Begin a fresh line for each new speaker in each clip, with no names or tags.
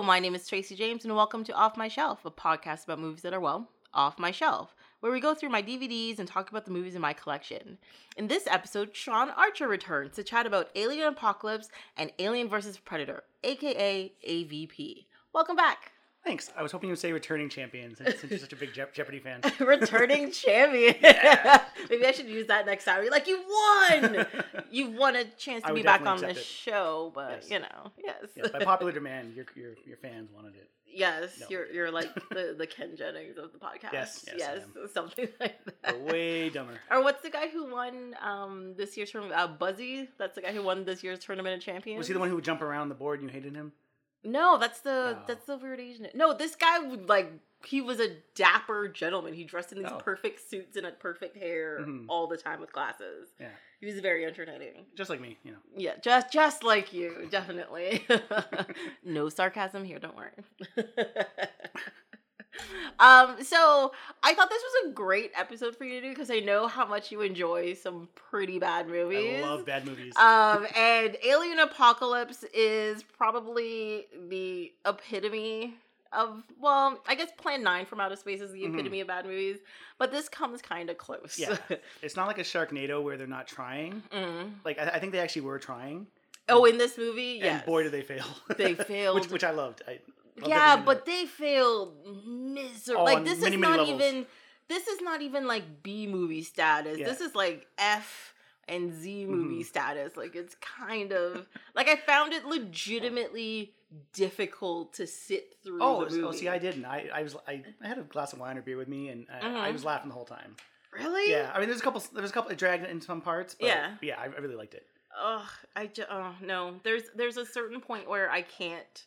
My name is Tracy James, and welcome to Off My Shelf, a podcast about movies that are, well, off my shelf, where we go through my DVDs and talk about the movies in my collection. In this episode, Sean Archer returns to chat about Alien Apocalypse and Alien vs. Predator, aka AVP. Welcome back.
Thanks. I was hoping you would say returning champion since, you're such a big Je- Jeopardy fan.
Returning champion. Maybe I should use that next time. You're like, you won. You've won a chance to be back on the
it.
show, but
Yes.
you know, yes.
Yes, by popular demand, your, your your fans wanted it.
Yes,
No.
you're you're like the, the Ken Jennings of the podcast.
Yes, yes, I
something like that.
Way dumber.
Or what's the guy who won um this year's tournament? Uh, Buzzy. That's the guy who won this year's tournament of champions.
Was he the one who would jump around the board and you hated him?
No, that's the
Oh.
that's the weird Asian. No, this guy would like he was a dapper gentleman. He dressed in these
Oh.
perfect suits and a perfect hair
Mhm.
all the time with glasses.
Yeah,
He was very entertaining.
just like me, you know.
Yeah, just just like you, definitely. no sarcasm here, don't worry. um, so I thought this was a great episode for you to do because I know how much you enjoy some pretty bad movies.
I love bad movies.
Um, and Alien Apocalypse is probably the epitome of well, I guess Plan Nine from Outer Space is the
Mhm.
epitome of bad movies, but this comes kind of close.
yeah, it's not like a Sharknado where they're not trying.
Mm.
Like I, I think they actually were trying.
Oh, in this movie, Yeah.
Boy, did they fail.
They failed.
which, which I loved. I loved
yeah, but they failed miserable.
Oh,
like this
many,
is not even. This is not even like B movie status.
Yeah.
This is like F and Z movie
Mhm.
status. Like it's kind of like I found it legitimately difficult to sit through.
Oh,
the movie.
oh, see, I didn't. I, I was I, I had a glass of wine or beer with me, and I, I
Mhm.
was laughing the whole time.
really.
Yeah, I mean, there's a couple. There's a couple. It dragged in some parts. But
Yeah.
yeah, I, I really liked it.
Ugh, I just oh no. There's there's a certain point where I can't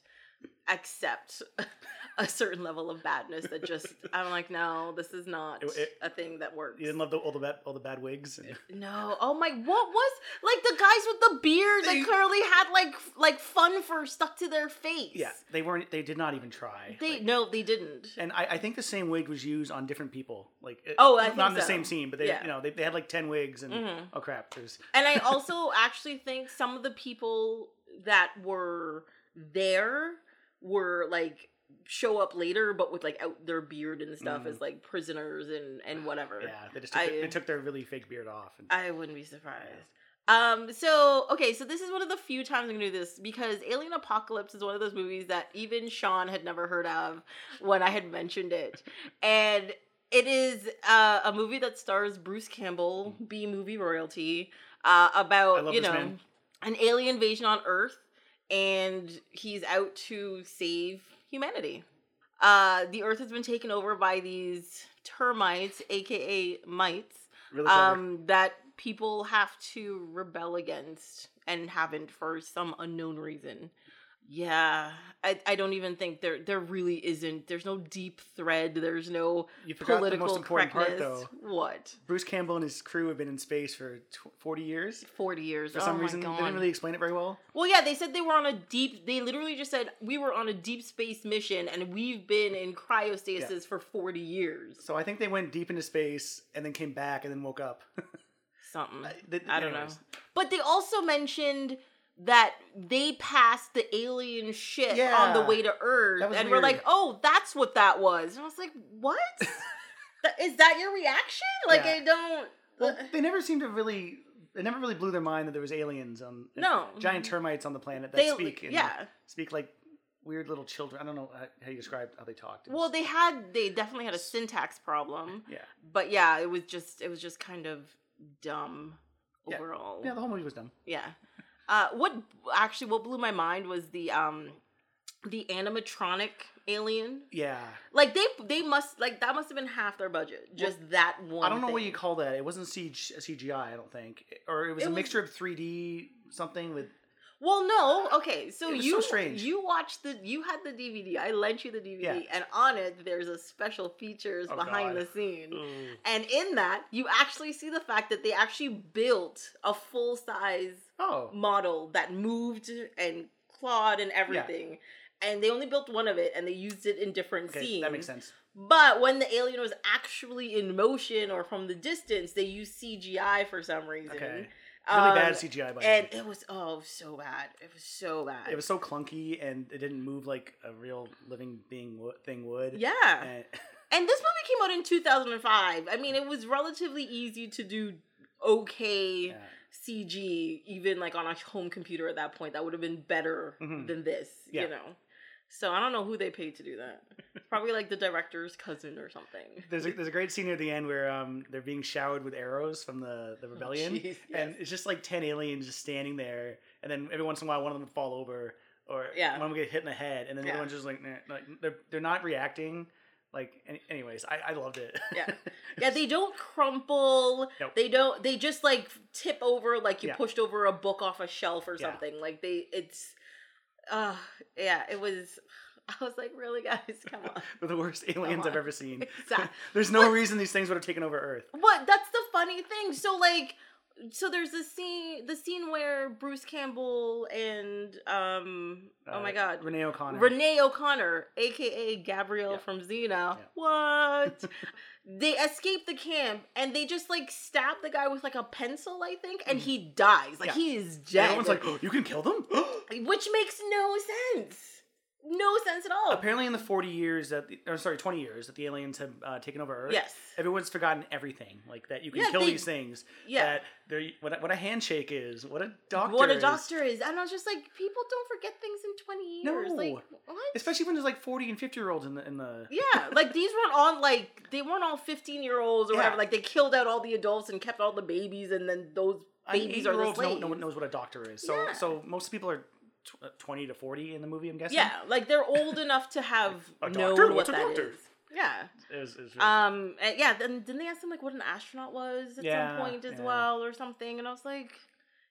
accept a certain level of badness that just I'm like no, this is not
It- it-
a thing that works.
You didn't love the, all the bad all the bad wigs. And,
No. Oh my what was like the guys with the beard that clearly had like like fun for stuck to their face.
yeah, they weren't. They did not even try.
They
Like,
no, they didn't.
And I, I think the same wig was used on different people. Like it-
Oh, I
not in the
so.
same scene, but they
Yeah.
you know they, they had like ten wigs and
Mhm.
oh crap, there's
And I also actually think some of the people that were there were like show up later but with like out their beard and stuff
Mhm.
as like prisoners and and whatever.
yeah they just took,
I-
their, they took their really fake beard off. And,
I wouldn't be surprised. Um, so okay, so this is one of the few times I'm gonna do this because Alien Apocalypse is one of those movies that even Sean had never heard of when I had mentioned it. And it is uh, a movie that stars Bruce Campbell, B movie royalty, uh, about you know
man.
an alien invasion on Earth, and he's out to save humanity. Uh, the Earth has been taken over by these termites, aka mites,
really
um, that people have to rebel against and haven't for some unknown reason. Yeah, I, I don't even think there there really isn't. There's no deep thread. There's no
you forgot the
political
most important part
correctness.
though.
What?
Bruce Campbell and his crew have been in space for tw- forty years.
Forty years.
For
oh
some
my
reason, they didn't really explain it very well.
Well, yeah, they said they were on a deep. They literally just said we were on a deep space mission, and we've been in cryostasis
Yeah.
for forty years.
So I think they went deep into space and then came back and then woke up.
Something.
I- they-
I don't know. But they also mentioned that they passed the alien ship on the way to Earth, and we're like, "Oh, that's what that was." And I was like, what? Is that your reaction?" Like,
Yeah.
I don't.
Well, uh, they never seemed to really. It never really blew their mind that there was aliens on
No.
giant termites on the planet that
they
speak. And
yeah.
speak like weird little children. I don't know how- how you described how they talked.
Well, they had they definitely had a syntax problem,
yeah,
but yeah, it was just it was just kind of dumb
Yeah.
overall.
yeah. The whole movie was dumb.
Yeah. Uh, what actually what blew my mind was the um the animatronic alien.
Yeah,
Like they they must like that must have been half their budget. Just that one.
I don't know what you call that. It wasn't CG, CGI. I don't think, or it was
It
a
was-
mixture of 3D something with.
Well, no. Okay, so you
so
you watched the you had the DVD. I lent you the DVD,
Yeah.
and on it there's a special features
Oh,
behind
God.
the scene.
Ugh.
And in that, you actually see the fact that they actually built a full size
Oh,
model that moved and clawed and everything. And they only built one of it and they used it in different
okay,
scenes.
that makes sense.
But when the alien was actually in motion or from the distance, they used CGI for some reason.
Okay. Really
Um,
bad CGI by
and
the way.
it was oh so bad. It was so bad.
It was so clunky and it didn't move like a real living being wo- thing would.
yeah.
And,
And this movie came out in 2005. I mean, it was relatively easy to do okay
yeah.
CG, even like on a home computer at that point. That would have been better
Mhm.
than this,
Yeah.
you know. So I don't know who they paid to do that. Probably like the director's cousin or something.
There's a, there's a great scene near the end where um they're being showered with arrows from the, the rebellion,
Oh, jeez,
and it's just like ten aliens just standing there, and then every once in a while one of them would fall over, or
Yeah.
one of them get hit in the head, and then the
Yeah.
other one's just like, nah, like they're they're not reacting. Like, any, anyways, I, I loved it.
Yeah. Yeah, they don't crumple.
Nope.
They don't. They just like tip over, like you
Yeah.
pushed over a book off a shelf or
Yeah.
something. Like they, it's, uh, yeah. It was. I was like, really, guys, come on.
They're the worst aliens I've ever seen.
Exact-
There's no reason these things would have taken over Earth.
What? That's the funny thing. So like, so there's the scene, the scene where Bruce Campbell and um, oh my
Uh,
god,
Renee O'Connor.
Renee O'Connor, aka Gabrielle
Yeah.
from Xena.
Yeah.
What? they escape the camp and they just like stab the guy with like a pencil, I think, and he dies. Like
Yeah.
he is dead.
Everyone's like, "Oh, you can kill them.
which makes no sense. No sense at all.
Apparently, in the 40 years that, the, or sorry, 20 years that the aliens have uh, taken over Earth,
Yes.
everyone's forgotten everything. Like that, you can
Yeah,
kill
they-
these things.
Yeah.
That they're what a, what a handshake is. What a doctor.
what a
is.
doctor is. And I was just like, people don't forget things in 20 years.
No.
Like, what?
Especially when there's like 40 and 50 year olds in the in the.
Yeah, like these weren't all like they weren't all fifteen year olds or
Yeah.
whatever. Like they killed out all the adults and kept all the babies, and then those
I mean,
babies are the
eight-year-olds, no,
slaves.
no one knows what a doctor is. So
Yeah.
so most people are tw- uh, 20 to 40 in the movie. I'm guessing.
Yeah, like they're old enough to have
A
known
doctor?
what
What's a
that
doctor?
is. Yeah.
It was, it was really-
Um. yeah. Then didn't they ask him like what an astronaut was at
Yeah,
some point as
yeah.
well or something? And I was like, "Y-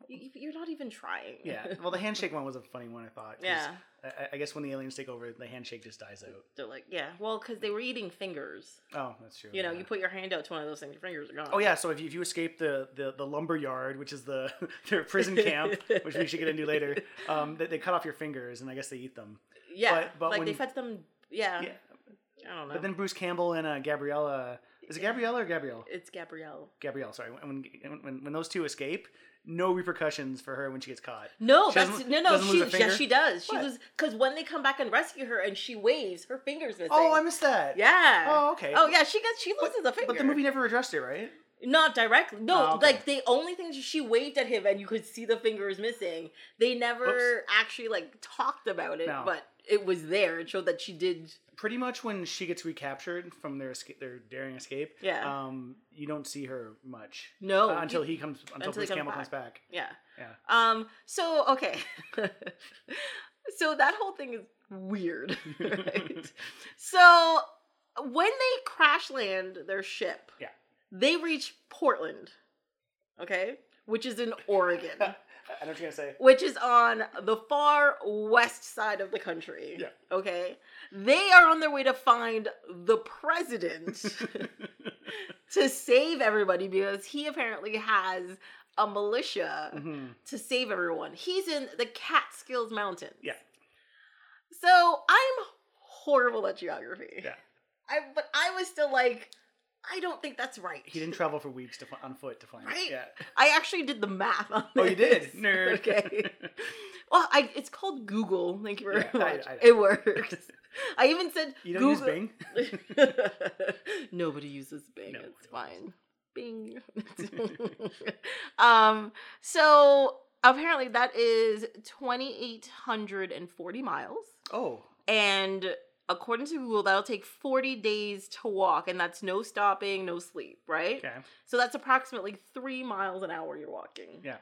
you're not even trying.
yeah. Well, the handshake one was a funny one. I thought.
Yeah.
I, I guess when the aliens take over, the handshake just dies out.
They're like, yeah. Well, because they were eating fingers.
Oh, that's true.
You know,
yeah.
you put your hand out to one of those things, your fingers are gone.
Oh yeah, so if you, if you escape the, the, the lumber yard, which is the their prison camp, which we should get into later, um, they, they cut off your fingers and I guess they eat them.
Yeah.
but- but
like they fed them. Yeah.
Yeah,
I don't know.
but then Bruce Campbell and uh, Gabriella, is it Gabrielle or Gabrielle?
it's Gabrielle.
Gabrielle, sorry. When, when when those two escape, no repercussions for her when she gets caught.
No,
She
that's no, no. She yes, she does. She was because when they come back and rescue her and she waves, her fingers missing.
Oh, I missed that.
yeah.
Oh, okay.
Oh yeah, she gets she loses a finger.
But the movie never addressed it, right?
not directly. No,
Oh, okay.
like the only thing she waved at him and you could see the fingers missing. They never
Whoops.
actually like talked about it,
No.
but it was there. It showed that she did.
Pretty much when she gets recaptured from their escape, their daring escape,
Yeah.
um, you don't see her much
No,
uh, until
you-
he comes until,
until he
Bruce
comes
Campbell
back.
comes back.
Yeah.
Yeah.
Um. So okay. so that whole thing is weird. Right? so when they crash land their ship,
Yeah.
they reach Portland. Okay, which is in Oregon,
I know what you're gonna say.
which is on the far west side of the country.
Yeah.
Okay, they are on their way to find the president to save everybody because he apparently has a militia
Mhm.
to save everyone. He's in the Catskills Mountains.
Yeah.
So I'm horrible at geography.
Yeah.
I but I was still like, I don't think that's right.
He didn't travel for weeks to, on foot to find
Right?
it. Yeah.
I actually did the math on this.
Oh, you did, nerd.
Okay. Well, I it's called Google. Thank you very
Yeah,
much.
I know.
it works. I even said
You don't
Google.
use Bing.
Nobody uses Bing.
No,
it's fine. Bing. um. So apparently that is twenty eight hundred and forty miles,
Oh,
and according to Google, that'll take forty days to walk, and that's no stopping, no sleep, right?
okay.
So that's approximately three miles an hour you're walking.
Yeah.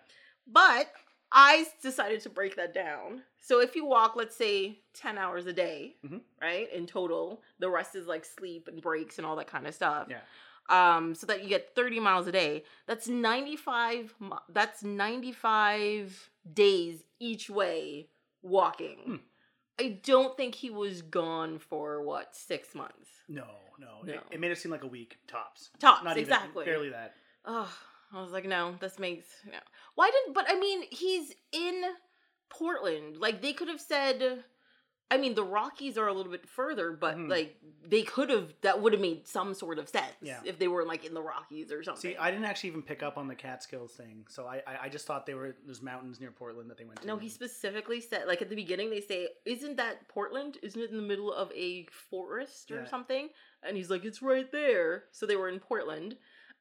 But I decided to break that down. So if you walk, let's say 10 hours a day,
Mhm.
right, in total, the rest is like sleep and breaks and all that kind of stuff.
Yeah.
Um, so that you get 30 miles a day. That's 95 that's 95 days each way walking.
Hmm.
I don't think he was gone for what, 6 months.
No, no.
No.
It, it made it seem like a week tops.
Tops,
Not even
exactly.
barely that.
Oh, I was like, no, this makes no. Why didn't? But I mean, he's in Portland. Like they could have said. I mean, the Rockies are a little bit further, but
Mhm.
like they could have. That would have made some sort of sense
Yeah.
if they were like in the Rockies or something.
See, I didn't actually even pick up on the Catskills thing, so I I, I just thought they were there's mountains near Portland that they went to.
no, he specifically said like at the beginning they say, "Isn't that Portland? Isn't it in the middle of a forest or
Yeah.
something?" And he's like, "It's right there." So they were in Portland,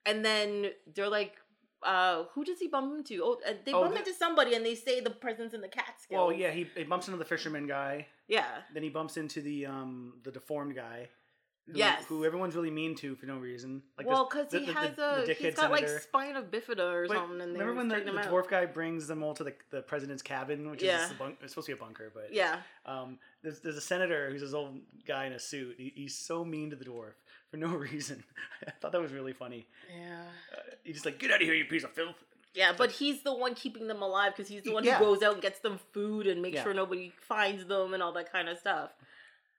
and then they're like. Uh, who does he bump into? Oh, uh, they
Oh,
bump
the-
into somebody, and they say the president's in the Catskills.
Well, yeah, he, he bumps into the fisherman guy.
Yeah.
Then he bumps into the um the deformed guy. Who,
Yes.
Who everyone's really mean to for no reason. Like
well, because he
the- the-
has
the
a
dickhead
he's got like
senator.
spina bifida or
But
something. And
remember when the, the
out.
dwarf guy brings them all to the, the president's cabin, which
Yeah.
is bunk, it's supposed to be a bunker, but
Yeah,
Um, there's, there's a senator who's this old guy in a suit. He, he's so mean to the dwarf for no reason. I thought that was really funny.
yeah,
Uh, he's just like, "Get out of here, you piece of filth!"
Yeah. But he's the one keeping them alive because he's the one
Yeah.
who goes out and gets them food and makes
Yeah.
sure nobody finds them and all that kind of stuff.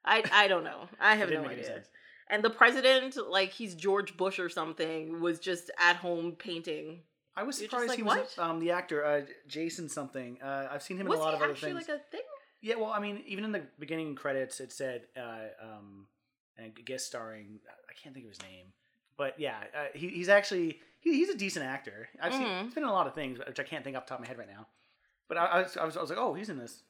I I don't know. I have no idea. And the president, like he's George Bush or something, was just at home painting.
I was surprised
like,
he was um, the actor uh, Jason something. Uh, I've seen him
was
in a lot of other
actually
things.
like a thing?
Yeah, well, I mean, even in the beginning credits, it said uh, um, and guest starring. I can't think of his name, but yeah, uh, he, he's actually he, he's a decent actor. I've seen
Mhm.
he's been in a lot of things, which I can't think off the top of my head right now. But I, I, was, I was I was like, oh, he's in this.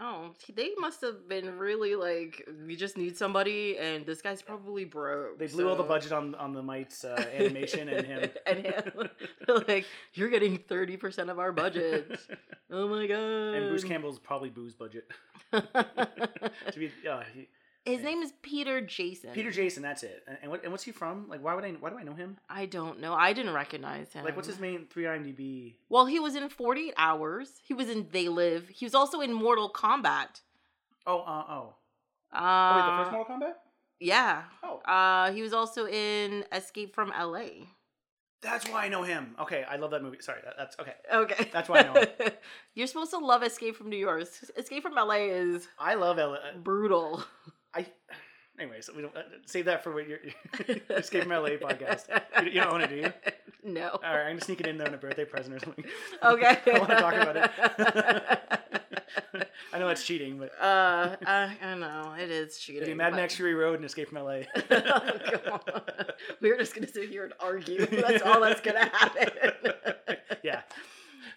Oh, they must have been really like, we just need somebody, and this guy's probably broke.
They blew all the budget on on the Mites uh, animation and him.
and him. like, you're getting 30% of our budget. Oh my god.
and Bruce Campbell's probably booze budget. to be, uh, he,
His name is Peter Jason.
Peter Jason, that's it. And, and what and what's he from? Like, why would I? Why do I know him?
I don't know. I didn't recognize him.
Like, what's his main three IMDb?
Well, he was in 48 Hours. He was in They Live. He was also in Mortal Kombat.
Oh, uh, oh.
Uh,
Oh, wait, the first Mortal Kombat.
Yeah.
Oh,
Uh, he was also in Escape from LA.
that's why I know him. Okay, I love that movie. Sorry, that, that's okay.
Okay.
That's why I know him.
You're supposed to love Escape from New York. Escape from LA is
I love uh,
brutal.
I. Anyways, we don't uh, save that for what your Escape from LA podcast. You, you don't want to do you?
No.
All right, I'm gonna sneak it in there on a birthday present or something.
Okay.
I want to talk about it. I know that's cheating, but
uh, I, I know it is
it'd
cheating.
be Mad
but-
Max Fury Road and Escape from LA.
Oh, God. We're just gonna sit here and argue. That's all that's gonna happen.
yeah,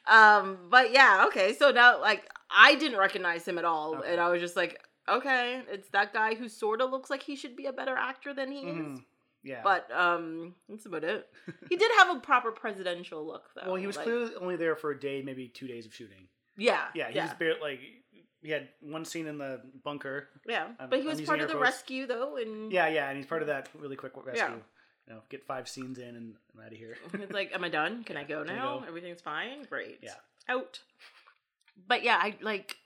Um, but yeah, okay. So now, like, I didn't recognize him at all,
Okay.
and I was just like, okay, it's that guy who sort of looks like he should be a better actor than he is.
Mhm. yeah.
But um, that's about it. He did have a proper presidential look, though.
well, he was
like-
clearly only there for a day, maybe two days of shooting.
Yeah,
Yeah, he was barely like he had one scene in the bunker.
yeah.
I'm-
but he was part of the
quotes.
rescue, though, and
Yeah, yeah, and he's part of that really quick rescue.
Yeah.
You know, get five scenes in and I'm out of here.
it's like, am I done? Can I go now?
go?
Everything's fine. Great.
Yeah.
Out. But yeah, I like.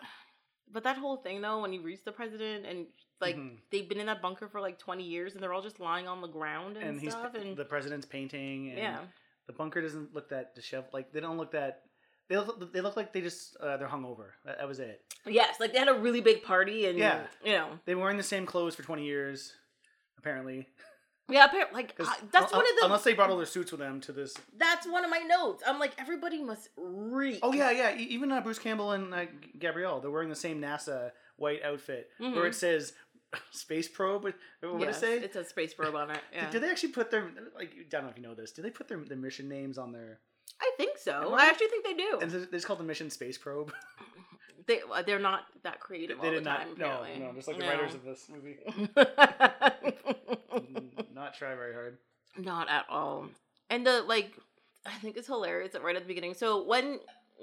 But that whole thing though, when he reached the president and like
Mhm.
they've been in that bunker for like twenty years and they're all just lying on the ground and,
and he's
stuff, and
the president's painting. And
yeah,
the bunker doesn't look that disheveled. Like they don't look that. They look, they look like they just uh, they're hungover. That, that was it.
yes, like they had a really big party and
Yeah.
you know,
They were wearing the same clothes for twenty years, apparently.
yeah. Apparently, like I- that's
un-
one of the
unless they brought all their suits with them to this.
that's one of my notes. I'm like everybody must reek.
Oh yeah, yeah. e- Even uh, Bruce Campbell and uh, Gabrielle, they're wearing the same NASA white outfit where
Mhm.
it says space probe. What did it say?
It says space probe on it. Yeah.
Did, did they actually put their like? I don't know if you know this. Did they put their, their mission names on their?
I think so. I
I-
actually think they do.
And it's called the mission Space Probe.
They uh, they're not that creative
they
all
did
the time.
not. No,
apparently.
no, just like the
No.
writers of this movie. Not try very hard.
Not at all. And the like, I think it's hilarious that right at the beginning. So when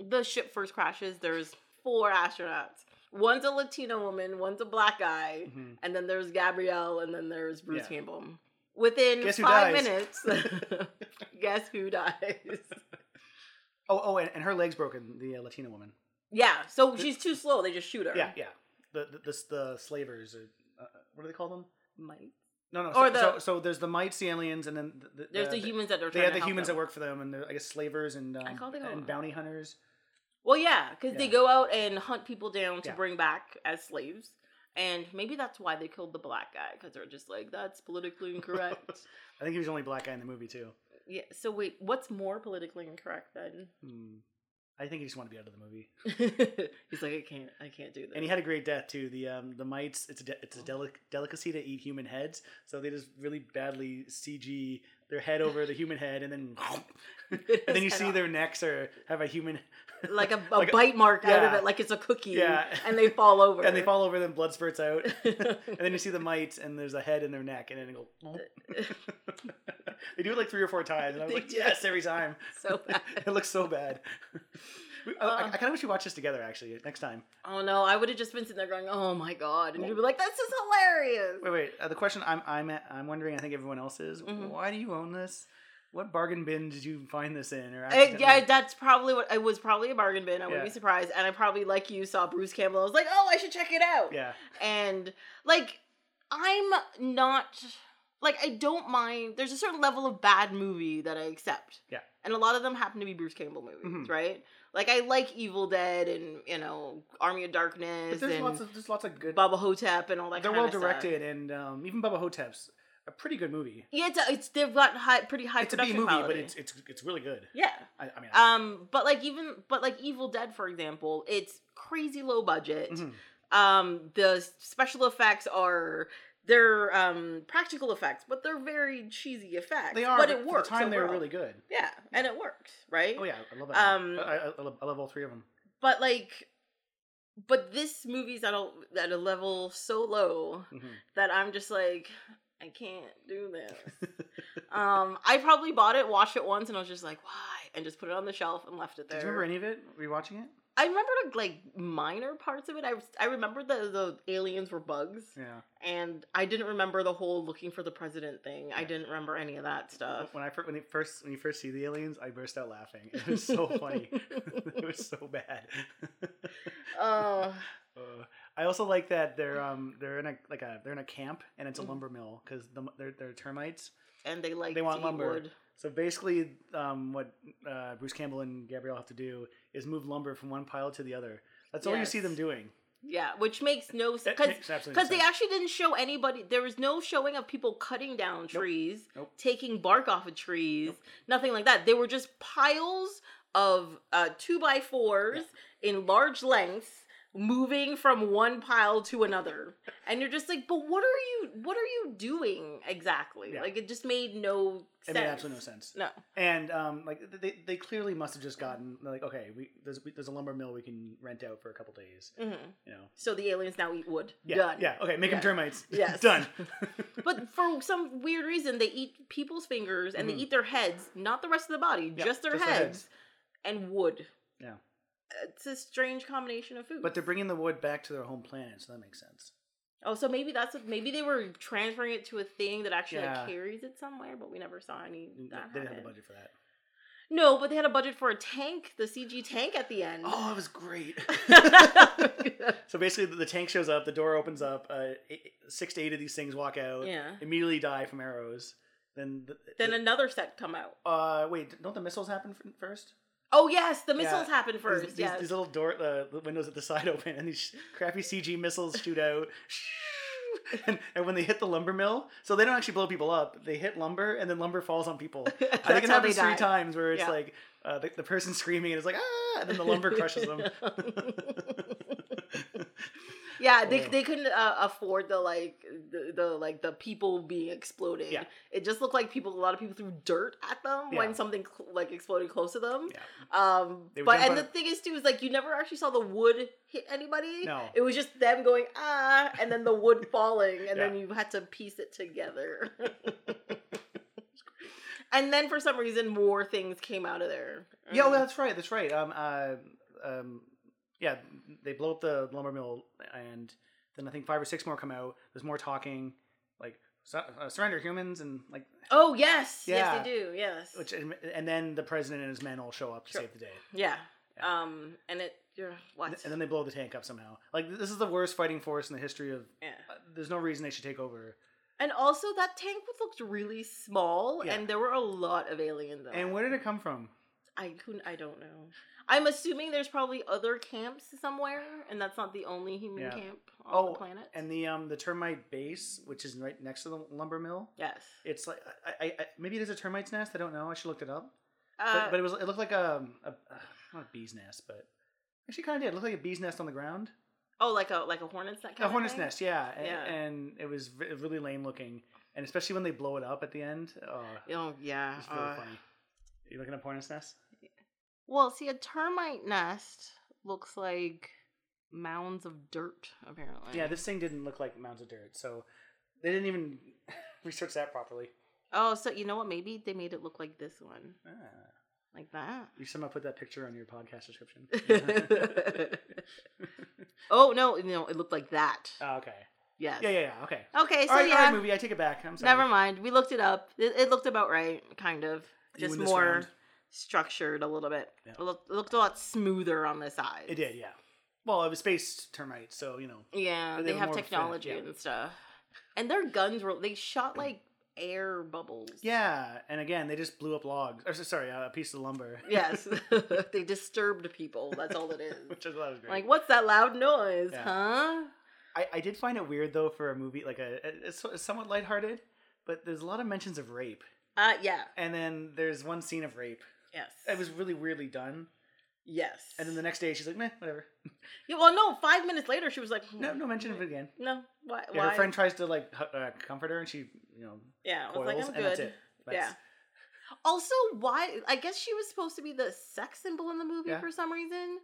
the ship first crashes, there's four astronauts. One's a Latino woman, one's a black guy,
Mhm.
and then there's Gabrielle, and then there's Bruce
Yeah.
Campbell. Within
Guess
five minutes, guess who dies?
Oh, oh, and, and her leg's broken. The uh, Latina woman.
Yeah, so she's too slow. They just shoot her.
Yeah, yeah. The the the, the slavers. Or, uh, what do they call them?
Mites.
No, no.
Or
so,
the-
so, so there's the mites, the aliens, and then the, the,
There's the, humans that are.
They
to
the humans
them.
that work for them, and they're I guess slavers and um,
I call them-
and bounty hunters.
Well, yeah, because they go out and hunt people down to
Yeah.
bring back as slaves, and maybe that's why they killed the black guy because they're just like that's politically incorrect.
I think he was the only black guy in the movie too.
yeah. So wait, what's more politically incorrect then?
Hmm. I think he just wanted to be out of the movie.
He's like, I can't, I can't do this.
And he had a great death too. The um the mites, it's a de- it's a delic- delicacy to eat human heads, so they just really badly CG their head over the human head, and then and then you see
head
their necks or have a human,
like a, a
like a-
bite mark out of it, like it's a cookie.
Yeah.
and they fall over.
and they fall over, and then blood spurts out, and then you see the mites, and there's a head in their neck, and then they go. they do it like three or four times, and I was
They
like, yes, every time.
so bad.
it looks so bad. We- I,
Uh.
I, kind of wish we watched this together actually next time.
Oh no, I would have just been sitting there going, "Oh my god," and you'd be like, "This is hilarious."
Wait, wait. Uh, the question I'm I'm at, I'm wondering. I think everyone else is.
Mhm.
Why do you own this? What bargain bin did you find this in? Or
yeah, that's probably what it was. Probably a bargain bin. I wouldn't
Yeah.
be surprised. And I probably, like you, saw Bruce Campbell. I was like, "Oh, I should check it out."
yeah.
And like, I'm not like I don't mind. There's a certain level of bad movie that I accept.
Yeah.
And a lot of them happen to be Bruce Campbell movies,
Mhm.
right? Like I like Evil Dead and you know Army of
But
Darkness
there's
and
lots of there's lots of good.
Bubba Ho-Tep and all that.
They're well directed, and um, even Bubba Ho-Tep's a pretty good movie.
Yeah, it's, it's they've got high, pretty high
It's a B movie,
quality.
but it's it's it's really good.
yeah.
I, I mean,
Um, but like even but like Evil Dead, for example, it's crazy low budget.
mhm.
Um, the special effects are they're um practical effects, but they're very cheesy effects.
they are.
but
But
it works.
the time they were really good.
yeah, and it works, right?
Oh yeah, I love that.
Um,
I, I, love, I love all three of them.
But like, but this movie's at a at a level so low
Mhm.
that I'm just like. I can't do this. um, I probably bought it, watched it once, and I was just like, "Why?" and just put it on the shelf and left it there.
Do you remember any of it? Rewatching it?
I remember like minor parts of it. I I remember the the aliens were bugs,
Yeah.
and I didn't remember the whole looking for the president thing. I didn't remember any of that stuff.
When I when you first when you first see the aliens, I burst out laughing. It was so funny. it was so bad.
Oh,
Uh, I also like that they're um they're in a like a they're in a camp and it's a
Mhm.
lumber mill because the, they're they're termites.
and they like
They want lumber.
wood.
So basically, um, what uh, Bruce Campbell and Gabrielle have to do is move lumber from one pile to the other. That's all you see them doing.
Yeah, which makes no sense
That
because
absolutely no
they
sense.
actually didn't show anybody. There was no showing of people cutting down trees,
Nope.
taking bark off of trees, nothing like that. They were just piles of uh, two by fours in large lengths, moving from one pile to another, and you're just like, but what are you? What are you doing exactly?
Yeah.
Like it just made no
It
sense.
made absolutely no sense.
No.
And um, like they, they clearly must have just gotten like okay we there's we, there's a lumber mill we can rent out for a couple days.
hmm
You know.
So the aliens now eat wood.
Yeah.
Done.
Yeah. Okay. Make
Yeah.
them termites.
Yes.
Done.
But for some weird reason, they eat people's fingers and
Mhm.
they eat their heads, not the rest of the body,
Yeah,
just their
just their
heads,
heads.
and wood.
Yeah.
It's a strange combination of food.
but they're bringing the wood back to their home planet, so that makes sense.
oh, so maybe that's what, maybe they were transferring it to a thing that actually like, carries it somewhere, but we never saw any.
They
That
didn't have the budget for that.
No, but they had a budget for a tank, the CG tank at the end.
Oh, it was great. so basically, the- the tank shows up, the door opens up, uh, eight, six to eight of these things walk out,
yeah.
immediately die from arrows. Then, the,
Then
the-
another set come out.
uh, wait, don't the missiles happen first?
Oh yes, the
Yeah.
missiles happen first.
These,
yes.
these little door, uh, the windows at the side open, and these crappy CG missiles shoot out. And, and when they hit the lumber mill, so they don't actually blow people up. They hit lumber, and then lumber falls on people. I think it happens three times where it's
Yeah.
like uh, the, the person screaming and it's like ah, and then the lumber crushes them.
Yeah, they, they couldn't uh, afford the like the, the like the people being exploded.
Yeah.
It just looked like people. A lot of people threw dirt at them
Yeah.
when something cl- like exploded close to them.
Yeah.
Um, but and the thing is too is like you never actually saw the wood hit anybody.
No.
It was just them going ah, and then the wood falling, and then you had to piece it together. and then for some reason, more things came out of there.
Yeah,
Mm.
well, that's right. That's right. Um, uh, um, yeah, they blow up the lumber mill, and then I think five or six more come out. There's more talking, like uh, surrender humans, and like
Oh yes,
Yeah.
yes they do. Yes.
which, and then the president and his men all show up to
Sure.
save the day,
yeah.
Yeah.
Um, and it you're what?
and then they blow the tank up somehow. Like this is the worst fighting force in the history of.
yeah.
Uh, there's no reason they should take over.
And also that tank looked really small,
Yeah.
and there were a lot of aliens.
And where did it come from?
I couldn't. I don't know. I'm assuming there's probably other camps somewhere, and that's not the only human
Yeah.
camp on
Oh,
the planet.
And the um the termite base, which is right next to the lumber mill.
yes,
It's like I, I, I maybe it is a termite's nest. I don't know. I should look it up.
uh,
but, but it was it looked like a, a not a bee's nest, but actually kind of did. It looked like a bee's nest on the ground.
Oh, like a like a hornet's nest.
A hornet's nest, yeah. And,
Yeah.
and it was re- really lame looking, and especially when they blow it up at the end. Oh,
Oh yeah.
it's really
uh,
funny. You looking at hornet's nest?
Well, see, a termite nest looks like mounds of dirt. Apparently.
Yeah, this thing didn't look like mounds of dirt, so they didn't even research that properly.
Oh, so you know what? Maybe they made it look like this one,
Ah.
like that.
You somehow put that picture on your podcast description.
oh no, no, it looked like that.
oh, okay.
Yes.
Yeah, yeah, yeah. Okay.
Okay, so
all right,
yeah.
all right, movie. I take it back. I'm sorry.
Never mind. We looked it up. It, it looked about right, kind of. Just more. Structured a little bit.
Yeah.
It, looked, it looked a lot smoother on the side.
It did, yeah. Well, it was space termites, so you know.
Yeah,
They
they
have
have
more fin-
technology
yeah.
and stuff. And their guns were they shot like air bubbles.
Yeah, and again, they just blew up logs. Or sorry, a piece of lumber.
Yes. they disturbed people. That's all it is.
which I thought was great.
Like, what's that loud noise,
Yeah.
huh?
I, I did find it weird though for a movie like a it's, it's somewhat lighthearted, but there's a lot of mentions of rape,
Uh, yeah.
and then there's one scene of rape.
Yes.
It was really weirdly done,
Yes.
and then the next day she's like, meh, whatever.
Yeah, well, no. Five minutes later, she was like,
No, no mention of it again.
No. Why?
Yeah,
why?
her friend tries to like hu- uh, comfort her, and she you know
Yeah, I was
coils,
like, I'm
and that's
good.
it. That's-
Yeah. Also, why? I guess she was supposed to be the sex symbol in the movie
Yeah.
for some reason.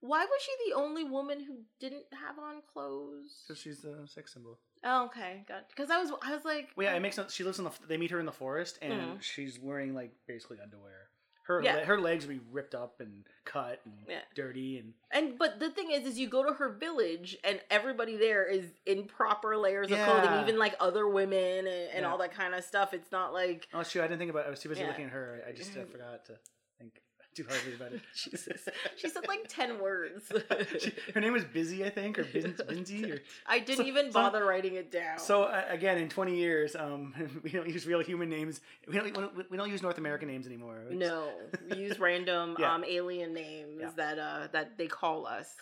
Why was she the only woman who didn't have on clothes?
So she's the sex symbol.
Oh, okay, got. Because I was, I was like,
Well, yeah, it makes sense. She lives in the. They meet her in the forest, and
Mhm.
she's wearing like basically underwear. Her
Yeah.
le- her legs would be ripped up and cut and
Yeah.
dirty and
And but the thing is, is you go to her village and everybody there is in proper layers of clothing, even like other women and, and
Yeah.
all that kind of stuff. It's not like
oh, shoot, I didn't think about. it. I was too busy
Yeah.
looking at her. I, I just uh,
Mhm.
forgot to too hardly about it.
Jesus. She said like ten words.
She- her name was Busy, I think, or Bin- Binzy, or
I didn't
So-
even
so-
bother writing it down.
so. Uh, again, in twenty years, um, we don't use real human names. We don't. we don't- We don't use North American names anymore.
No, we use random
Yeah.
um alien names
Yeah.
that uh that they call us.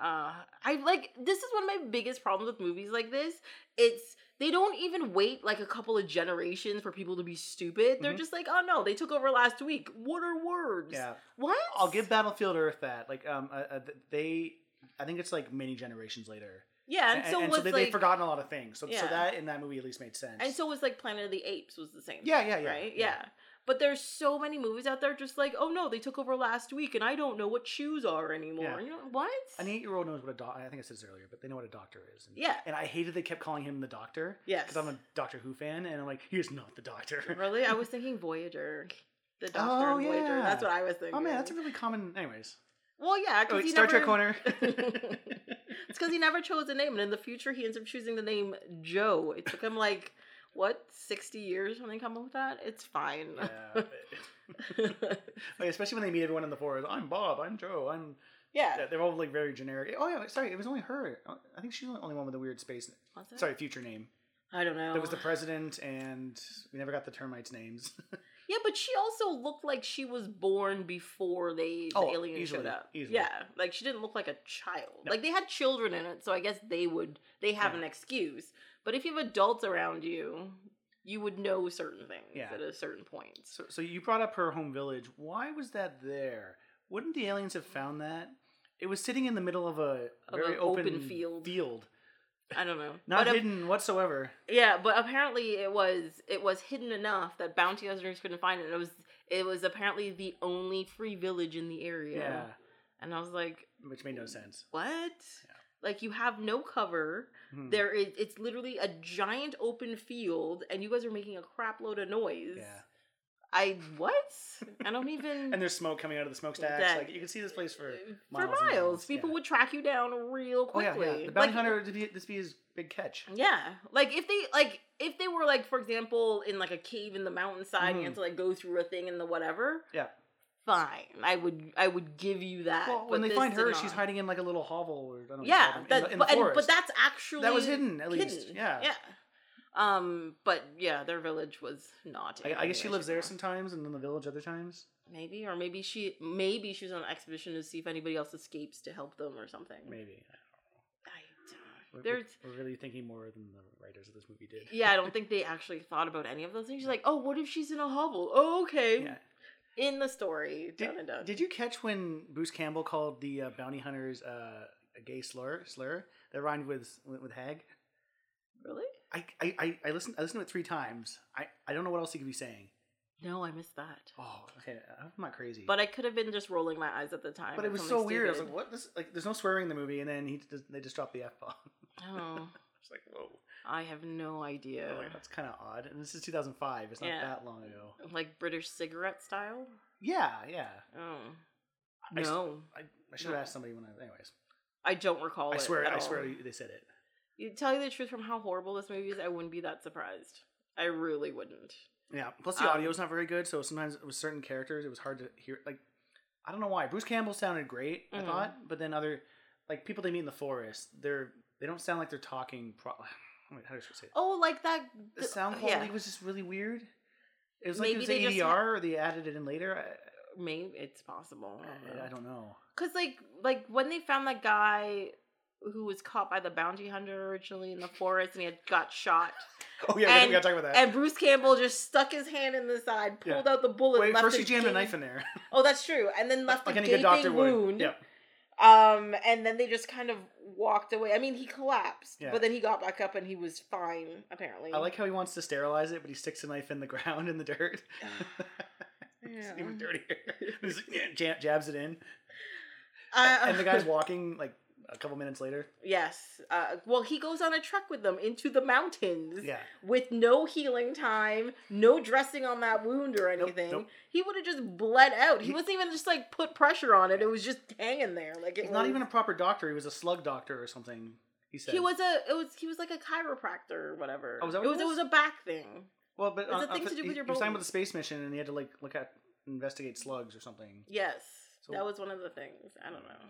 Uh, I like this is one of my biggest problems with movies like this. It's they don't even wait like a couple of generations for people to be stupid. They're
Mhm.
just like, oh no, they took over last week. What are words?
Yeah,
What?
I'll give Battlefield Earth that. Like, um, uh, uh, they. I think it's like many generations later,
Yeah, and,
and,
so
and
was
so they,
like,
they've forgotten a lot of things. So, so that in that movie at least made sense.
and so was like Planet of the Apes was the same.
Yeah,
thing,
yeah, yeah,
right,
yeah.
yeah. But there's so many movies out there just like, oh no, they took over last week, and I don't know what shoes are anymore.
Yeah.
You know what?
An eight-year-old knows what a doctor. I think I said this earlier, but they know what a doctor is. And,
Yeah.
And I hated they kept calling him the doctor
Yes.
because I'm a Doctor Who fan, and I'm like, he is not the doctor.
Really? I was thinking Voyager. The Doctor
Oh,
Voyager.
yeah.
That's what I was thinking.
oh man, that's a really common. Anyways,
well, yeah.
oh,
Because he
Star
never...
Trek corner.
it's because he never chose a name, and in the future, he ends up choosing the name Joe. It took him like what sixty years when they come up with that. It's fine.
yeah. Like, especially when they meet everyone in the forest. I'm Bob. I'm Joe. I'm.
yeah.
They're all like very generic. Oh yeah, sorry, it was only her. Oh, I think she's the only one with a weird space. Sorry, future name.
I don't know.
There was the president, and we never got the termites' names.
Yeah, but she also looked like she was born before they the
Oh,
aliens
easily,
showed up.
easily.
Yeah, like she didn't look like a child.
No.
Like they had children in it, so I guess they would they have
Yeah.
an excuse. But if you have adults around you, you would know certain things
Yeah.
at a certain point.
so, so you brought up her home village. Why was that there? Wouldn't the aliens have found that? It was sitting in the middle of a
Of
very open,
open field.
Field,
I don't know.
not
but ap-
hidden whatsoever.
yeah, but apparently it was it was hidden enough that bounty hunters couldn't find it. It was it was apparently the only free village in the area.
Yeah,
And I was like,
which made no sense.
what? Like you have no cover.
Hmm.
There is it's literally a giant open field and you guys are making a crap load of noise.
Yeah.
I what? I don't even
And there's smoke coming out of the smokestacks.
That-
Like you can see this place for.
for
miles and
miles.
miles,
People
yeah.
would track you down real quickly.
Oh yeah, yeah. The bounty
Like,
hunter. This be, this be his big catch.
Yeah. Like if they like if they were like for example in like a cave in the mountainside and you had to like go through a thing in the whatever.
Yeah.
Fine. I would I would give you that.
Well, when they find her, she's hiding in like a little hovel or I don't know.
Yeah,
them, in
that,
in
but, and, but that's actually
that was hidden at least.
hidden.
Yeah.
Yeah. Um, but yeah, their village was not.
I, I guess she lives there sometimes, and in the village other times.
Maybe, or maybe she maybe she was on an expedition to see if anybody else escapes to help them or something.
Maybe.
I
We're,
don't know.
We're, we're really thinking more than the writers of this movie did.
yeah, I don't think they actually thought about any of those things. She's like, oh, what if she's in a hovel? Oh, okay.
Yeah.
In the story.
Did,
done and done.
did you catch when Bruce Campbell called the uh, bounty hunters uh, a gay slur? Slur that rhymed with with, hag.
really?
I, I, I, I listened I listened to it three times. I, I don't know what else he could be saying.
No, I missed that.
Oh, okay. I'm not crazy.
But I could have been just rolling my eyes at the time.
but it was so weird. I was like, what? This like, there's no swearing in the movie, and then he just, they just dropped the f bomb.
Oh,
It's like, whoa.
I have no idea.
Like, that's kind of odd. And this is 2005. It's not
Yeah.
that long ago.
Like British cigarette style?
Yeah, yeah.
Oh.
I s-
No.
I, I should have asked somebody when I. Anyways,
I don't recall
I
it
swear,
at
I
all.
swear they said it.
You tell you the truth from how horrible this movie is, I wouldn't be that surprised. I really wouldn't.
Yeah. Plus, the
Um,
audio's not very good, so sometimes with certain characters, it was hard to hear. Like, I don't know why. Bruce Campbell sounded great, I
Mhm.
thought, but then other, like people they meet in the forest, they're they don't sound like they're talking. Pro- Wait, how do I say it?
Oh, like that.
The
th-
sound
yeah.
quality was just really weird. It was like it was ADR, or they added it in later.
Maybe it's possible.
I, I don't know.
Cause like like when they found that guy who was caught by the bounty hunter originally in the forest and he had got shot,
Oh yeah,
And-
we gotta talk about that.
and Bruce Campbell just stuck his hand in the side, pulled out the bullet.
Wait, first he jammed a knife in there,
Oh, that's true, and then left
like
a gaping
good doctor would.
wound.
Yeah.
Um, and then they just kind of walked away. I mean, he collapsed,
Yeah.
but then he got back up and he was fine. Apparently,
I like how he wants to sterilize it, but he sticks a knife in the ground in the dirt.
Yeah.
it's even dirtier. He's like, jabs it in,
Uh,
and the guy's walking like a couple minutes later.
Yes. Uh, well, he goes on a trek with them into the mountains.
Yeah,
with no healing time, no dressing on that wound or anything.
nope.
He would have just bled out. He,
He-
wasn't even just like put pressure on it. It was just hanging there. Like it
he's
was,
not even a proper doctor. He was a slug doctor or something. He said.
He was a. It was. He was like a chiropractor or whatever.
Oh, was that
it
what
was?
it
It
was?
was a back thing.
well, but
it's a thing to do
he,
with your
he was talking about the space mission, and he had to like look at investigate slugs or something.
Yes,
So-
that was one of the things. I don't know.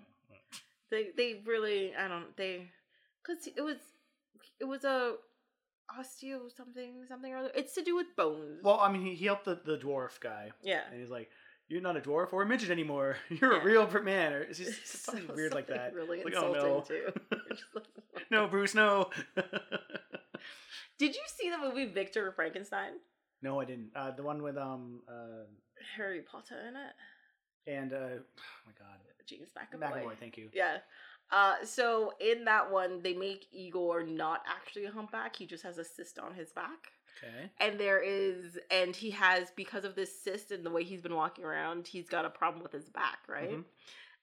They they really. I don't. They because it was it was a osteo something something or other. It's to do with bones.
Well, I mean, he, he helped the, the dwarf guy,
yeah.
and he's like, "You're not a dwarf or a midget anymore. You're
Yeah.
a real man." Or it's just
It's
something
so-
weird like that.
Really
Like, oh,
insulting
no.
too. It's just like-
no, Bruce, no.
Did you see the movie Victor Frankenstein?
no, I didn't. Uh, the one with um uh,
Harry Potter in it.
and uh, oh my god,
James McAvoy.
McAvoy. Thank you.
Yeah. Uh, so in that one, they make Igor not actually a humpback. He just has a cyst on his back.
Okay.
And there is, and he has, because of this cyst and the way he's been walking around, he's got a problem with his back, right?
Mhm.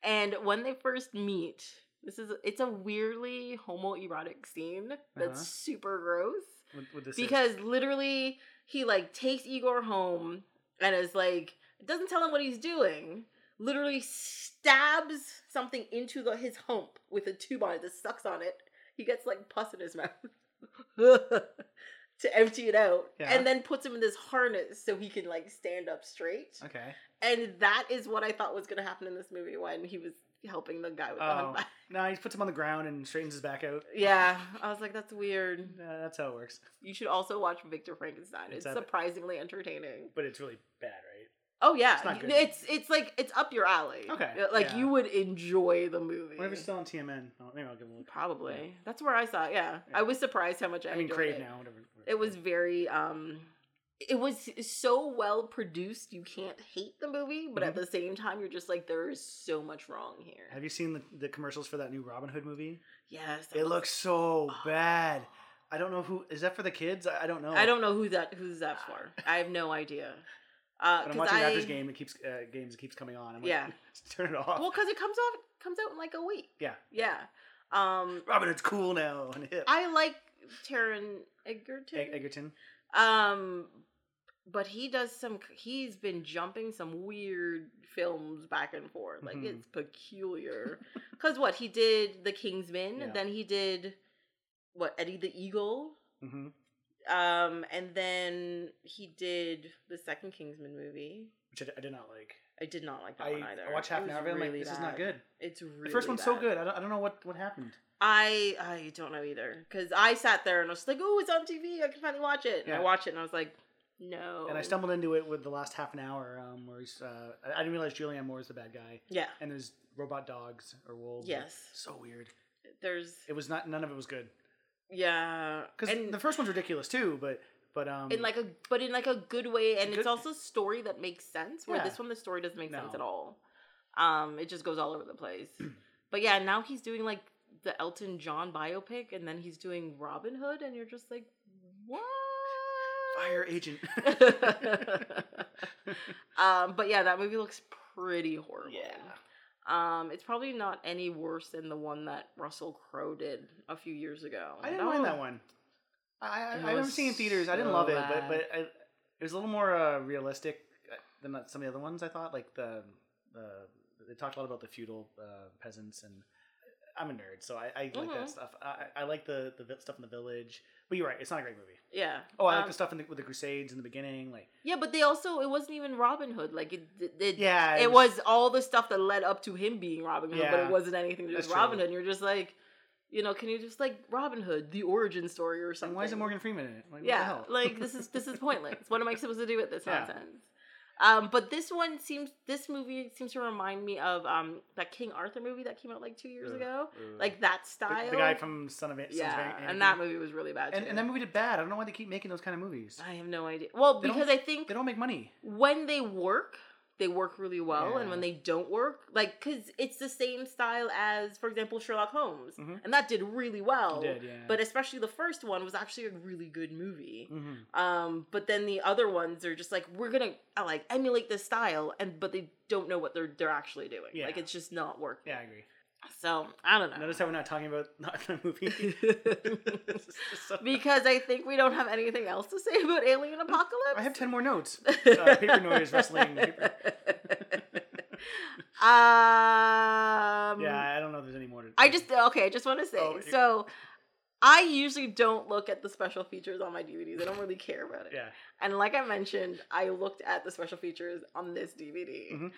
And when they first meet, this is, it's a weirdly homoerotic scene that's
Uh-huh.
super gross.
With, with
because literally he like takes Igor home and is like it doesn't tell him what he's doing. Literally stabs something into the his hump with a tube on it that sucks on it. He gets like pus in his mouth to empty it out,
Yeah.
and then puts him in this harness so he can like stand up straight.
okay.
And that is what I thought was gonna happen in this movie when he was helping the guy with the
Oh.
humpback.
No, he puts him on the ground and straightens his back out.
Yeah, I was like, that's weird.
Uh, that's how it works.
You should also watch Victor Frankenstein.
It's
It's, surprisingly entertaining.
But it's really bad?
Oh yeah,
It's not good.
it's it's like it's up your alley.
Okay,
like
yeah.
you would enjoy the movie.
Whenever it's still on TMN, oh, maybe I'll give it a look.
Probably. That's where I saw it. Yeah.
Yeah.
I was surprised how much I,
I mean, Crave
it.
now, whatever.
It was very um it was so well produced you can't hate the movie, but at
Mhm.
the same time you're just like there is so much wrong here.
Have you seen the, the commercials for that new Robin Hood movie?
yes.
It looks so bad. I don't know who is that for the kids. I, I don't know.
I don't know who that who's that for. I have no idea. Uh,
When I'm watching
I,
Raptors game, it keeps uh, games. It keeps coming on. I'm like,
Yeah.
turn it off.
Well, because it comes off comes out in like a week.
Yeah.
Yeah. Um,
Robin it's cool now and hip.
I like Taron Egerton.
Eg- Egerton.
Um, but he does some. He's been jumping some weird films back and forth. Like
Mhm.
it's peculiar. Cause what he did, The Kingsman.
Yeah.
Then he did what Eddie the Eagle.
hmm
Um, and then he did the second Kingsman movie.
Which I, I did not like.
I did not like that
I,
one either.
I watched half an hour of it. I'm like, this is not good.
It's really
The first one's so good. I don't, I don't know what, what happened.
I I don't know either because I sat there and I was like, "Oh, it's on TV. I can finally watch it." And I watched it and I was like, "No."
And I stumbled into it with the last half an hour um, where he's. Uh, I, I didn't realize Julianne Moore is the bad guy.
Yeah.
And there's robot dogs or wolves.
Yes.
So weird.
There's
It was not. None of it was good.
Yeah.
Because the first one's ridiculous too, but but um,
in like a but in like a good way, and it's also a story that makes sense. Where
Yeah.
this one, the story doesn't make sense at all. Um, it just goes all over the place. but yeah, now he's doing like the Elton John biopic, and then he's doing Robin Hood, and you're just like, what?
fire agent.
um, but yeah, that movie looks pretty horrible.
yeah,
Um, it's probably not any worse than the one that Russell Crowe did a few years ago.
I didn't mind that one. I I, I remember seeing in theaters. I didn't
so
love it,
bad.
but but I, it was a little more uh, realistic uh, than some of the other ones. I thought like the the they talked a lot about the feudal uh, peasants and. I'm a nerd, so I, I like
Mhm.
that stuff. I, I like the, the stuff in the village, but you're right, it's not a great movie.
Yeah.
Oh, I like
Um,
the stuff in the, with the Crusades in the beginning, like
Yeah, but they also it wasn't even Robin Hood. Like it, it, it
yeah,
it was all the stuff that led up to him being Robin Hood, but it wasn't anything to do with Robin
true.
Hood. And you're just like, you know, can you just like Robin Hood, the origin story or
And
something?
why is it Morgan Freeman in it? Like, what the
yeah,
hell?
like this is this is pointless. What am I supposed to do with this
Yeah.
nonsense? Um, but this one seems this movie seems to remind me of um that King Arthur movie that came out like two years ago,
ugh.
like that style.
the guy from Son of. Sons of
yeah,
Anarchy.
and that movie was really bad too.
and, and that movie did bad. I don't know why they keep making those kind of movies.
I have no idea. Well,
They
because I think
They don't make money.
when they work, they work really well, and when they don't work, like because it's the same style as, for example, Sherlock Holmes,
Mhm.
and that did really well.
Did, yeah.
But especially the first one was actually a really good movie.
hmm
Um, but then the other ones are just like we're gonna uh, like emulate this style, and but they don't know what they're they're actually doing.
Yeah.
Like it's just not working.
Yeah, I agree.
So I don't know.
Notice how we're not talking about not the movie. So-
because I think we don't have anything else to say about Alien Apocalypse.
I have ten more notes. Uh, paper noise wrestling. Paper.
um,
Yeah, I don't know if there's any more. To,
I just okay. I just want to say
Oh,
so. I usually don't look at the special features on my DVDs. I don't really care about it.
Yeah.
And like I mentioned, I looked at the special features on this DVD.
Mhm.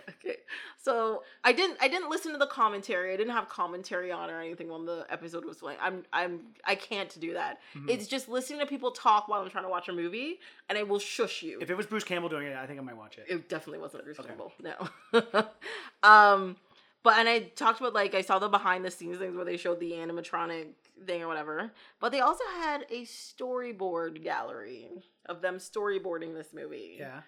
okay. So I didn't I didn't listen to the commentary. I didn't have commentary on or anything when the episode was playing. I'm I'm I can't do that.
Mhm.
It's just listening to people talk while I'm trying to watch a movie and I will shush you.
If it was Bruce Campbell doing it, I think I might watch it.
It definitely wasn't Bruce
Okay.
Campbell. No. um, but and I talked about like I saw the behind the scenes things where they showed the animatronic thing or whatever. But they also had a storyboard gallery of them storyboarding this movie.
Yeah.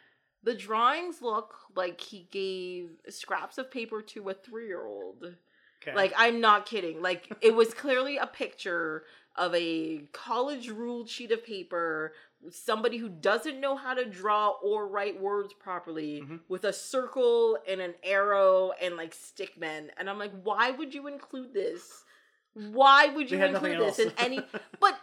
The drawings look like he gave scraps of paper to a three year old.
Okay.
Like I'm not kidding. Like it was clearly a picture of a college ruled sheet of paper somebody who doesn't know how to draw or write words properly
Mhm.
with a circle and an arrow and like stick men. And I'm like, why would you include this? Why would you include this in any but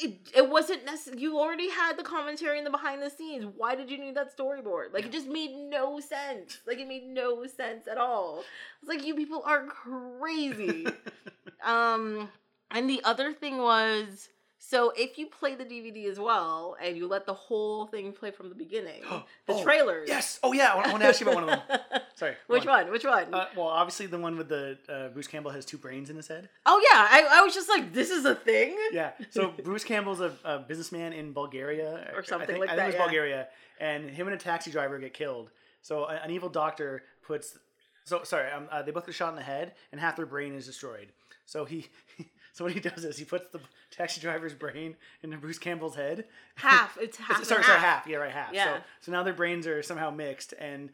it, it wasn't necessary. You already had the commentary and the behind the scenes. Why did you need that storyboard? Like, it just made no sense. Like, it made no sense at all. It's like, you people are crazy. um, and the other thing was so if you play the DVD as well and you let the whole thing play from the beginning, the
Oh,
trailers.
Yes. Oh yeah. I want, to ask you about one of them. Sorry.
Which
on.
one? Which one?
Uh, well, obviously the one with the uh, Bruce Campbell has two brains in his head.
oh yeah, I, I was just like, this is a thing.
Yeah. So Bruce Campbell's a, a businessman in Bulgaria
Or something
I think,
like
I think
that,
it was
yeah.
Bulgaria, and him and a taxi driver get killed. So an evil doctor puts. So sorry, um, uh, they both get shot in the head, and half their brain is destroyed. So he. So what he does is he puts the taxi driver's brain into Bruce Campbell's head.
Half. It's half.
sorry, sorry, half. Yeah, right, half.
Yeah.
So, so now their brains are somehow mixed, and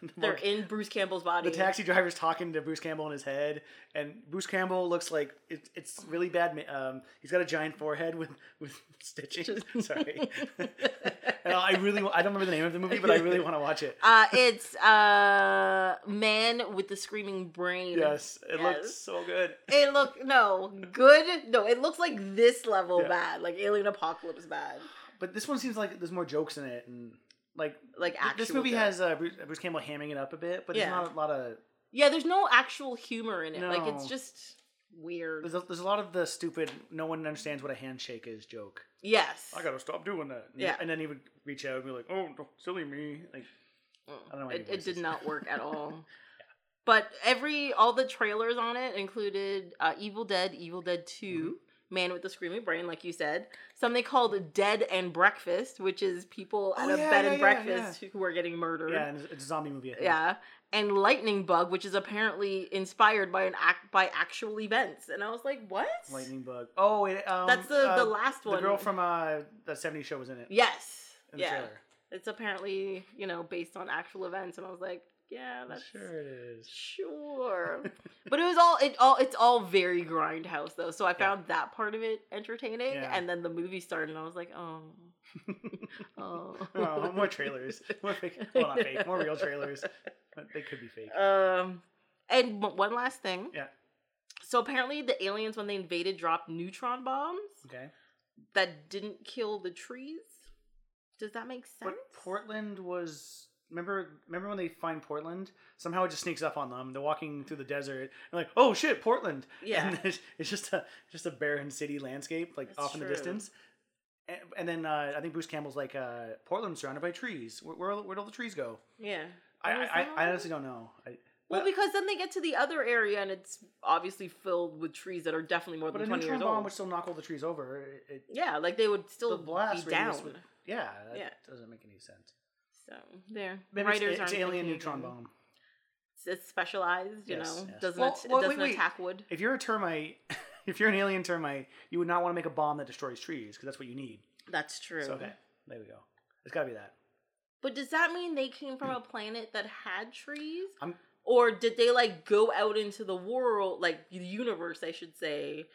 the,
They're in Bruce Campbell's body.
the taxi driver's talking to Bruce Campbell in his head, and Bruce Campbell looks like it, it's really bad. Um, he's got a giant forehead with with stitching. Sorry, and I really I don't remember the name of the movie, but I really want to watch it.
Uh, it's uh, man with the screaming brain.
Yes, it
Yes.
looks so good.
It look no good. No, it looks like this level
Yeah.
bad, like Alien Apocalypse bad.
But this one seems like there's more jokes in it, and like
Like
th- this movie has uh, Bruce, Bruce Campbell hamming it up a bit, but there's
Yeah.
not a lot of
Yeah, there's no actual humor in it. Like it's just weird.
there's a, there's a lot of the stupid no one understands what a handshake is joke.
Yes.
I gotta stop doing that. And-
Yeah.
and then he would reach out and be like, "Oh, silly me!" Like I don't know.
Mm. It, it did not work at all. But every all the trailers on it included uh, Evil Dead, Evil Dead 2
Mm-hmm.
Man with the Screaming Brain, like you said. Something called Dead and Breakfast, which is people
Oh,
at a
yeah,
bed
yeah,
and
yeah,
breakfast who are getting murdered.
Yeah, and it's, a zombie movie. I think.
Yeah. And Lightning Bug, which is apparently inspired by an act by actual events. And I was like, what?
Lightning Bug. Oh, wait, um,
That's the,
uh,
the last one.
The girl from uh, the '70s show was in it.
Yes.
in
yeah.
trailer.
It's apparently, you know, based on actual events. And I was like, yeah, that's
Sure, it is.
Sure. but it was all it all it's all very grindhouse though. So I found that part of it entertaining.
Yeah.
And then the movie started and I was like, oh. Oh.
oh, more trailers. More fake. Well, not fake. More real trailers. But they could be fake.
Um and one last thing.
Yeah.
So apparently the aliens when they invaded dropped neutron bombs
Okay.
that didn't kill the trees. Does that make sense?
But Portland was. Remember, remember when they find Portland? Somehow it just sneaks up on them. They're walking through the desert, and like, oh shit, Portland!
Yeah.
and it's, just a just a barren city landscape, like
That's
off in the distance. And, and then uh, I think Bruce Campbell's like, uh, Portland's surrounded by trees. Where where where'd all the trees go?
yeah.
I I, I, honestly don't know. I,
Well, because then they get to the other area and it's obviously filled with trees that are definitely more
but
than
a
20
neutron
years
bomb
old.
would still knock all the trees over. It, it,
Yeah, like they would still
the blast
be down.
would- yeah, that
Yeah.
doesn't make any sense.
So there,
Maybe
writers
it's, it's
aren't
alien neutron
again.
bomb.
It's, it's specialized, you
Yes,
know.
yes.
Doesn't
Well,
it,
well,
it
wait,
doesn't
wait.
attack wood.
If you're a termite, if you're an alien termite, you would not want to make a bomb that destroys trees because that's what you need.
That's true.
So, okay, there we go. It's got to be that.
But does that mean they came from a planet that had trees?
I'm-
or did they like go out into the world, like the universe, I should say,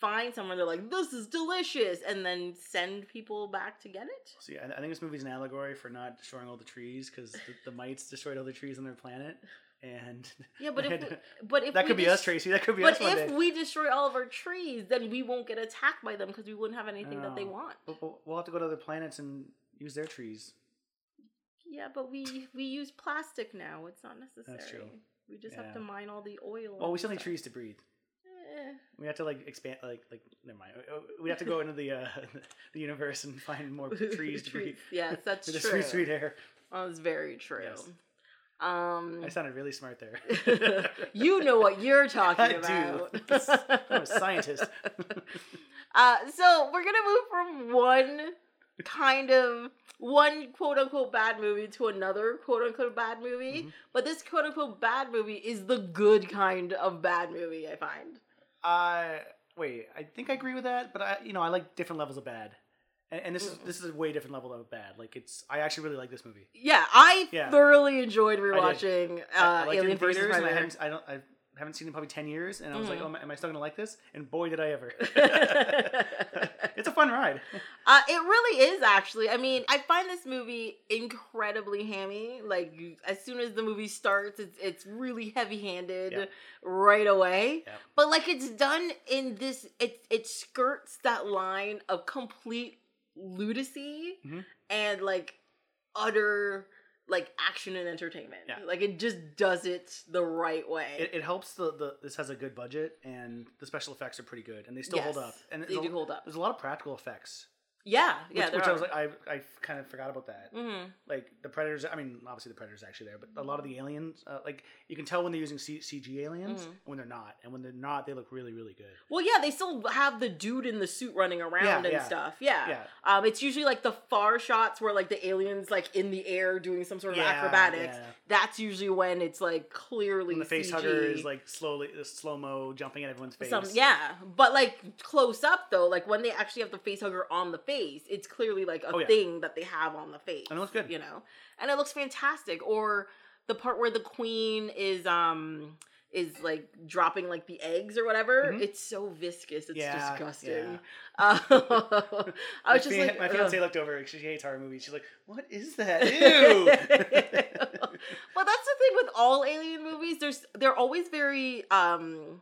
find somewhere they're like, this is delicious, and then send people back to get it?
See, I, I think this movie's an allegory for not destroying all the trees because the, the mites destroyed all the trees on their planet, and
Yeah, but if we, but if
that could be us, Tracy. That could be
But
us one
if we destroy all of our trees, then we won't get attacked by them because we wouldn't have anything that they want.
But we'll, we'll have to go to other planets and use their trees.
Yeah, but we we use plastic now. It's not necessary.
true.
We just
Yeah.
have to mine all the oil.
Well, we still need trees to breathe.
Eh.
We have to like expand, like like never mind. Uh, We have to go into the uh, the universe and find more trees to breathe.
Yes, that's true.
free sweet air.
Oh, that's very true.
Yes.
Um,
I sounded really smart there.
you know what you're
I
talking
do.
about.
I'm a scientist.
uh, so we're gonna move from one kind of one quote unquote bad movie to another quote unquote bad movie.
Mhm.
But this quote unquote bad movie is the good kind of bad movie. I find.
Uh, wait, I think I agree with that, but I, you know, I like different levels of bad, and, and this is this is a way different level of bad. Like it's, I actually really like this movie.
Yeah, I
Yeah.
thoroughly enjoyed rewatching
I, I
uh,
liked it in
Alien versus
theaters, and I
Predator.
haven't, I don't, I haven't seen it in probably ten years, and I was like,
Mhm.
oh, am I- am I still gonna like this? And boy, did I ever! it's a fun ride.
Uh, it really is actually. I mean, I find this movie incredibly hammy. Like as soon as the movie starts, it's it's really heavy handed
Yeah.
right away.
Yeah.
But like it's done in this. It it skirts that line of complete lunacy
Mhm.
and like utter like action and entertainment.
Yeah.
Like it just does it the right way.
It, it helps the, the this has a good budget, and the special effects are pretty good, and they still hold up. And
they do
a,
hold up.
there's a lot of practical effects.
Yeah,
Which,
yeah. there
which I was like, I I kind of forgot about that.
Mhm.
like the predators i mean obviously the predators actually there but a lot of the aliens uh, like you can tell when they're using C- cg aliens
Mhm.
and when they're not and when they're not they look really really good
Well, yeah, they still have the dude in the suit running around
Yeah,
and
yeah.
stuff. Yeah.
yeah
Um, it's usually like the far shots where like the aliens like in the air doing some sort of
Yeah,
acrobatics. That's usually when it's like clearly
when the face
CG.
hugger is like slowly slow mo jumping at everyone's face
some yeah, but like close up though, like when they actually have the face hugger on the face, it's clearly like a
Oh, yeah.
thing that they have on the face.
And it looks good.
you know, and it looks fantastic. Or the part where the queen is um is like dropping like the eggs or whatever.
Mhm.
It's so viscous. It's
Yeah,
disgusting.
yeah.
Uh, I was
my,
just
fia-
like,
my
ugh.
fiance looked over she hates horror movies she's like what is that ew
well, that's the thing with all alien movies. There's they're always very um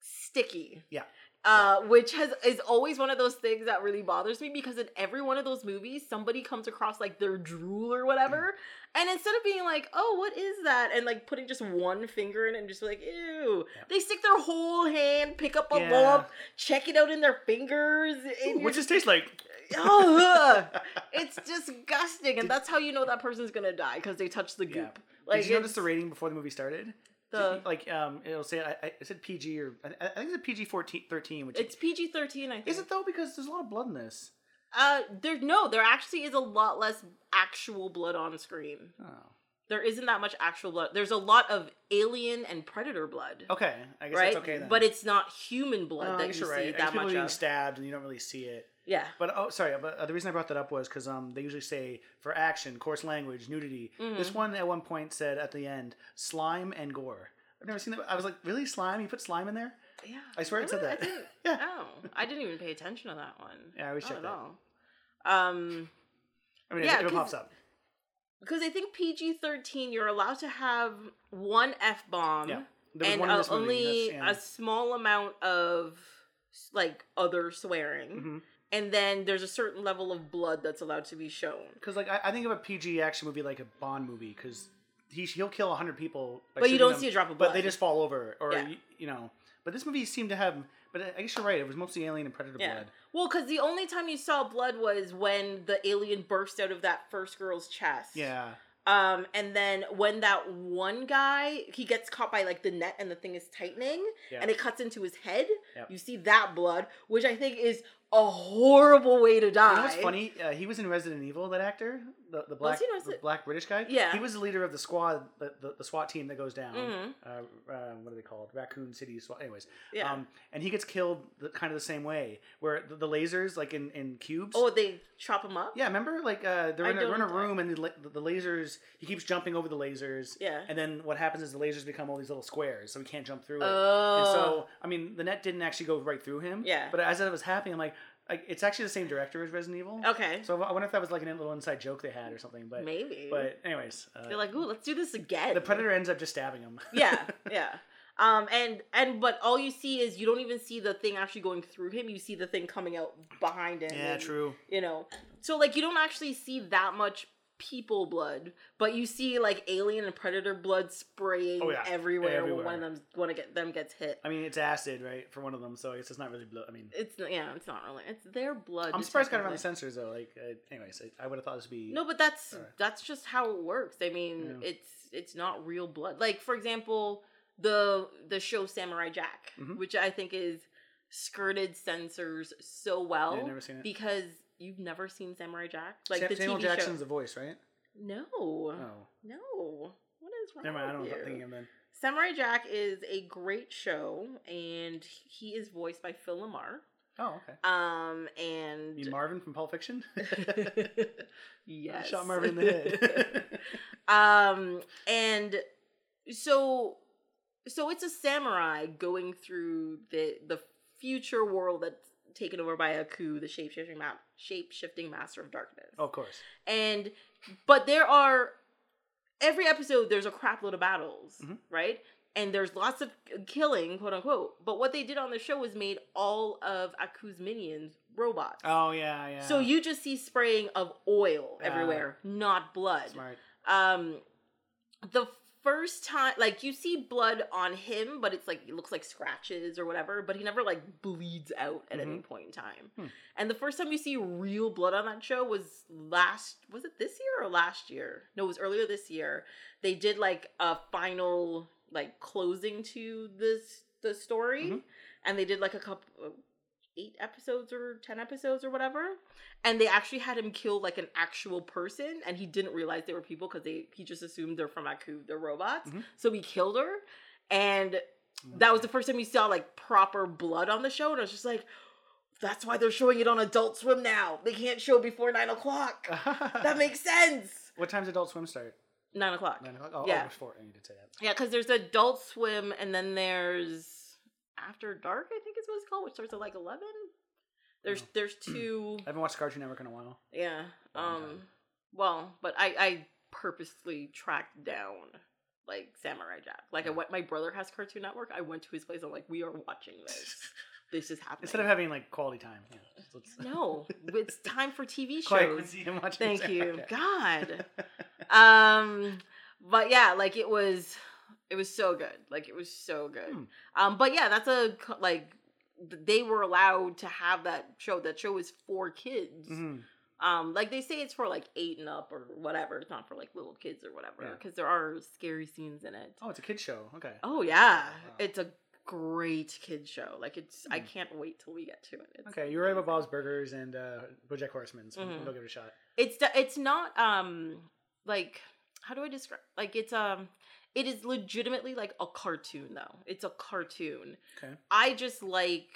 sticky.
Yeah.
Uh, which has is always one of those things that really bothers me because in every one of those movies, somebody comes across like their drool or whatever, and instead of being like, "Oh, what is that?" and like putting just one finger in it and just like, "Ew,"
Yeah.
they stick their whole hand, pick up a
Yeah.
lump, check it out in their fingers, and you're
what does this taste like
oh, it's disgusting, and that's how you know that person's gonna die because they touched the
Yeah.
goop. Like,
did you notice the rating before the movie started
The
like um, it'll say I, I said PG or I, I think it's a PG 14, 13, which
it's PG thirteen. I think.
is it though because there's a lot of blood in this.
Uh, there no, there actually is a lot less actual blood on screen.
Oh,
There isn't that much actual blood. There's a lot of alien and predator blood.
okay. I guess
right,
that's okay then.
but it's not human blood
Oh,
that you see
right.
That
people
much
being
of.
stabbed and you don't really see it.
Yeah,
But oh, sorry. But uh, the reason I brought that up was because um, they usually say for action, coarse language, nudity. This
Mhm.
one at one point said at the end, slime and gore. I've never seen that. I was like, really, slime? You put slime in there?
yeah.
I swear it said?
I
that.
didn't-
yeah.
Oh, I didn't even pay attention to that one.
Yeah, I always
Not
check
at
that.
all. Um,
I mean,
Yeah,
it, it pops up.
because I think PG thirteen, you're allowed to have one f bomb.
Yeah.
And uh, only
that's-
a small amount of like other swearing,
Mhm.
And then there's a certain level of blood that's allowed to be shown.
Because like I, I think of a PG action movie like a Bond movie because he he'll kill hundred people,
But you don't
them,
see a drop of blood.
but they just fall over, or
Yeah.
you, you know. But this movie seemed to have. But I guess you're right. It was mostly alien and predator
Yeah.
blood.
Well, because the only time you saw blood was when the alien burst out of that first girl's chest.
Yeah.
Um, and then when that one guy he gets caught by like the net and the thing is tightening and it cuts into his head,
Yep.
you see that blood, which I think is a horrible way to die.
You know what's funny? Uh, he was in Resident Evil. That actor, the the black
in
the black British guy.
Yeah.
he was the leader of the squad, the, the, the SWAT team that goes down.
Mhm.
Uh, uh, what are they called? Raccoon City SWAT. Anyways,
Yeah.
um, and he gets killed the, kind of the same way, where the, the lasers, like in, in cubes.
oh, they chop him up.
Yeah, remember like uh, they're in, a, they're in a room and the, the lasers. He keeps jumping over the lasers.
Yeah.
And then what happens is the lasers become all these little squares, so he can't jump through it.
Oh.
And so I mean, the net didn't actually go right through him.
Yeah.
But as it was happening, I'm like, like it's actually the same director as Resident Evil.
okay.
So I wonder if that was like a little inside joke they had or something. But
Maybe.
but anyways, uh,
they're like, ooh, let's do this again.
the predator ends up just stabbing him.
yeah, yeah. Um, and and but all you see is you don't even see the thing actually going through him. You see the thing coming out behind him.
yeah,
and,
true.
You know, so like you don't actually see that much people blood, but you see like alien and predator blood spraying
Oh, yeah.
everywhere, when one of them one of get them gets hit.
I mean, it's acid, right, for one of them, so I guess it's not really blood. I mean,
It's yeah, it's not really. It's their blood.
I'm surprised got around the censors though. Like, uh, anyways, I, I would have thought this would be
No, but that's
Alright.
that's just how it works. I mean,
Yeah.
it's it's not real blood. Like for example, the the show Samurai Jack,
Mhm.
which I think is skirted censors so well
Yeah, never seen it.
because you've never seen Samurai Jack, like
Sam-
the
Samuel
TV
Jackson's
show.
the voice, right?
No,
Oh,
no. What is wrong
never mind. I don't know what I'm thinking of then.
Samurai Jack is a great show, and he is voiced by Phil LaMarr.
Oh, okay.
Um, and
You Marvin from Pulp Fiction?
yes,
Shot Marvin in the head.
um, and so, so it's a samurai going through the the future world that's taken over by Aku, the shape shifting map, shape shifting master of darkness.
of course.
And but there are every episode there's a crap load of battles,
Mhm.
right? And there's lots of killing, quote unquote. But what they did on the show was made all of Aku's minions robots.
Oh yeah, yeah.
So you just see spraying of oil everywhere, not blood.
smart.
Um the first time like you see blood on him, but it's like it looks like scratches or whatever, but he never like bleeds out at any point in time.
Hmm.
And the first time you see real blood on that show was last was it this year or last year? No, it was earlier this year. They did like a final like closing to this the story
Mhm.
and they did like a couple eight episodes or 10 episodes or whatever and they actually had him kill like an actual person and he didn't realize they were people because they he just assumed they're from aku they're robots
Mhm.
so he killed her and that was the first time you saw like proper blood on the show and i was just like that's why they're showing it on adult swim now they can't show before nine o'clock that makes sense
What time's Adult Swim start?
nine o'clock
Nine o'clock. Oh,
Yeah.
oh, before. I need to say that.
yeah because there's adult swim and then there's after dark i think is what it's called which starts at like 11 there's
Oh.
there's two
I haven't watched Cartoon Network in a while.
Yeah.
Long
Um
time.
well, but I I purposely tracked down like Samurai Jack. Like I
Yeah.
went my brother has Cartoon Network. I went to his place. I'm like, we are watching this. This is happening.
Instead of having like quality time. Yeah. let's-
no, it's time for TV shows.
Quincy, I'm watching
Thank you. God. Um but yeah, like it was it was so good. Like it was so good.
Hmm.
Um but yeah, that's a like they were allowed to have that show. That show is for kids
Mhm.
Um, like they say it's for like eight and up or whatever. It's not for like little kids or whatever
Yeah.
because there are scary scenes in it.
Oh, it's a kid show. Okay.
Oh yeah,
Wow.
it's a great kid show. Like it's, I
Hmm.
can't wait till we get to it. It's
Okay, you're right about Bob's Burgers and uh, BoJack Horseman. So
Mhm.
we'll give it a shot.
It's it's not um like how do I describe like it's um it is legitimately like a cartoon though. It's a cartoon.
Okay.
I just like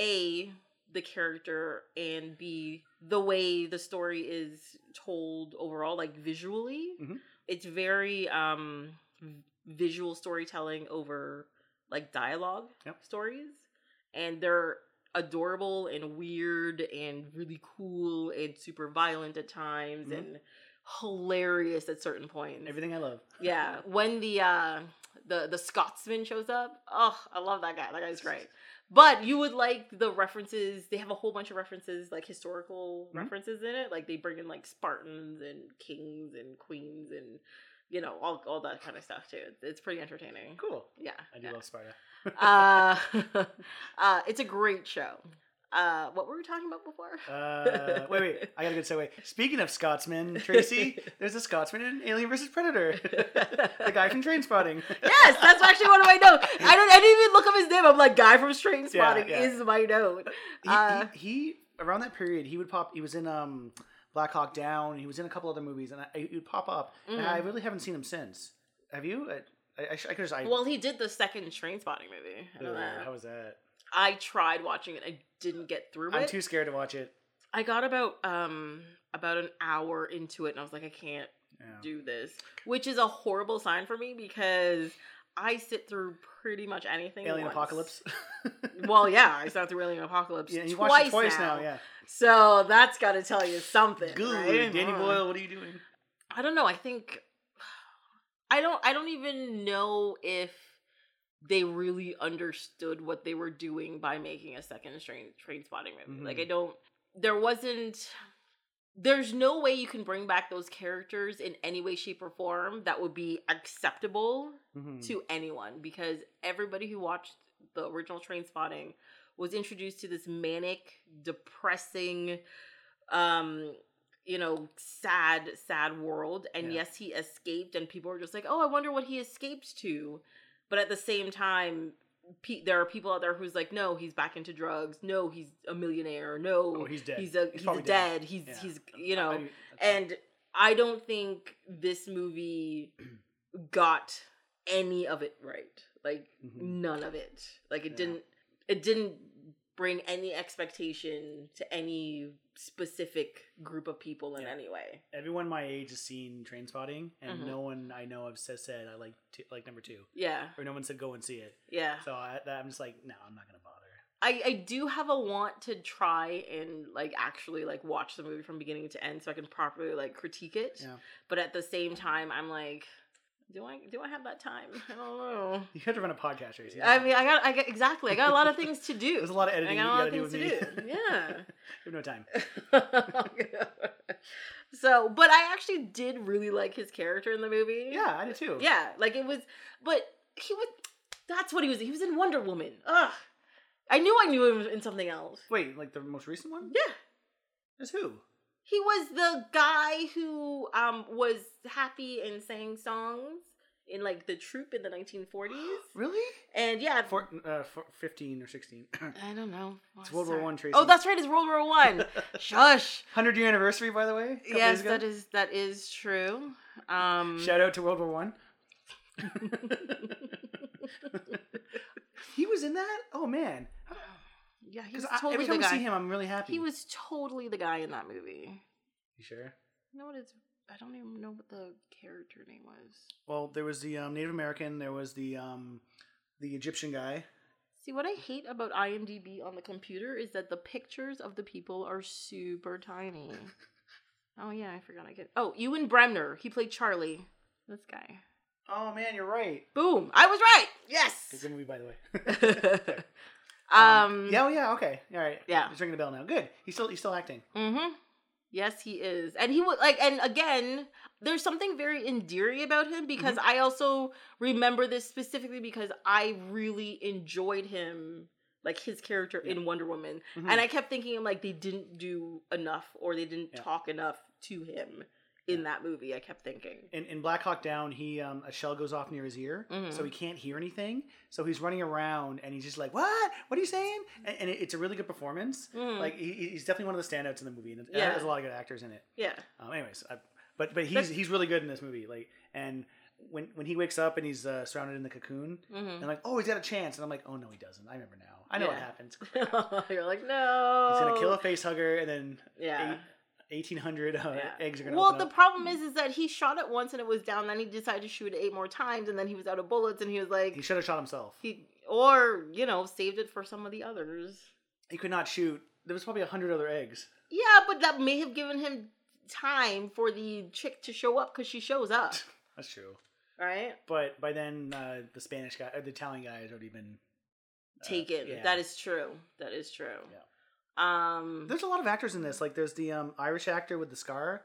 a the character and b the way the story is told overall like visually.
Mhm.
It's very um visual storytelling over like dialogue
Yep.
stories and they're adorable and weird and really cool and super violent at times
Mhm.
and hilarious at certain points.
Everything I love.
Yeah, when the uh the the Scotsman shows up, oh, I love that guy. That guy's great. But you would like the references. They have a whole bunch of references, like historical
Mhm.
references in it. Like they bring in like Spartans and kings and queens and you know all all that kind of stuff too. It's, it's pretty entertaining.
Cool.
Yeah,
I do
yeah.
love Sparta.
uh, uh, it's a great show. Uh, what were we talking about before?
Uh, wait, wait. I got a good segue. Speaking of Scotsman, Tracy, there's a Scotsman in Alien vs. Predator. the guy from Trainspotting.
Yes, that's actually one of my notes. I don't. I didn't even look up his name. I'm like, guy from Trainspotting
yeah.
is my note.
He,
Uh,
he, he around that period he would pop. He was in um Black Hawk Down. He was in a couple other movies, and I, he would pop up. And I
Mhm.
really haven't seen him since. Have you? I, I, I, I could just. I,
Well, he did the second Trainspotting movie. I know
Ugh,
that.
how was that?
I tried watching it. I didn't get through it.
I'm
it.
too scared to watch it.
I got about um about an hour into it, and I was like, I can't
Yeah.
do this, which is a horrible sign for me because I sit through pretty much anything.
Alien
once.
Apocalypse.
Well, yeah, I sat through Alien Apocalypse
yeah, you
twice,
watched it twice
now.
now. Yeah.
So that's got to tell you something.
Good,
right?
Danny. Boyle. What are you doing?
I don't know. I think I don't. I don't even know if they really understood what they were doing by making a second train train spotting movie. Like
Mhm.
I don't. There wasn't. There's no way you can bring back those characters in any way, shape, or form that would be acceptable
Mhm.
to anyone because everybody who watched the original train spotting was introduced to this manic depressing um you know sad sad world and
Yeah.
yes he escaped and people were just like oh i wonder what he escaped to but at the same time pe- there are people out there who's like no he's back into drugs no he's a millionaire no
Oh, he's dead.
he's a
He's
he's, dead.
dead.
he's
Yeah.
he's you know
I do-
and I don't think this movie got any of it right. Like
Mhm.
none of it. Like it
Yeah.
didn't it didn't bring any expectation to any specific group of people in
Yeah.
any way.
everyone my age has seen Trainspotting, and
Mhm.
no one I know have said, said I like t- like number two,
Yeah.
or no one said go and see it.
Yeah.
So I, that, I'm just like, no, I'm not gonna bother.
I, I do have a want to try and like actually like watch the movie from beginning to end so I can properly like critique it.
Yeah.
But at the same time I'm like do I do I have that time? I don't know.
You to run a podcast, Tracy.
I mean, I got, I got exactly. I got a lot of things to do.
there's a lot of editing.
I
got
a lot of things to
me.
do. Yeah.
we have no time.
so, but I actually did really like his character in the movie.
Yeah, I did too.
Yeah, like it was, but he was. That's what he was. He was in Wonder Woman. Ugh. I knew I knew him in something else.
Wait, like the most recent one?
Yeah.
Is who?
He was the guy who um was happy and sang songs in like the troupe in the 1940s.
Really?
And yeah,
Four, uh, four, 15 or 16.
I don't know.
It's World War. One, Tracy.
Oh, that's right. It's World War One. Shush.
100 year anniversary, by the way. a couple
Yes,
days ago.
that is that is true. Um,
Shout out to World War One. he was in that? Oh man!
Yeah, he was
Because
totally
every time
the
I
guy.
see him, I'm really happy.
He was totally the guy in that movie.
You sure?
You know what is? I don't even know what the character name was.
Well, there was the um, Native American. There was the um, the Egyptian guy.
See, what I hate about IMDb on the computer is that the pictures of the people are super tiny. oh yeah, I forgot I get. Oh, Ewan Bremner. He played Charlie. This guy.
Oh man, you're right.
Boom! I was right. Yes.
Good movie, by the way.
um.
yeah, oh, yeah, okay, all right.
Yeah.
he's ringing the bell now. Good. He's still he's still acting.
Mm-hmm. Yes, he is. And he would like and again, there's something very endearing about him because I also remember this specifically because I really enjoyed him like his character
Yeah.
in Wonder Woman,
Mhm.
and I kept thinking like they didn't do enough or they didn't
Yeah.
talk enough to him in that movie. I kept thinking.
in, in Black Hawk Down, he um, a shell goes off near his ear,
Mhm.
so he can't hear anything. So he's running around and he's just like, "What? What are you saying?" And, and it, it's a really good performance.
Mhm.
Like he, he's definitely one of the standouts in the movie, and
Yeah.
has a lot of good actors in it.
yeah,
Um, anyways, I, but but he's
That's-
he's really good in this movie. Like and when when he wakes up and he's uh, surrounded in the cocoon,
hmm
and like, oh, he's got a chance, and I'm like, oh no, he doesn't. I remember now. I know what
Yeah.
happens.
you're like no.
He's gonna kill a face hugger, and then
Yeah.
Eighteen hundred uh,
Yeah.
eggs are gonna.
Well, the
up.
problem is, is that he shot it once and it was down. Then he decided to shoot it eight more times, and then he was out of bullets, and he was like,
he should have shot himself.
he or you know saved it for some of the others.
He could not shoot. There was probably a hundred other eggs.
Yeah, but that may have given him time for the chick to show up because she shows up,
That's true.
right?
But by then, uh, the Spanish guy, or the Italian guy, has already been uh,
Taken.
yeah.
That is true. That is true.
Yeah.
Um.
There's a lot of actors in this. Like, there's the um, Irish actor with the scar.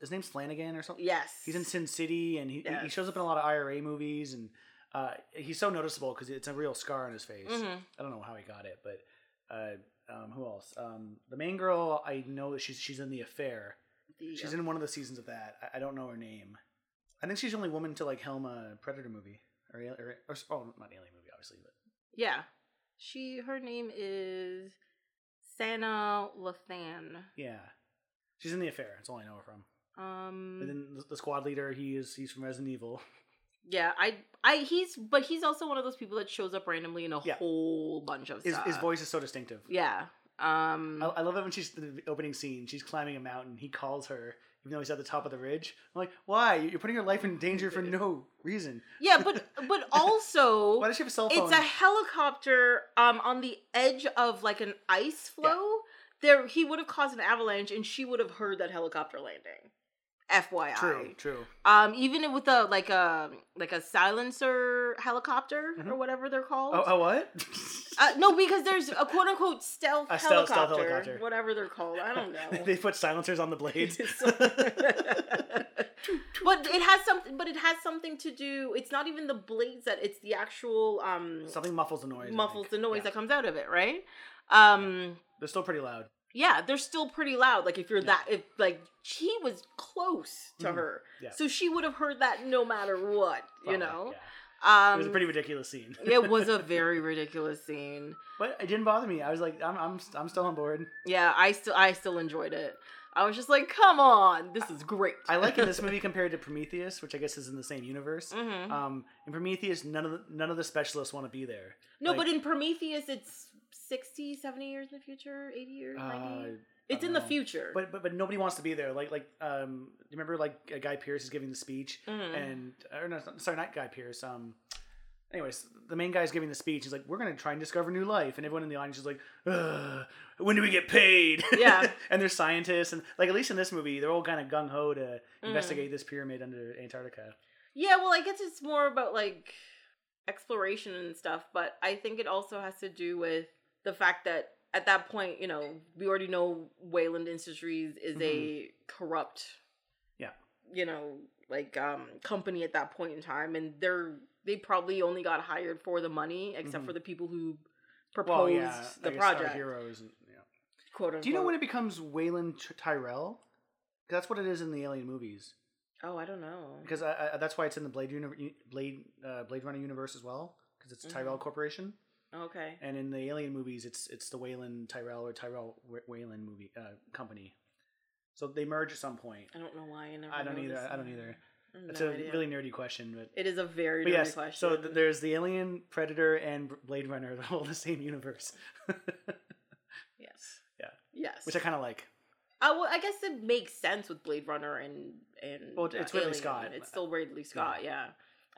His name's Flanagan or something.
Yes.
He's in Sin City, and he, he- he shows up in a lot of IRA movies, and uh, he's so noticeable because it's a real scar on his face.
Mhm.
I don't know how he got it, but uh, um, who else? Um, the main girl, I know that she's she's in the affair.
The,
She's
uh,
in one of the seasons of that. I, I don't know her name. I think she's the only woman to like helm a Predator movie or, or, or oh, not alien movie, obviously, but
Yeah. She. Her name is Sana Lathan.
yeah, she's in the affair. That's all I know her from.
Um.
And then the, the squad leader, he is he's from Resident Evil.
Yeah, I, I, he's, but he's also one of those people that shows up randomly in a
Yeah.
whole bunch of
His
stuff.
his voice is so distinctive.
Yeah. Um.
I, I love it when she's the opening scene. She's climbing a mountain. He calls her, even though he's at the top of the ridge. I'm like, why? You're putting your life in danger for no reason.
yeah, but but also
Why does she have a cell phone?
it's a helicopter um on the edge of like an ice flow. There, he would have caused an avalanche, and she would have heard that helicopter landing. FYI.
true, true.
Um, even with a like a like a silencer helicopter or
Mhm.
whatever they're called.
Oh, oh what?
Uh, no, because there's a quote unquote stealth,
A stealth-
helicopter,
stealth helicopter.
whatever they're called. I don't know.
they put silencers on the blades.
but it has something. But it has something to do. It's not even the blades that it's the actual um
Something muffles the noise.
Muffles the noise
Yeah.
that comes out of it, right? Um,
They're still pretty loud.
Yeah, they're still pretty loud. Like if you're
Yeah.
that, if like he was close to
Mhm.
her,
Yeah.
so she would have heard that no matter what, you know.
yeah.
Um,
it was a pretty ridiculous scene.
it was a very ridiculous scene.
but it didn't bother me. I was like, I'm, I'm, I'm still on board.
Yeah, I still I still enjoyed it. I was just like, come on, this is great.
I like in this movie compared to Prometheus, which I guess is in the same universe.
hmm
Um, in Prometheus, none of the, none of the specialists want to be there.
no,
like-
but in Prometheus, it's 60, 70 years in the future, 80 years, 90.
Uh,
it's in
don't
the future.
but, but but nobody wants to be there. Like like um, you remember like Guy Pearce is giving the speech,
Mhm.
and or no, sorry, not Guy Pearce. Um, anyways, the main guy's giving the speech. He's like, "We're gonna try and discover new life," and everyone in the audience is like, Ugh, "When do we get paid?"
Yeah.
and they're scientists, and like at least in this movie, they're all kind of gung ho to
Mhm.
investigate this pyramid under Antarctica.
yeah, well, I guess it's more about like exploration and stuff, but I think it also has to do with the fact that at that point, you know, we already know Weyland Industries is a corrupt,
Mm-hmm. Yeah.
you know, like um company at that point in time, and they're they probably only got hired for the money, except
Mhm.
for the people who proposed
Well, yeah,
the
I guess our
project.
heroes. And, yeah.
Quote unquote.
Do you know when it becomes Weyland Tyrell? That's what it is in the Alien movies.
Oh, I don't know.
Because I, I, that's why it's in the Blade Blade uh, Blade Runner universe as well. Because it's
Mhm.
Tyrell Corporation,
Okay.
and in the Alien movies, it's it's the Weyland Tyrell or Tyrell Weyland movie uh, company. So they merge at some point.
I don't know why. I never.
I don't either. I don't either. It's
no
a
idea.
really nerdy question, but.
It is a very nerdy
yes,
question.
so th- there's the Alien, Predator, and Blade Runner. They're all the same universe,
yes.
Yeah.
Yes.
which I kind of like.
Uh, well, I guess it makes sense with Blade Runner and and
Well, it's
uh,
Ridley
Alien.
Scott.
It's still Ridley Scott, yeah.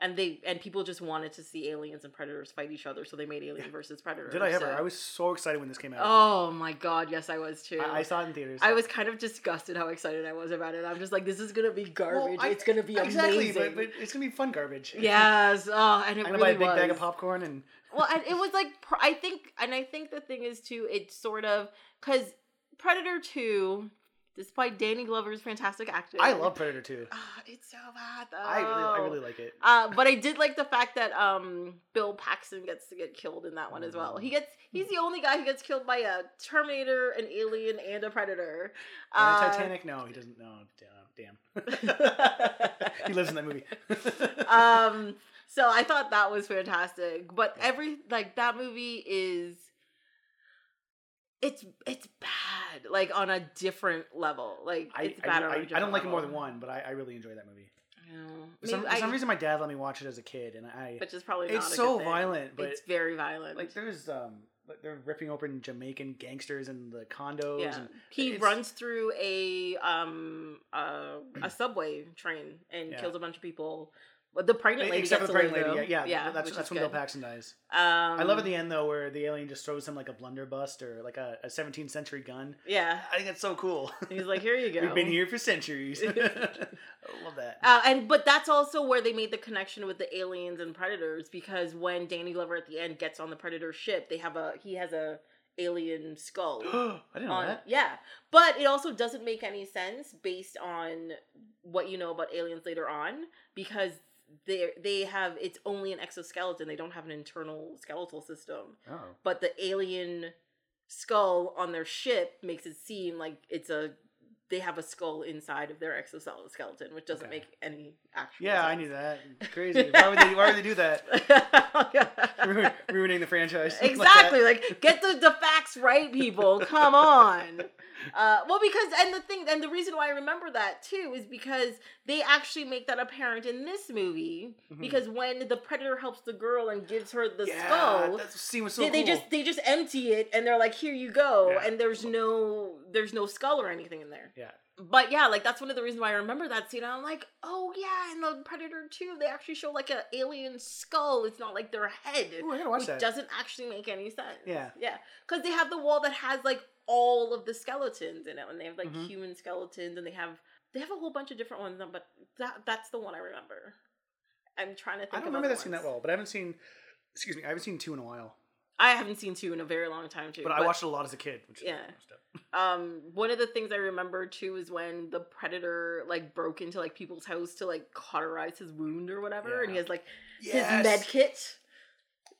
And they and people just wanted to see aliens and predators fight each other, so they made Alien versus Predator.
Did I ever?
so-
I was so excited when this came out.
Oh my god, yes, I was too.
I, I saw it in theaters.
I was kind of disgusted how excited I was about it. I'm just like, this is gonna be garbage.
I-
it's gonna be
exactly,
amazing.
but, but it's gonna be fun garbage.
yes, oh, and it
I'm gonna
really
buy a big
was.
bag of popcorn and
well and it was like i think and i think the thing is too it's sort of because predator 2 despite Danny Glover's fantastic acting.
I love Predator 2.
Ah, it's so bad though.
I really, I really like it.
Uh, but I did like the fact that um, Bill Paxton gets to get killed in that one as well. He gets he's the only guy who gets killed by a Terminator, an alien, and a Predator.
And
Uh,
Titanic? No, he doesn't. No, damn. damn. he lives in that movie.
um, so I thought that was fantastic. But every like that movie is it's it's bad like on a different level. Like
I,
it's
I,
bad
I,
on a
I don't like it more than one, but I, I really enjoy that movie. For some, for some reason, my dad let me watch it as a kid, and I
which is probably
it's
a
so
good thing.
violent, but
it's very violent.
like there's um like they're ripping open Jamaican gangsters in the condos.
yeah,
And
he runs through a um uh, a subway train and
Yeah.
kills a bunch of people. The pregnant lady
except for the pregnant lady. Yeah, yeah,
yeah,
that's that's when Bill. Paxton dies.
Um,
I love at the end though, where the alien just throws him like a blunderbuss or like a, a 17th century gun.
Yeah,
I think that's so cool.
he's like, "Here you go."
We've been here for centuries. I love that.
Uh, and but that's also where they made the connection with the aliens and predators because when Danny Glover at the end gets on the predator ship, they have a he has a alien skull.
I didn't know
on,
that.
yeah, but it also doesn't make any sense based on what you know about aliens later on because they they have it's only an exoskeleton. They don't have an internal skeletal system.
Oh.
But the alien skull on their ship makes it seem like it's a they have a skull inside of their exoskeleton, which doesn't
Okay.
make any actual.
Yeah, I knew that. Crazy. Why would they? Why would they do that? Ru- Ruining the franchise. like
exactly. Like, get the, the facts right, people. Come on. Uh, well, because and the thing and the reason why I remember that too is because they actually make that apparent in this movie.
Mhm.
Because when the predator helps the girl and gives her the
yeah,
skull,
that scene was so
they,
cool.
they just they just empty it and they're like, here you go,
Yeah.
and there's no there's no skull or anything in there.
Yeah.
But yeah, like that's one of the reasons why I remember that scene. I'm like, oh yeah, in the Predator 2, they actually show like an alien skull. It's not like their head.
Ooh, I gotta watch
which
that.
doesn't actually make any sense.
Yeah.
Yeah. Because they have the wall that has like all of the skeletons in it, and they have like
Mhm.
human skeletons, and they have they have a whole bunch of different ones. But that that's the one I remember. I'm trying to think.
I don't remember that scene that well, but I haven't seen. Excuse me, I haven't seen two in a while.
I haven't seen two in a very long time too.
But, I watched it a lot as a kid. Which
Yeah. Um, one of the things I remember too is when the predator like broke into like people's house to like cauterize his wound or whatever, and he has like
Yes.
his med kit.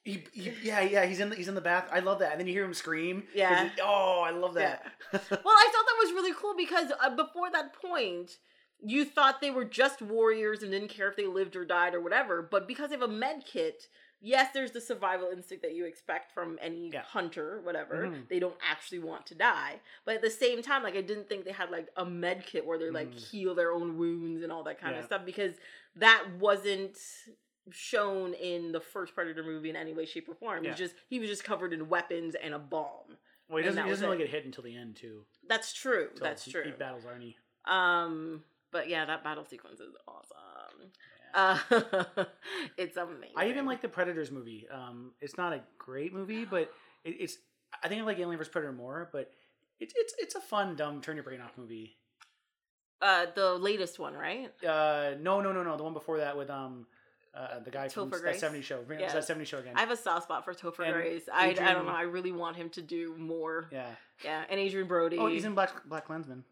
He, he, yeah, yeah, he's in the, he's in the bath. I love that. And then you hear him scream.
Yeah.
oh, I love that.
Well, I thought that was really cool because uh, before that point, you thought they were just warriors and didn't care if they lived or died or whatever. But because they have a med kit, yes, there's the survival instinct that you expect from any
Yeah.
hunter, whatever.
Mhm.
They don't actually want to die. But at the same time, like I didn't think they had like a med kit where they like
Mm.
heal their own wounds and all that kind
Yeah.
of stuff because that wasn't shown in the first Predator movie in any way, shape, or form. He was just he was just covered in weapons and a bomb.
well, he doesn't, he doesn't really
it.
get hit until the end, too.
That's true.
So
That's
he,
true.
He battles Arnie.
Um, but yeah, that battle sequence is awesome.
Yeah.
Uh, it's amazing.
I even like the Predators movie. Um, it's not a great movie, but it, it's. I think I like Alien vs Predator more, but it's it's it's a fun, dumb, turn your brain off movie.
uh the latest one, right?
Uh, no, no, no, no. The one before that with um, uh, the guy from
Topher
that
Grace?
'70s show. Bring it
Yeah.
that '70s show again.
I have a soft spot for Topher
And
Grace. I, I don't know. I really want him to do more. Yeah,
yeah.
and Adrien Brody.
Oh, he's in Black Black Klansman.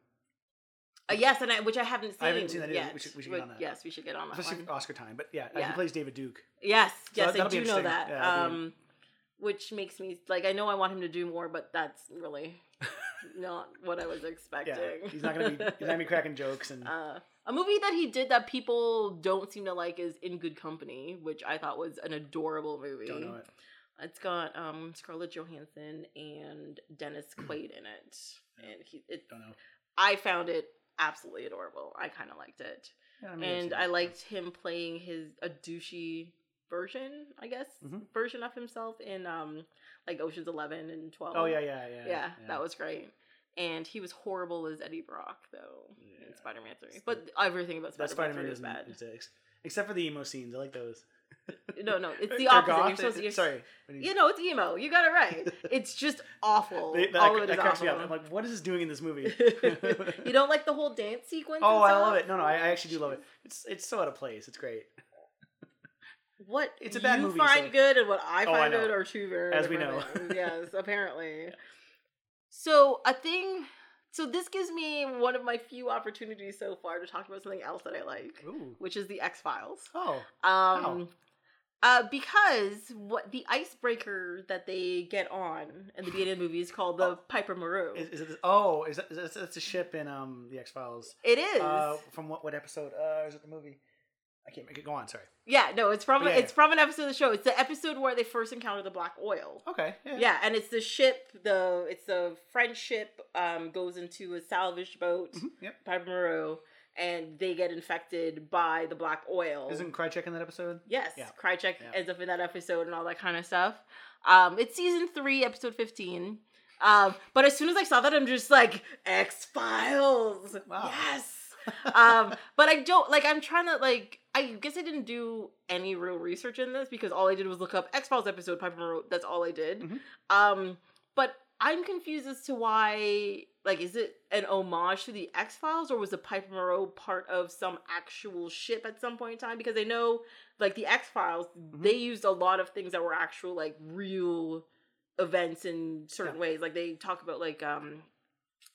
Uh, yes, and I, which I haven't seen.
I haven't seen that.
Yet.
We should- we should get on that.
Yes, we should get on that
Especially. Oscar time, but yeah,
Yeah.
he plays David Duke.
Yes, yes,
that-
I do know that.
Yeah,
um, which makes me like I know I want him to do more, but that's really not what I was expecting.
Yeah, he's not gonna be he's not gonna be cracking jokes and
Uh, a movie that he did that people don't seem to like is In Good Company, which I thought was an adorable movie.
don't know it.
It's got um, Scarlett Johansson and Dennis Quaid in it, and he. It,
Don't know.
I found it absolutely adorable. I kind of liked it,
Yeah, I've
and I liked him playing his a douchey version, I guess,
Mhm.
version of himself in um like Ocean's Eleven and Twelve.
Oh yeah, yeah, yeah.
yeah, that was great. And he was horrible as Eddie Brock though
Yeah.
In Spider-Man Three, but everything about Spider-Man,
Spider-Man
3
is
bad.
Except for the emo scenes. I like those.
No, no, it's the opposite.
goth.
You're supposed to. You're,
Sorry. he-
You know, it's emo. You got it right. It's just awful.
They- that,
All of it
that
is
cracks me up.
awful.
I'm like, what is this doing in this movie?
you don't like the whole dance sequence?
oh, I love it. No, no, I, I actually do love it. It's it's so out of place. It's great.
What
It's a bad
you
movie,
find
so-
good and what I
Oh, I
find good are two very
As we know.
yes, apparently. So a thing So this gives me one of my few opportunities so far to talk about something else that I like,
Ooh.
which is the X Files.
Oh.
Um, uh, because what the icebreaker that they get on in the beginning of the movie is called the
Oh.
Piper Maru.
Is, is it? Oh, is that? Is that it's a ship in um the X Files?
it is.
Uh, from what what episode? Uh, is it the movie? I can't make it. Go on. Sorry.
yeah, no, it's from
Yeah,
it's
yeah.
from an episode of the show. It's the episode where they first encounter the black oil.
Okay. Yeah.
Yeah, and it's the ship. The it's the French ship. Um, goes into a salvage boat,
Mhm, Yep.
Piper Maru, and they get infected by the black oil.
Isn't Krychek in that episode?
Yes,
Yeah.
Krychek ends up in that episode and all that kind of stuff. Um, it's season three, episode fifteen. Um, but as soon as I saw that, I'm just like X Files.
Wow.
Yes. um, but I don't like. I'm trying to like. I guess I didn't do any real research in this because all I did was look up X Files episode Piper Maru. That's all I did.
Mhm.
Um, but I'm confused as to why. Like, is it an homage to the X Files, or was the Piper Maru part of some actual ship at some point in time? Because I know, like, the X Files,
Mhm.
they used a lot of things that were actual, like, real events in certain
Yeah.
ways. Like, they talk about, like, um,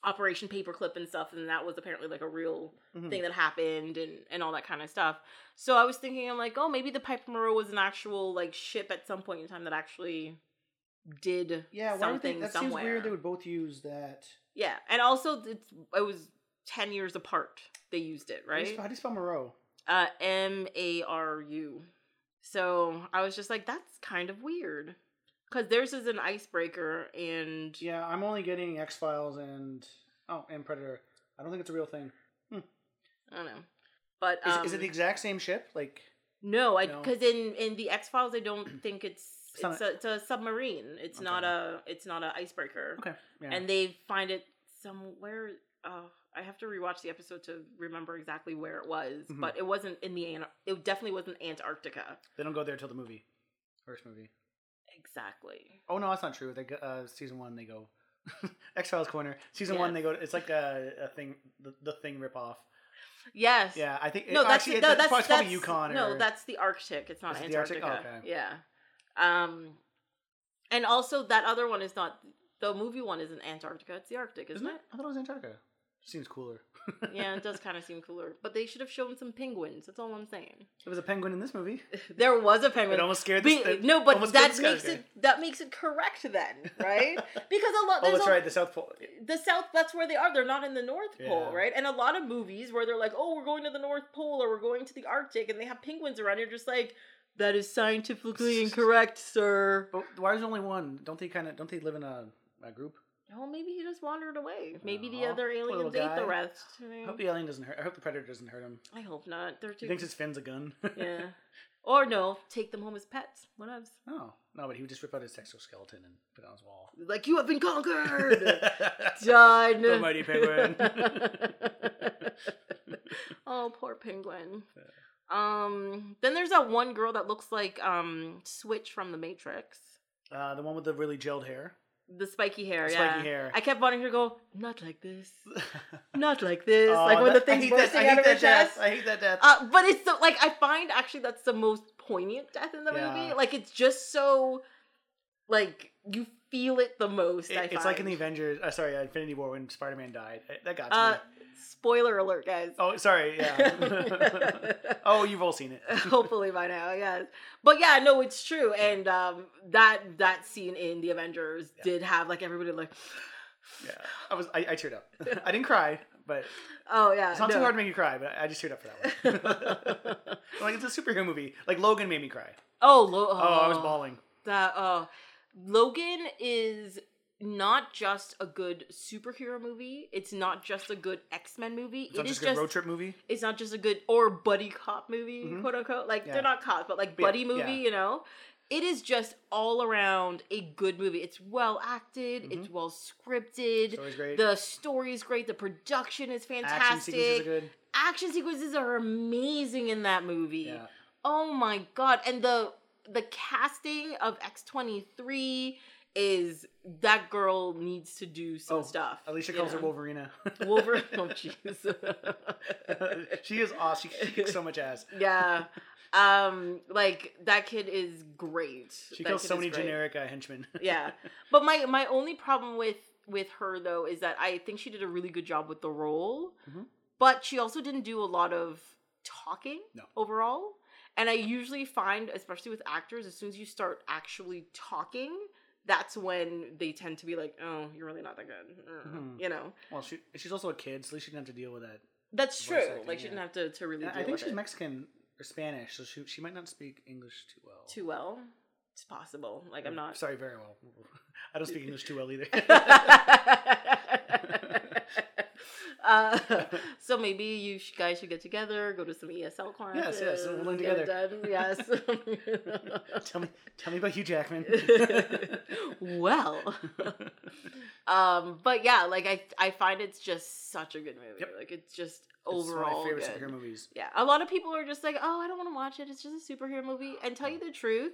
Operation Paperclip and stuff, and that was apparently, like, a real
Mhm.
thing that happened and, and all that kind of stuff. So I was thinking, I'm like, oh, maybe the Piper Maru was an actual, like, ship at some point in time that actually did
Yeah.
Something
they, that
somewhere.
seems weird. They would both use that.
Yeah, and also it's, it was ten years apart. They used it
How do you
right.
How do you spell Moreau?
Uh, M A R U. So I was just like, that's kind of weird, because theirs is an icebreaker, and
Yeah, I'm only getting X Files and oh, and Predator. I don't think it's a real thing.
I don't know. But
Is,
um,
is it the exact same ship? Like,
no? I
No.
because in in the X Files, I don't think it's
It's not
a, it's a submarine. It's not a it's not an icebreaker.
okay, yeah.
And they find it somewhere. Oh, I have to rewatch the episode to remember exactly where it was,
Mhm.
but it wasn't in the. It definitely wasn't Antarctica.
they don't go there till the movie, first movie.
Exactly.
Oh no, that's not true. They go, uh, season one they go X Files corner. Season
Yeah.
one they go. It's like a, a thing, the, the thing rip off.
Yes.
Yeah, I think.
No,
it-
that's
actually,
no,
it's
that's
it's probably
that's-
Yukon.
No,
or,
that's the Arctic. It's not
Is it the Arctic?
Antarctica.
Oh, okay.
Yeah. Um, and also that other one is not the movie one isn't Antarctica. It's the Arctic, isn't,
isn't it? I thought it was Antarctica. Seems cooler.
Yeah, it does kind of seem cooler. But they should have shown some penguins. That's all I'm saying.
There was a penguin in this movie.
There was a penguin.
It almost scared the
no, but that makes it that makes it correct then, right? Because a lot.
Oh, that's
a-
right. The South Pole.
the south that's where they are they're not in the north pole
Yeah.
right and a lot of movies where they're like oh we're going to the north pole or we're going to the arctic and they have penguins around you're just like that is scientifically incorrect sir
But why is there only one? Don't they kind of? Don't they live in a, a group?
Oh maybe he just wandered away maybe the other
poor little
aliens ate the rest
I hope the alien doesn't hurt. I hope the predator doesn't hurt him.
i hope not they're
He
too
thinks his fin's a gun.
yeah or no take them home as pets whatevs
oh no, No, but he would just rip out his exoskeleton and put it on his wall.
like you have been conquered done
The mighty penguin.
oh, poor penguin. Um, then there's that one girl that looks like um Switch from the Matrix.
uh, the one with the really gelled hair.
The spiky hair,
The
yeah.
spiky hair.
I kept wanting her to go, not like this, not like this,
Oh,
like when the
that- I
thing's
that-
bursting
I hate
out of her
that death.
chest.
I hate that death.
Uh, but it's the like I find actually that's the most poignant death in the
Yeah.
movie. Like it's just so, like you feel it the most. I
It- it's like in the Avengers. Uh, sorry, Infinity War when Spider Man died. That got to
Uh,
me.
spoiler alert, guys.
Oh, sorry. Yeah. oh, you've all seen it.
hopefully by now yes but yeah no it's true and um that that scene in the avengers
Yeah.
did have like everybody like
Yeah, I was. I, I teared up. I didn't cry, but
oh yeah
it's not
no.
too hard to make you cry. But I just teared up for that one. like it's a superhero movie. Like Logan made me cry.
oh, lo-
Oh, I was bawling.
that oh logan is not just a good superhero movie it's not just a good x-men movie
It's not
it is
just a good road trip movie.
it's not just a good or buddy cop movie,
Mhm.
quote unquote. Like
Yeah.
they're not cops, but like
But yeah,
buddy movie,
yeah.
you know. It is just all around a good movie. It's well acted, it's well scripted.
Story's great.
The story's great. The production is fantastic.
Action sequences are good.
Action sequences are amazing in that movie. Oh my god! And the the casting of X twenty three is that girl needs to do some
Oh,
stuff.
Alicia calls her
know?
Wolverina.
Wolverine. Oh jeez.
she is awesome. She kicks so much ass.
yeah. um, like that kid is great.
She
That
kills so many
great.
generic uh, henchmen.
Yeah. But my my only problem with with her though is that I think she did a really good job with the role,
Mhm.
but she also didn't do a lot of talking
No.
overall. And I usually find, especially with actors, as soon as you start actually talking, that's when they tend to be like, "Oh, you're really not that good,"
Mhm.
you know.
well, she she's also a kid, so at least she didn't have to deal with that.
That's true.
acting,
like she
yeah.
didn't have to to really. Deal
I think she's
it
Mexican or Spanish, so she she might not speak English too well.
too well. It's possible. Like I'm not.
Sorry, very well. I don't speak English too well either.
uh, so maybe you guys should get together, go to some ESL classes.
yes, yes, we'll learn together.
done. Yes.
tell me, tell me about Hugh Jackman.
well, um, but yeah, like I, I find it's just such a good movie.
Yep.
Like it's just
It's one of
overall
my favorite
good.
superhero movies.
Yeah, a lot of people are just like, oh, I don't want to watch it. It's just a superhero movie. And tell you the truth,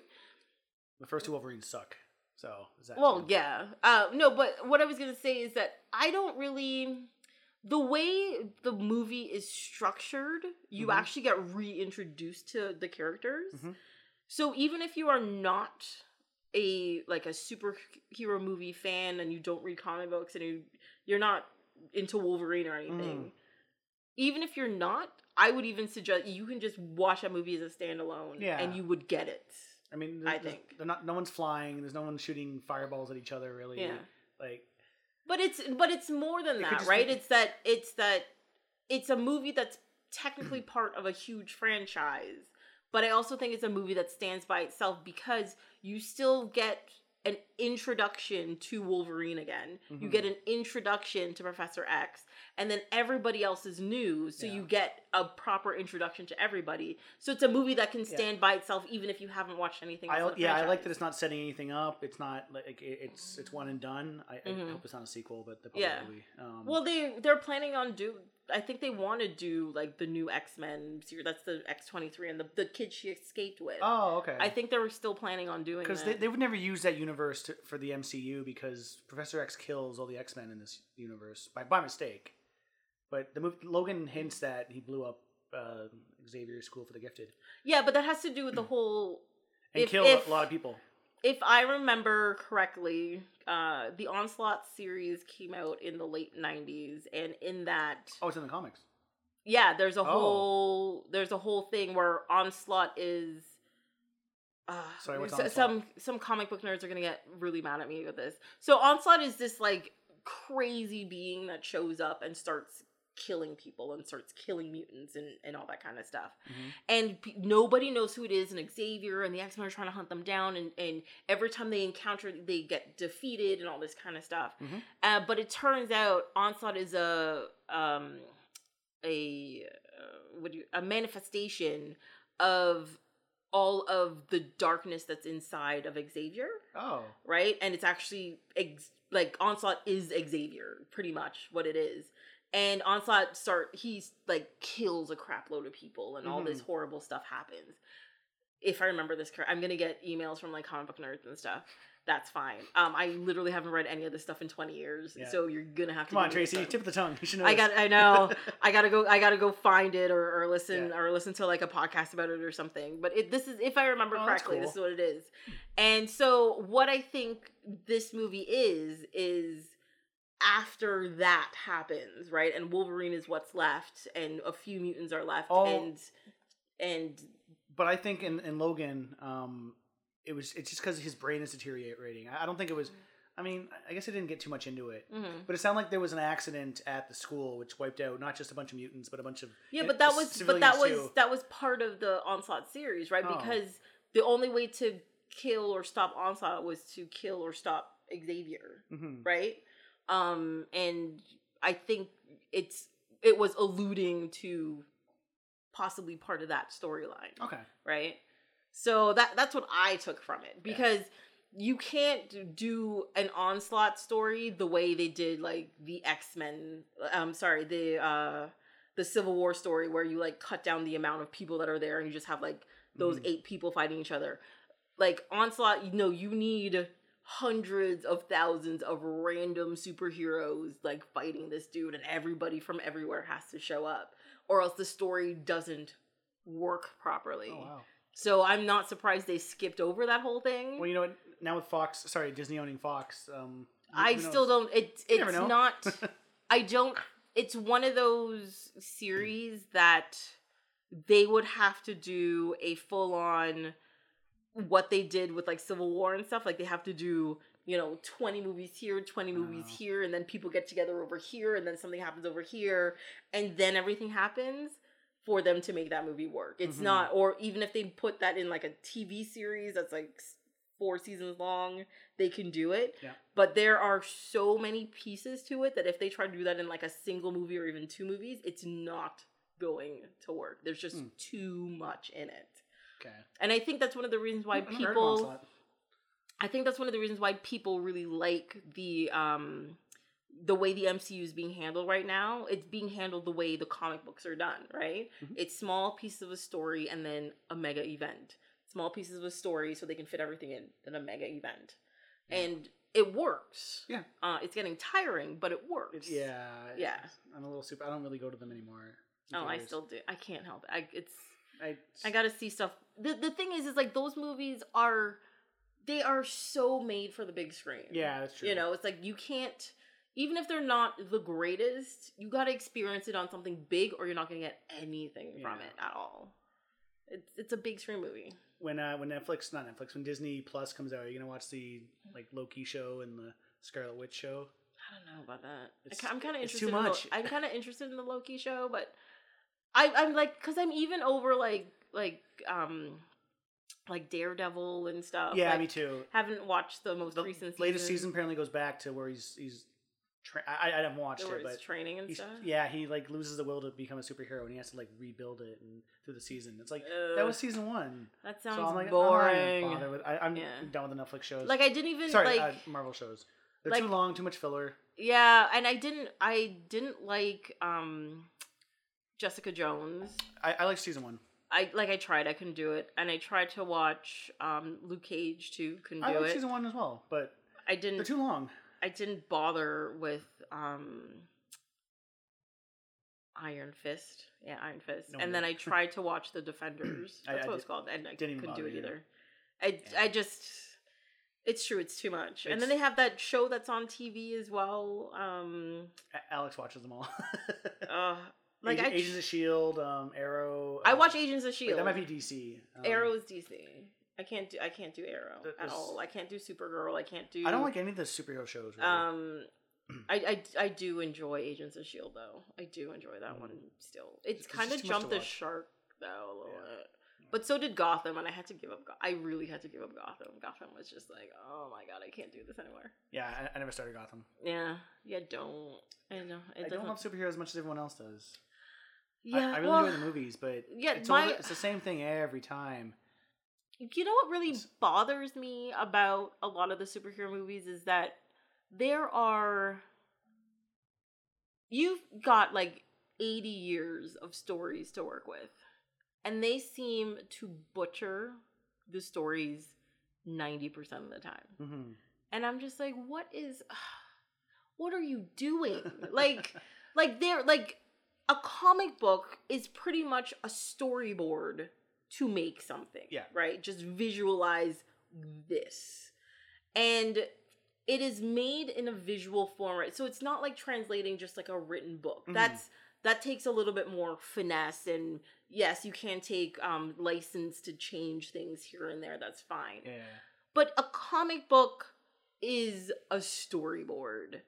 The first two Wolverines suck. So is that
Well, yeah. Uh, no, but what I was gonna say is that I don't really. The way the movie is structured, you
Mhm.
actually get reintroduced to the characters.
Mhm.
So even if you are not a like a superhero movie fan and you don't read comic books and you you're not into Wolverine or anything,
Mm.
even if you're not, I would even suggest you can just watch that movie as a standalone,
Yeah.
and you would get it.
I mean,
I think.
they're not. No one's flying. There's no one shooting fireballs at each other. Really.
Yeah.
Like
But it's but it's more than
It
that, right?
be-
It's that it's that it's a movie that's technically part of a huge franchise. But I also think it's a movie that stands by itself because you still get an introduction to Wolverine again. You
Mhm.
get an introduction to Professor X, and then everybody else is new, so
Yeah.
you get a proper introduction to everybody. So it's a movie that can stand by itself even if you haven't watched anything.
I yeah, I like that it's not setting anything up. It's not like it, it's it's one and done. I, I
Mhm.
hope it's not a sequel, but the
Yeah.
Um,
Well, they they're planning on do. I think they want to do like the new X Men series. That's the X twenty three and the the kid she escaped with.
oh okay.
I think they were still planning on doing
because they, they would never use that universe to, for the MCU because Professor X kills all the X Men in this universe by by mistake. But the movie Logan hints that he blew up uh, Xavier's School for the Gifted
yeah, but that has to do with the whole.
and
If-
killed
if-
a lot of people.
If I remember correctly, uh, the Onslaught series came out in the late '90s, and in that,
Oh, it's in the comics.
yeah, there's a
Oh.
whole there's a whole thing where Onslaught is. Uh,
Sorry, what's Onslaught?
some some comic book nerds are gonna get really mad at me with this. So Onslaught is this like crazy being that shows up and starts killing people and starts killing mutants and, and all that kind of stuff.
Mhm.
And p- nobody knows who it is, and Xavier and the X Men are trying to hunt them down. And, and every time they encounter, they get defeated and all this kind of stuff.
Mhm.
Uh, but it turns out Onslaught is a um, a uh, what do you, a manifestation of all of the darkness that's inside of Xavier,
Oh,
right? And it's actually ex- like Onslaught is Xavier, pretty much what it is. And Onslaught start he's like kills a crap load of people and all this horrible stuff happens. If I remember this correct, I'm gonna get emails from like comic book nerds and stuff. That's fine. Um, I literally haven't read any of this stuff in 20 years,
Yeah.
so you're gonna have to.
come on, Tracy,
some.
tip of the tongue. You should know.
I got. I know. I gotta go. I gotta go find it or, or listen
Yeah.
or listen to like a podcast about it or something. But it, this is, if I remember
Oh,
correctly, this is what it is. And so, what I think this movie is is after that happens, right? And Wolverine is what's left, and a few mutants are left,
Oh.
and and
but I think in, in Logan, um, it was it's just because his brain is deteriorating. I I don't think it was. I mean, I guess I didn't get too much into it,
mhm.
but it sounded like there was an accident at the school which wiped out not just a bunch of mutants, but a bunch of
Yeah,
eh,
but that was but that was
too.
that was part of the onslaught series, right?
Oh.
Because the only way to kill or stop onslaught was to kill or stop Xavier,
Mhm.
right? Um and I think it's it was alluding to possibly part of that storyline,
Okay.
right? So that that's what I took from it because you can't do an onslaught story the way they did like the X-Men um sorry, the uh the Civil War story where you like cut down the amount of people that are there and you just have like those
Mhm.
eight people fighting each other. Like onslaught, you know, you need hundreds of thousands of random superheroes like fighting this dude and everybody from everywhere has to show up or else the story doesn't work properly.
Oh wow.
So I'm not surprised they skipped over that whole thing.
Well, you know what? Now with Fox, sorry, Disney owning Fox, um,
I still don't. It,
You
it's not. I don't. It's one of those series that they would have to do a full on what they did with like Civil War and stuff. Like they have to do you know twenty movies here, twenty movies
Wow.
here, and then people get together over here, and then something happens over here, and then everything happens for them to make that movie work. It's
Mhm.
not, or even if they put that in like a TV series that's like four seasons long, they can do it.
Yeah.
But there are so many pieces to it that if they try to do that in like a single movie or even two movies, it's not going to work. There's just
Hmm.
too much in it.
Okay.
And I think that's one of the reasons why
I haven't heard
people I think that's one of the reasons why people really like the um the way the MCU is being handled right now. It's being handled the way the comic books are done, right?
Mhm.
It's small pieces of a story and then a mega event. Small pieces of a story so they can fit everything in, then a mega event.
Yeah.
And it works.
Yeah.
Uh, it's getting tiring, but it works.
Yeah.
Yeah.
I'm a little super. I don't really go to them anymore.
Oh, I still do. I can't help it. I it's
I,
I gotta see stuff. The the thing is, is like those movies are, they are so made for the big screen.
Yeah, that's true.
You know, it's like you can't, even if they're not the greatest, you gotta experience it on something big, or you're not gonna get anything from it at all. It's it's a big screen movie.
when uh, when Netflix, not Netflix, when Disney Plus comes out, are you gonna watch the like Loki show and the Scarlet Witch show?
I don't know about that.
It's-
I'm kind of
it's
interested.
too
in
much.
The, I'm kind of interested in the Loki show, but I I'm like because I'm even over like like um like Daredevil and stuff.
yeah,
like,
me too.
Haven't watched the most
The
recent
latest season apparently goes back to where he's he's. Tra- I, I haven't watched it, but
training and stuff.
yeah, he like loses the will to become a superhero and he has to like rebuild it and through the season. It's like that was season one.
that
So
sounds
I'm like, I'm
boring.
not with. I, I'm
Yeah.
done with the Netflix shows.
like I didn't even
sorry,
like
uh, Marvel shows. They're
like-
too long, too much filler.
yeah, and I didn't I didn't like um Jessica Jones.
I, I like season one.
I like I tried, I couldn't do it, and I tried to watch um Luke Cage too, couldn't do it.
I
do
like
it.
season one as well, but
I didn't.
they're too long.
I didn't bother with um Iron Fist. Yeah, Iron Fist.
No
and then I tried to watch The Defenders. That's
I
what it's called. And I
didn't
couldn't do it
either.
either. I
Yeah.
I just it's true, it's too much. and then they have that show that's on TV as well. Um
Alex watches them all.
uh like
Agent,
I
Agents of Shield, um, Arrow.
I
uh,
watch Agents of
wait,
Shield.
that might be DC. Um,
Arrow is DC. I can't do I can't do Arrow at all. I can't do Supergirl. I can't do
I don't like any of the superhero shows. Really.
Um, I, I I do enjoy Agents of Shield though. I do enjoy that
Mm.
one still. It's
It's
kind of
just too much to
jumped the shark though a little
Yeah.
bit. But so did Gotham, and I had to give up. Go- I really had to give up Gotham. Gotham was just like, oh my god, I can't do this anymore.
yeah, I, I never started Gotham.
Yeah, yeah, don't. I know.
I don't love superheroes as much as everyone else does.
Yeah,
I, I really
well,
enjoy the movies, but
yeah,
it's,
my-
over, it's the same thing every time.
You know what really
It's-
bothers me about a lot of the superhero movies is that there are you've got like 80 years of stories to work with and they seem to butcher the stories 90% of the time.
hmm
And I'm just like what is what are you doing? like like they're like a comic book is pretty much a storyboard to make something.
Yeah.
Right? Just visualize this. And it is made in a visual form, right? So it's not like translating just like a written book.
Mhm.
That's that takes a little bit more finesse and yes, you can take um license to change things here and there. That's fine.
Yeah.
But a comic book is a storyboard.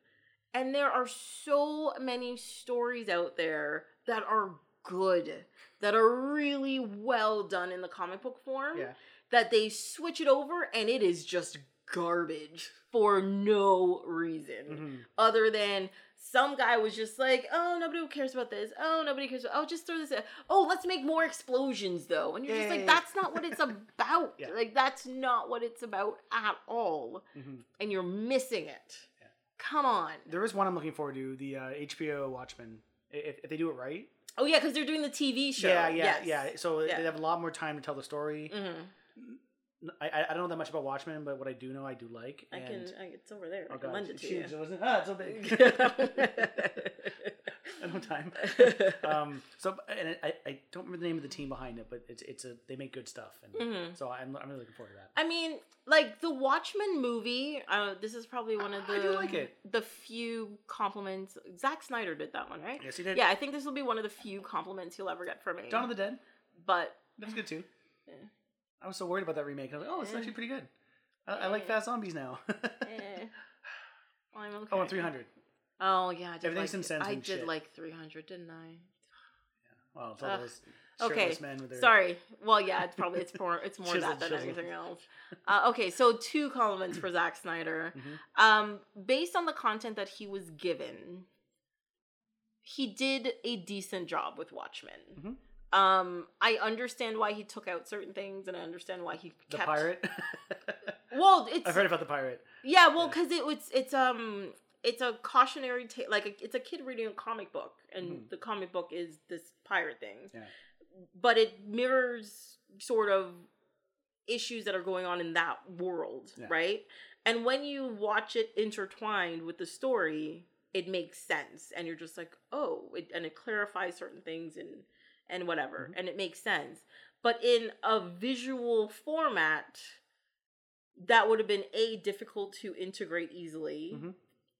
And there are so many stories out there that are good, that are really well done in the comic book form,
Yeah.
that they switch it over and it is just garbage for no reason
hmm
other than some guy was just like, oh, nobody cares about this. Oh, nobody cares. About, oh, just throw this. In. Oh, let's make more explosions though. And you're just like, that's not what it's about. Like that's not what it's about at all.
hmm
And you're missing it. Come on.
There is one I'm looking forward to: the uh, HBO Watchmen. If, if they do it right,
Oh yeah, because they're doing the TV show.
yeah, yeah,
Yes.
yeah. So
Yeah.
they have a lot more time to tell the story.
Mhm.
I, I don't know that much about Watchmen, but what I do know, I do like.
I can. I, it's over there.
Oh
I can
god,
lend it
it's
to
huge,
you.
wasn't it? Ah, it's so big. no time. um, so and I, I don't remember the name of the team behind it, but it's it's a they make good stuff, and
Mhm.
so I'm I'm really looking forward to that.
I mean, like the Watchmen movie. Uh, this is probably one of
I- I
the
do like it.
the few compliments. Zack Snyder did that one, right?
Yes, he did.
Yeah, I think this will be one of the few compliments he'll ever get from me.
Dawn of the Dead.
but
That was good too.
Yeah.
I was so worried about that remake. I was like, oh, it's
Yeah.
actually pretty good. I, I like fast zombies now.
eh, I'm okay.
oh, and 300.
Oh yeah, I did
Everything
like,
since then's
I did
shit.
like 300, didn't I?
Wow, it's all
Ugh.
those
Okay,
men with their
Sorry. Well, yeah, it's probably it's more it's more that than
chiseled.
anything else. Uh, okay, so two compliments for Zack Snyder.
Mhm.
Um, based on the content that he was given, he did a decent job with Watchmen.
Mhm.
Um, I understand why he took out certain things, and I understand why he
The
kept.
pirate.
Well, it's
I've heard about the pirate.
yeah, well,
Yeah.
because it was it's um it's a cautionary tale, like a, it's a kid reading a comic book, and
Mhm.
the comic book is this pirate thing.
Yeah.
But it mirrors sort of issues that are going on in that world,
Yeah.
right? And when you watch it intertwined with the story, it makes sense, and you're just like, oh, it, and it clarifies certain things and and whatever,
Mhm.
and it makes sense. But in a visual format, that would have been a difficult to integrate easily,
Mhm.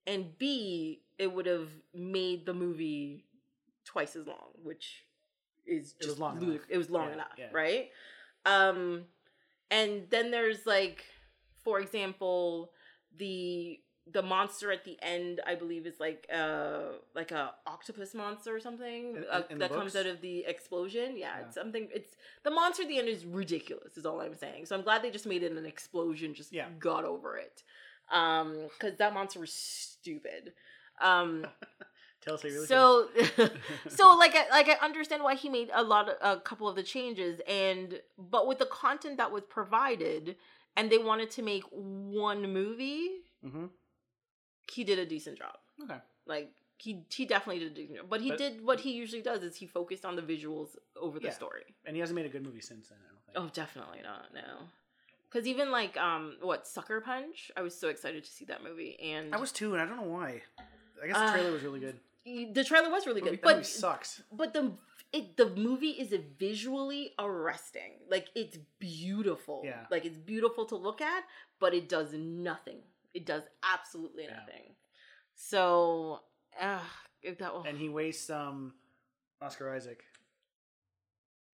And b it would have made the movie twice as long, which is
It
just
was long
lu-
enough.
It was long
Yeah,
enough,
yeah.
right? Um, and then there's like, for example, the the monster at the end, I believe, is like uh like a octopus monster or something
In-
uh,
in the
that comes out of the explosion. Yeah,
Yeah.
it's something. It's the monster at the end is ridiculous. Is all I'm saying. So I'm glad they just made it an explosion. Just
Yeah.
got over it. Um, because that monster was stupid. Um,
Tell us how you really
so so like I, like I understand why he made a lot of a couple of the changes and but with the content that was provided and they wanted to make one movie
hmm
he did a decent job
Okay.
like he he definitely did a decent job but he
But-
did what he usually does is he focused on the visuals over the
Yeah.
story
And he hasn't made a good movie since then. I don't think.
oh definitely not no because even like um what sucker punch i was so excited to see that movie and
I was too, and I don't know why. I guess the
Uh,
trailer was really good.
the trailer was really good but
sucks.
but the it the movie is visually arresting. Like it's beautiful.
Yeah.
Like it's beautiful to look at, but it does nothing. It does absolutely
Yeah.
nothing. So, uh, that will.
And he wastes um Oscar Isaac.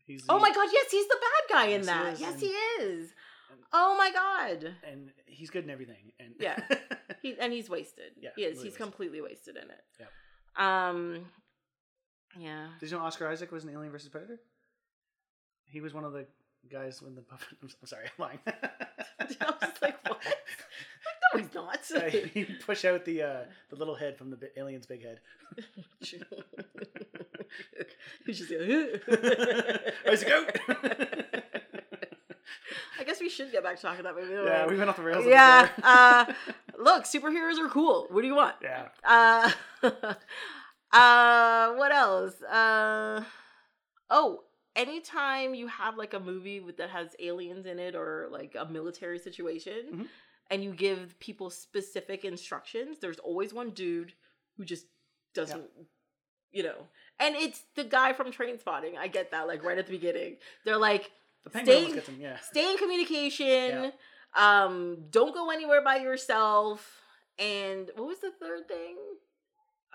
He's
oh my god! Yes, he's the bad guy in that.
he
yes,
and-
he is.
And-
Oh my god.
and he's good in everything. And
Yeah. He and he's wasted.
Yeah,
he is.
really
he's
wasted.
completely wasted in it.
Yeah.
Um. Yeah.
Did you know Oscar Isaac was an Alien versus Predator? He was one of the guys when the puppet. I'm, sorry, I'm lying.
I was like, what? No, he's not.
Yeah, he push out the uh, the little head from the bi- alien's big head.
He's just like,
Isaac out.
I guess we should get back to talking that movie.
yeah, we went off the rails. a bit
yeah. Uh, look, superheroes are cool. What do you want?
yeah.
Uh, uh, what else? Uh, oh, anytime you have like a movie with, that has aliens in it or like a military situation,
Mhm.
and you give people specific instructions, there's always one dude who just doesn't. You know, and it's the guy from Trainspotting. I get that, like right at the beginning. They're like,
The penguin
Stay-
gets him. Yeah.
stay in communication um don't go anywhere by yourself and what was the third thing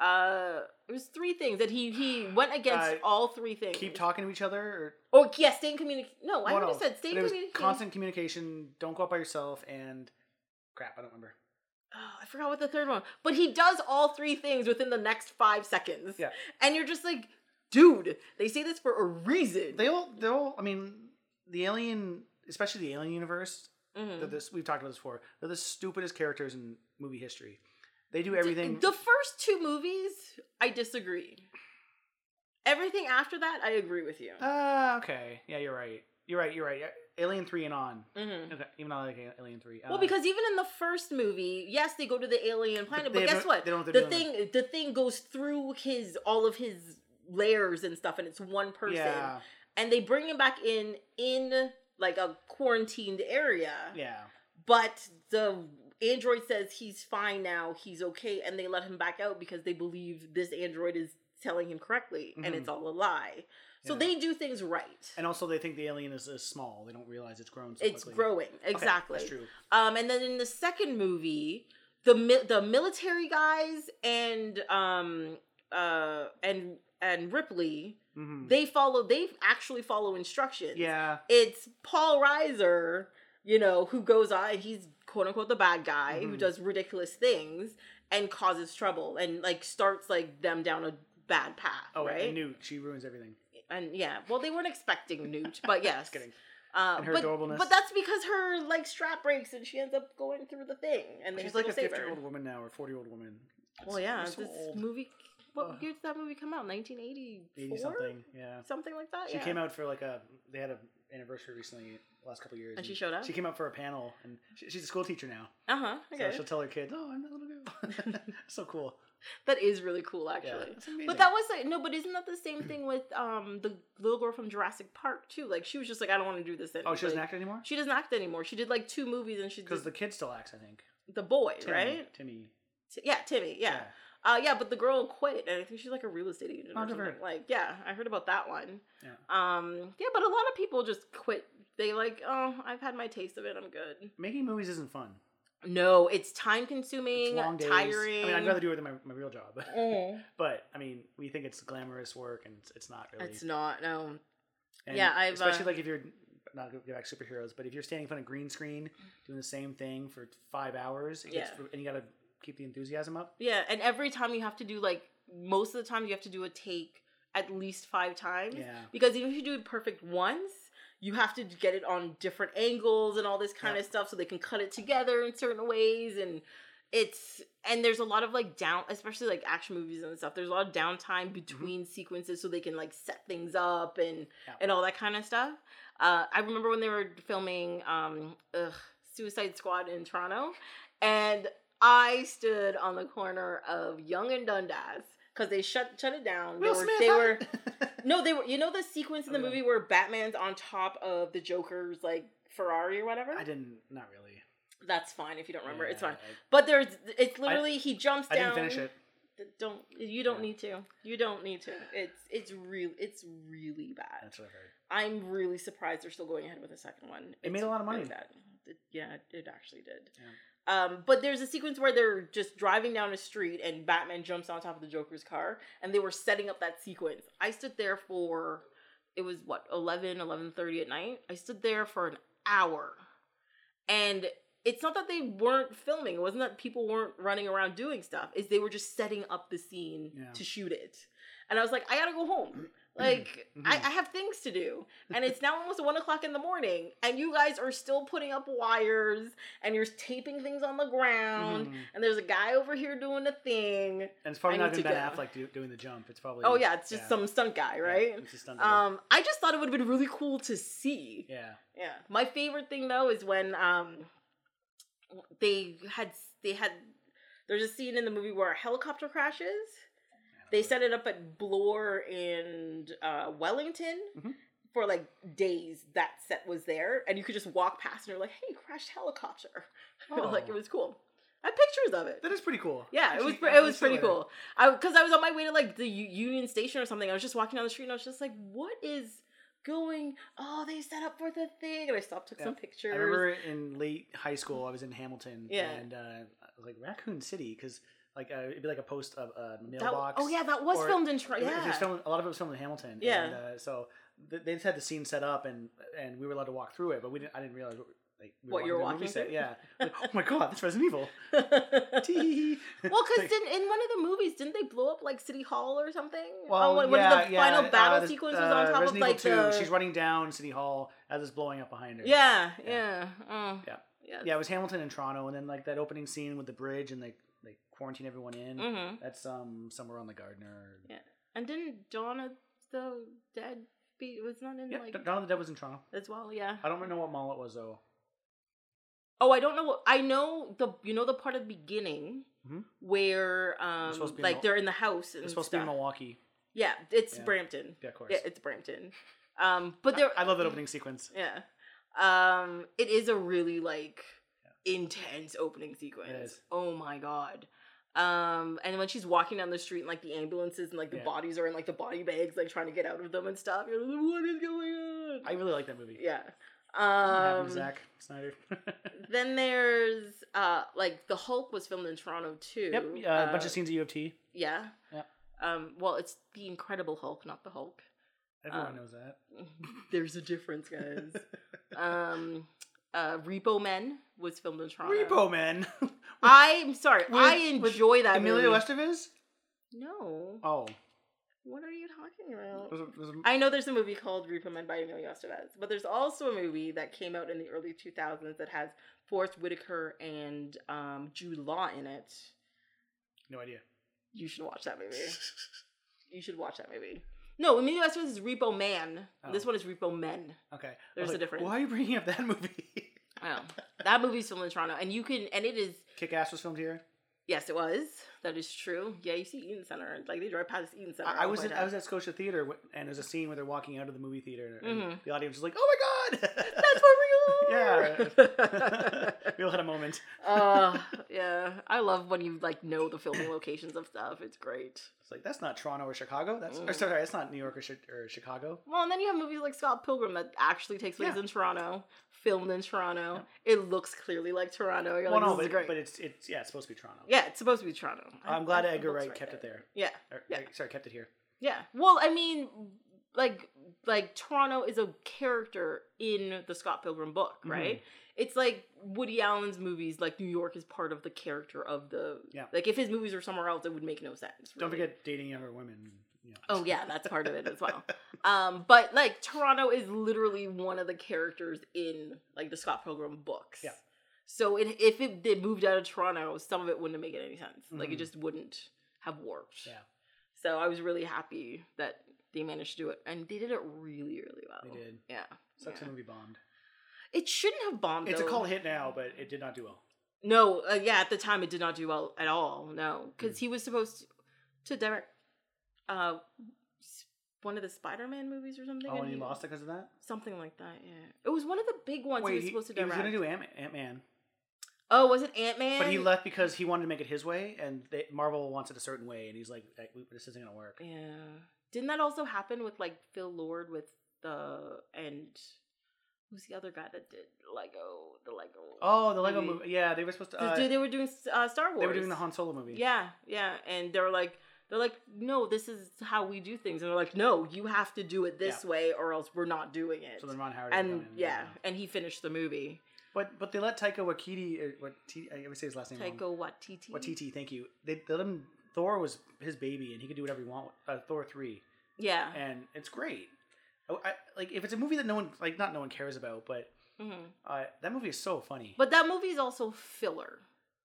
uh it was three things that he he went against
Uh,
all three things
Keep talking to each other. Or
oh yeah stay in communication no i already
no,
said stay in communication
constant communication. Don't go out by yourself. And crap, I don't remember.
oh, i forgot what the third one but he does all three things within the next five seconds
Yeah.
and you're just like dude they say this for a reason
They all. They all. I mean, the alien, especially the alien universe.
Mhm.
They're this we've talked about this before. They're the stupidest characters in movie history. They do everything.
The first two movies, I disagree. Everything after that, I agree with you.
Ah, okay. Yeah, you're right. You're right. You're right. Alien three and on.
Mhm.
Okay, even I like Alien three.
Well,
Uh,
because even in the first movie, yes, they go to the alien planet, but,
they
guess what?
they don't
The thing, the thing goes through his all of his layers and stuff, and it's one person.
Yeah,
And they bring him back in in like a quarantined area.
yeah.
But the android says he's fine now, he's okay, and they let him back out because they believe this android is telling him correctly, and
Mhm.
it's all a lie. So
Yeah.
they do things right.
And also, they think the alien is, is small. They don't realize it's grown. So
it's
quickly.
growing
Okay,
exactly.
that's true.
Um, and then in the second movie, the mi- the military guys and um uh and and Ripley
hmm
they follow they actually follow instructions.
Yeah.
it's Paul Reiser, you know, who goes on. He's quote unquote the bad guy who
Mhm.
does ridiculous things and causes trouble and like starts like them down a bad path,
Oh,
right?
and Newt, she ruins everything.
and yeah, well, they weren't expecting Newt, but yes,
Just kidding.
uh,
And her
but,
adorableness.
but that's because her like strap breaks and she ends up going through the thing, and
She's like a
go save
50
her.
year old woman now, or 40 year old woman.
Well, yeah,
so
this
old.
movie. What
Ugh.
year did that movie come out? Nineteen
80 something. Yeah.
something like that.
She
yeah.
came out for like a. They had an anniversary recently, last couple years.
and she showed up.
She came out for a panel, and she, she's a school teacher now.
Uh huh.
So she'll tell her kids, "Oh, I'm that little girl." so cool.
that is really cool, actually.
amazing.
But that was like no, but isn't that the same thing with um the little girl from Jurassic Park too? Like she was just like, I don't want to do this anymore.
Oh, she doesn't
Like,
act anymore.
She doesn't act anymore. She did like two movies and she
Because the kid still acts, I think.
the boy,
Timmy,
right?
Timmy.
T- yeah, Timmy. Yeah. Uh, yeah, but the girl quit, and I think she's like a real estate agent
Oh,
or
her.
something. Like, yeah, I heard about that one.
Yeah.
Um, yeah, but a lot of people just quit. They like, oh, I've had my taste of it. I'm good.
Making movies isn't fun.
No, it's time consuming,
It's
tiring.
I mean, I'd rather do it than my, my real job.
Mhm.
but I mean, we think it's glamorous work, and it's, it's not really.
It's not. No.
And
yeah, I've,
especially
uh,
like if you're not gonna go back superheroes, but if you're standing in front of green screen doing the same thing for five hours, it gets,
Yeah.
and you got to keep the enthusiasm up.
Yeah, and every time you have to do like most of the time you have to do a take at least five times.
Yeah.
Because even if you do it perfect once, you have to get it on different angles and all this kind
Yeah.
of stuff so they can cut it together in certain ways and it's and there's a lot of like down especially like action movies and stuff there's a lot of downtime between sequences so they can like set things up and
Mm-hmm. Yeah.
and all that kind of stuff uh i remember when they were filming um ugh, suicide squad in toronto and i stood on the corner of Yonge and dundas because they shut shut it down
Will
they were,
Smith.
they were no, they were. You know the sequence in the
Oh,
movie where Batman's on top of the Joker's like Ferrari or whatever.
I didn't. Not really.
That's fine if you don't remember. it's
Yeah,
fine. But there's. It's literally he jumps
I, I
down.
didn't finish it.
Don't you don't
Yeah.
need to. You don't need to. It's it's real. It's really bad.
That's what I heard.
I'm really surprised they're still going ahead with a second one.
It made a lot of money.
really bad. It- yeah, it actually did. Um, but there's a sequence where they're just driving down a street and Batman jumps on top of the Joker's car and they were setting up that sequence. I stood there for it was what 11 11:30 at night. I stood there for an hour. And it's not that they weren't filming. It wasn't that people weren't running around doing stuff. Is they were just setting up the scene
Yeah.
to shoot it. And I was like, I gotta go home. Like I,
Mhm.
I have things to do, and it's now almost one o'clock in the morning, and you guys are still putting up wires, and you're taping things on the ground,
Mhm.
and there's a guy over here doing a thing.
And it's probably
I
not even
to
Ben
go.
Affleck do, doing the jump. It's probably.
Oh yeah, it's just
yeah.
some stunt guy,
Yeah,
right?
it's a stunt.
Um, I just thought it would have been really cool to see.
yeah.
Yeah. My favorite thing though is when um they had they had there's a scene in the movie where a helicopter crashes. They set it up at Bloor and uh, Wellington
Mhm.
for like days. That set was there, and you could just walk past and you're like, "Hey, crashed helicopter!" like
Oh.
it was cool. I have pictures of it.
That is pretty cool.
Yeah, it was it was pretty
later.
cool. I because I was on my way to like the U- Union Station or something. I was just walking down the street and I was just like, "What is going? Oh, they set up for the thing." And I stopped, took
Yeah.
some pictures.
I remember in late high school, I was in Hamilton.
Yeah.
And uh, I was like Raccoon City, because like uh, it'd be like a post of a
That-
mailbox.
oh yeah, that was
or-
filmed in Toronto.
Was- it was filmed, a lot of it was filmed in Hamilton.
Yeah.
And, uh, so th- they just had the scene set up, and and we were allowed to walk through it, but we didn't. I didn't realize what, like we
What you were walking
set. Yeah. Like, oh my god, that's Resident Evil.
Well, because
Like-
in one of the movies, didn't they blow up like City Hall or something?
Well,
oh, when, when
yeah,
the
yeah,
final battle
uh,
sequence was
uh,
on top
Resident
of like
Evil 2,
the.
She's running down City Hall as it's blowing up behind her.
yeah,
Yeah.
yeah, oh,
Yeah.
yeah.
Yeah, it was Hamilton and Toronto, and then like that opening scene with the bridge and they quarantine everyone in.
hmm
That's um somewhere on the Gardiner.
Yeah. And didn't Dawn of the Dead be was not in
Yeah,
like
Dawn of the Dead was in Toronto.
as well? Yeah.
I don't know what mall it was though.
Oh, I don't know. What, I know the you know the part of the beginning
Mhm.
where um
in
like they're in the house and
It's supposed to be in. Milwaukee.
Yeah, it's
Yeah.
Brampton.
Yeah, of course.
Yeah, it's Brampton. Um, but there,
I, love that opening sequence.
Yeah. Um, it is a really like intense opening sequence. Oh my god. Um, and when she's walking down the street and like the ambulances and like the
Yeah.
bodies are in like the body bags, like trying to get out of them and stuff. You're like, what is going on?
I really like that movie.
yeah. Um,
to Zack Snyder.
then there's uh like the Hulk was filmed in Toronto too.
yep, uh, a bunch of scenes at U of T.
Yeah.
Yeah.
Um, well, it's the Incredible Hulk, not the Hulk.
Everyone
Um,
knows that.
There's a difference, guys. um, uh, Repo Men was filmed in Toronto.
Repo Man.
I'm sorry.
With-
I enjoy that
Emilio
movie.
Estevez.
No.
Oh,
What are you talking about?
was it, was it,
I know there's a movie called Repo Men by Emilio Estevez, but there's also a movie that came out in the early 2000s that has Forest Whitaker and um, Jude Law in it.
no idea.
You should watch that movie. You should watch that movie. No, Emilio Estevez is Repo Man. This
Oh.
one is Repo Men.
Okay,
There's
was
a difference.
Why are you bringing up that movie?
Oh, that movie's filmed in Toronto, and you can, and it is.
Kick Ass was filmed here.
Yes, it was. That is true. Yeah, you see Eaton Center. Like they drive past Eaton Center.
I, I was
the
in,
time.
I was at Scotia Theater, and there's a scene where they're walking out of the movie theater, and
Mhm.
the audience is like, "Oh my god,
That's real.
Yeah. we all had a moment.
uh, yeah. I love when you like know the filming locations of stuff. It's great.
It's like that's not Toronto or Chicago. That's or sorry, that's not New York or, or Chicago.
Well, and then you have movies like Scott Pilgrim that actually takes place
Yeah.
in Toronto, filmed in Toronto. It looks clearly like Toronto. You're
well,
like,
no, but,
great.
but it's it's yeah, it's supposed to be Toronto.
yeah, it's supposed to be Toronto.
I'm glad
I-
Edgar Wright
right
kept it there.
Yeah.
Or,
Yeah.
sorry, kept it here.
Yeah. Well, I mean, like like Toronto is a character in the Scott Pilgrim book,
Mhm.
right? It's like Woody Allen's movies, like New York is part of the character of the
Yeah.
Like if his movies were somewhere else, it would make no sense.
Don't forget dating younger women. You know.
Oh yeah, that's part of it as well. Um, but like Toronto is literally one of the characters in like the Scott Pilgrim books.
Yeah.
So it, if it did moved out of Toronto, some of it wouldn't have made any sense. Like it
Mhm.
just wouldn't have worked.
Yeah.
So I was really happy that they managed to do it, and they did it really, really well.
They did.
Yeah.
Sucks
yeah.
the movie bombed.
It shouldn't have bombed.
It's a
though.
cult hit now, but it did not do well.
No, uh, yeah, at the time it did not do well at all. No, because
Mm.
he was supposed to, to direct uh one of the Spider-Man movies or something.
Oh,
and
and he lost it because of that.
Something like that. Yeah, it was one of the big ones he was
he,
supposed to direct.
he was gonna do Ant Ant Man,
oh, was it Ant Man?
but he left because he wanted to make it his way, and they, Marvel wants it a certain way, and he's like, "Eh, "This isn't gonna work."
Yeah. Didn't that also happen with like Phil Lord with the and who's the other guy that did Lego the Lego?
Oh, the Lego
Movie.
movie. Yeah, they were supposed to.
They-
Uh,
they, they were doing uh, Star Wars.
they were doing the Han Solo movie.
Yeah, yeah, and they're like, they're like, no, this is how we do things, and they're like, no, you have to do it this
Yeah.
way, or else we're not doing it.
So then Ron Howard.
and yeah, and he finished the movie.
But but they let Taika Waititi. uh, What T- I always say his last name.
Taika Waititi.
Waititi, thank you. They, they let him. Thor was his baby, and he could do whatever he want. Uh, Thor three,
Yeah.
and it's great. I, I, like if it's a movie that no one like, not no one cares about, but
hmm
uh, that movie is so funny.
But that movie is also filler.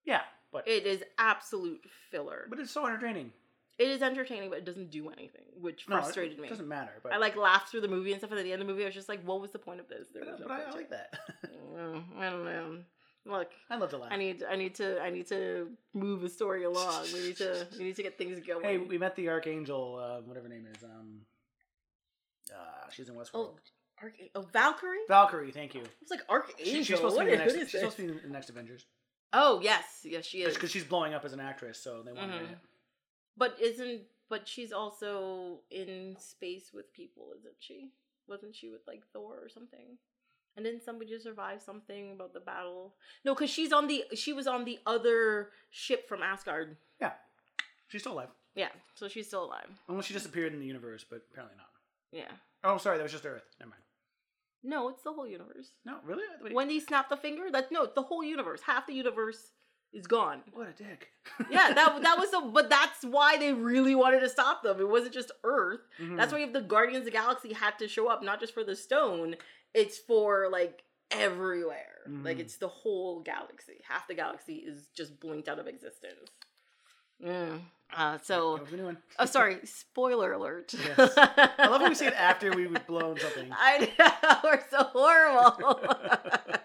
yeah, but
It is absolute filler.
but it's so entertaining.
It is entertaining, but it doesn't do anything, which
No, it-
frustrated
it
me.
It doesn't matter. But
I like laughed through the movie and stuff, and at the end of the movie, I was just like, "What was the point of this?" There
but,
was no
but I, I
to
like that.
I don't know. Look,
I love to laugh.
I need, I need to, I need to move the story along. We need to, we need to get things going.
hey, we met the Archangel, uh, whatever her name is. Um, uh, she's in Westworld.
oh, Arch- oh, Valkyrie.
Valkyrie, thank you.
It's like Archangel.
She, she's supposed to
what
be the next. She's
this?
supposed to be in the next Avengers
Oh yes, yes she is.
because she's blowing up as an actress, so they want her in
Mhm.
it.
But isn't? But she's also in space with people, isn't she? Wasn't she with like Thor or something? And didn't somebody just survive something about the battle? No, because she's on the she was on the other ship from Asgard.
Yeah, she's still alive.
Yeah, so she's still alive.
Unless she disappeared in the universe, but apparently not.
Yeah.
Oh, sorry, that was just Earth. Never mind.
No, it's the whole universe.
No, really? Wait,
When he snapped the finger, that no, the whole universe. Half the universe is gone.
what a dick.
Yeah, that that was the but that's why they really wanted to stop them. It wasn't just Earth.
Mhm.
That's why if the Guardians of the Galaxy had to show up, not just for the stone, it's for like everywhere. Like
Mhm.
it's the whole galaxy. Half the galaxy is just blinked out of existence. Mm. Uh, so,
What was
oh, sorry. Spoiler alert.
Yes. I love when we say it after we've blown something.
I know we're so horrible.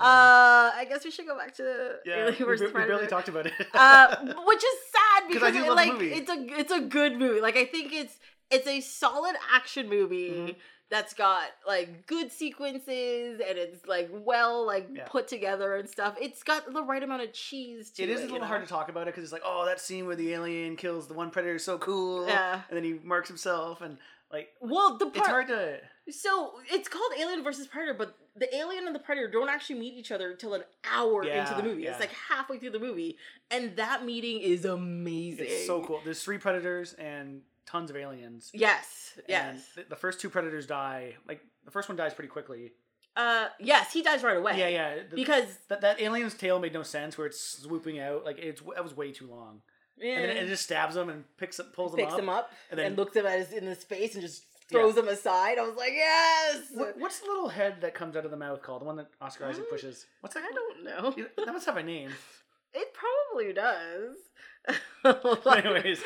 Uh, I guess we should go back to
yeah,
Alien
we, we barely talked about it.
uh, which is sad because it,
love the
like
movie.
it's a it's a good movie. Like I think it's it's a solid action movie
Mhm.
that's got like good sequences and it's like well like
Yeah.
put together and stuff. It's got the right amount of cheese to
it
it.
is a little
you know?
hard to talk about it because it's like, oh, that scene where the alien kills the one predator is so cool.
Yeah.
And then he marks himself, and like,
Well, the part, it's
hard to.
so it's called Alien versus Predator, but the alien and the predator don't actually meet each other until an hour into the movie.
yeah.
It's like halfway through the movie, and that meeting is amazing.
It's so cool. There's three predators and tons of aliens.
Yes,
And
yes,
th- the first two predators die. Like the first one dies pretty quickly.
uh, yes. He dies right away.
Yeah, yeah. The-
because
that, that alien's tail made no sense. Where it's swooping out, like it's that was way too long. And then it just stabs him and picks up, pulls him
picks
up.
him up
and
and, looks him at his in his face and just throws him aside. I was like, yes.
What, what's the little head that comes out of the mouth called? The one that Oscar Isaac pushes. What's that?
I don't know.
Yeah, That must have a name.
It probably does.
Anyways,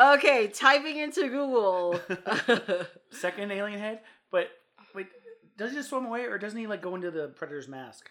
okay, typing into Google.
second alien head. But wait, does he just swim away, or doesn't he like go into the predator's mask?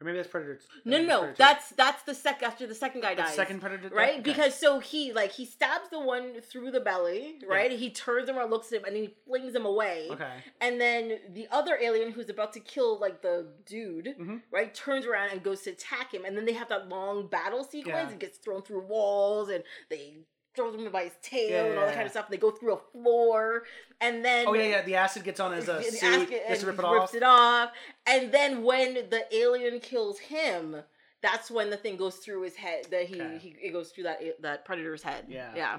Or maybe that's predator.
no, no, no.
Predator.
That's that's the sec after the second guy
the
dies.
second predator.
right?
Okay.
Because so he like he stabs the one through the belly, right? He turns around, looks at him, and then he flings him away.
okay,
And then the other alien who's about to kill like the dude,
Mhm.
right, turns around and goes to attack him. And then they have that long battle sequence.
Yeah.
Gets thrown through walls and they throw him by his tail
Yeah,
and all that kind of stuff. They go through a floor. And then
oh yeah, yeah. The acid gets on his uh, suit.
ask-
He has
and
to rip it
rips
off.
it off. And then when the alien kills him, that's when the thing goes through his head. That he,
Okay.
he it goes through that that predator's head.
Yeah.
yeah.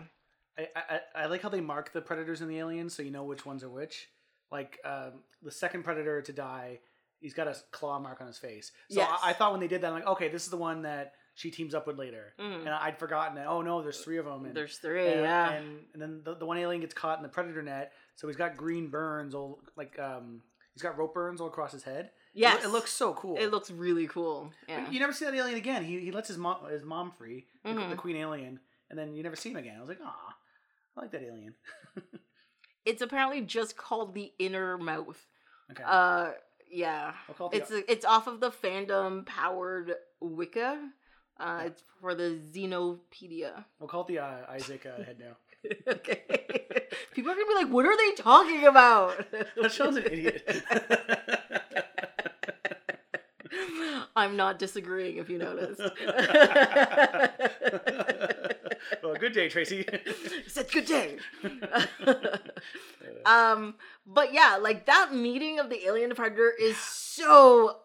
I, I I like how they mark the predators and the aliens, so you know which ones are which. Like um, the second predator to die, he's got a claw mark on his face. So
Yes.
I, I thought when they did that, I'm like, okay, this is the one that she teams up with later.
Mhm.
And I'd forgotten that. Oh no, there's three of them. And,
There's three.
and,
yeah.
And, and then the, the one alien gets caught in the predator net, so he's got green burns, all like um, he's got rope burns all across his head. It loo- it, looks so cool.
It looks really cool. Yeah.
You never see that alien again. He, he lets his mom his mom free, the,
Mhm.
the queen alien, and then you never see him again. I was like, ah, I like that alien.
It's apparently just called the Inner Mouth.
Okay.
Uh, yeah.
It the-
It's it's off of the fandom powered Wikia. Uh, it's for the Xenopedia.
We'll call it the uh, Isaac uh, head now.
okay. People are gonna be like, "What are they talking about?"
That Sean's an idiot.
I'm not disagreeing if you noticed.
well, good day, Tracy.
Said good day. um, but yeah, like that meeting of the alien predator is so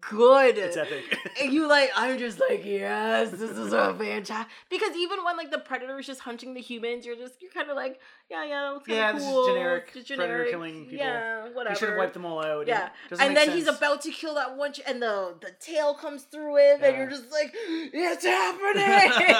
good.
it's epic.
And you like, I'm just like, yes, this is a fantastic. Because even when like the predator is just hunting the humans, you're just you're kind of like, yeah, yeah, that looks kinda
Yeah, this is
cool.
generic
It's just
predator
generic.
killing people.
Yeah, whatever.
he should have wiped them all out.
Yeah, and
make
then he's about to kill that one, ch- and the the tail comes through him, and you're just like, it's happening.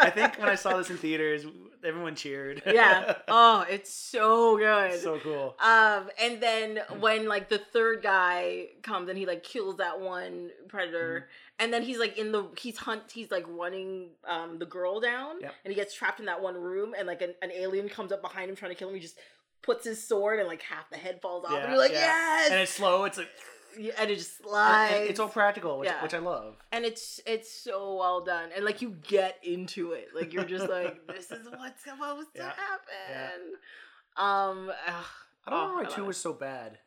I think when I saw this in theaters, everyone cheered.
yeah. Oh, it's so good.
so cool.
Um, and then when like the third guy comes and he like kills that one predator,
Mm-hmm.
and then he's like in the he's hunt he's like running um the girl down,
Yep.
and he gets trapped in that one room, and like an, an alien comes up behind him trying to kill him. He just puts his sword and like half the head falls off,
Yeah,
and you're like
yeah.
yes,
And it's slow. It's like
and it just
and
slides.
it's all practical, which,
Yeah.
which I love.
and it's it's so well done, and like you get into it, like you're just like this is what's supposed to
Yeah.
happen. Um, ugh.
I don't
Oh,
know why two
it.
was so bad.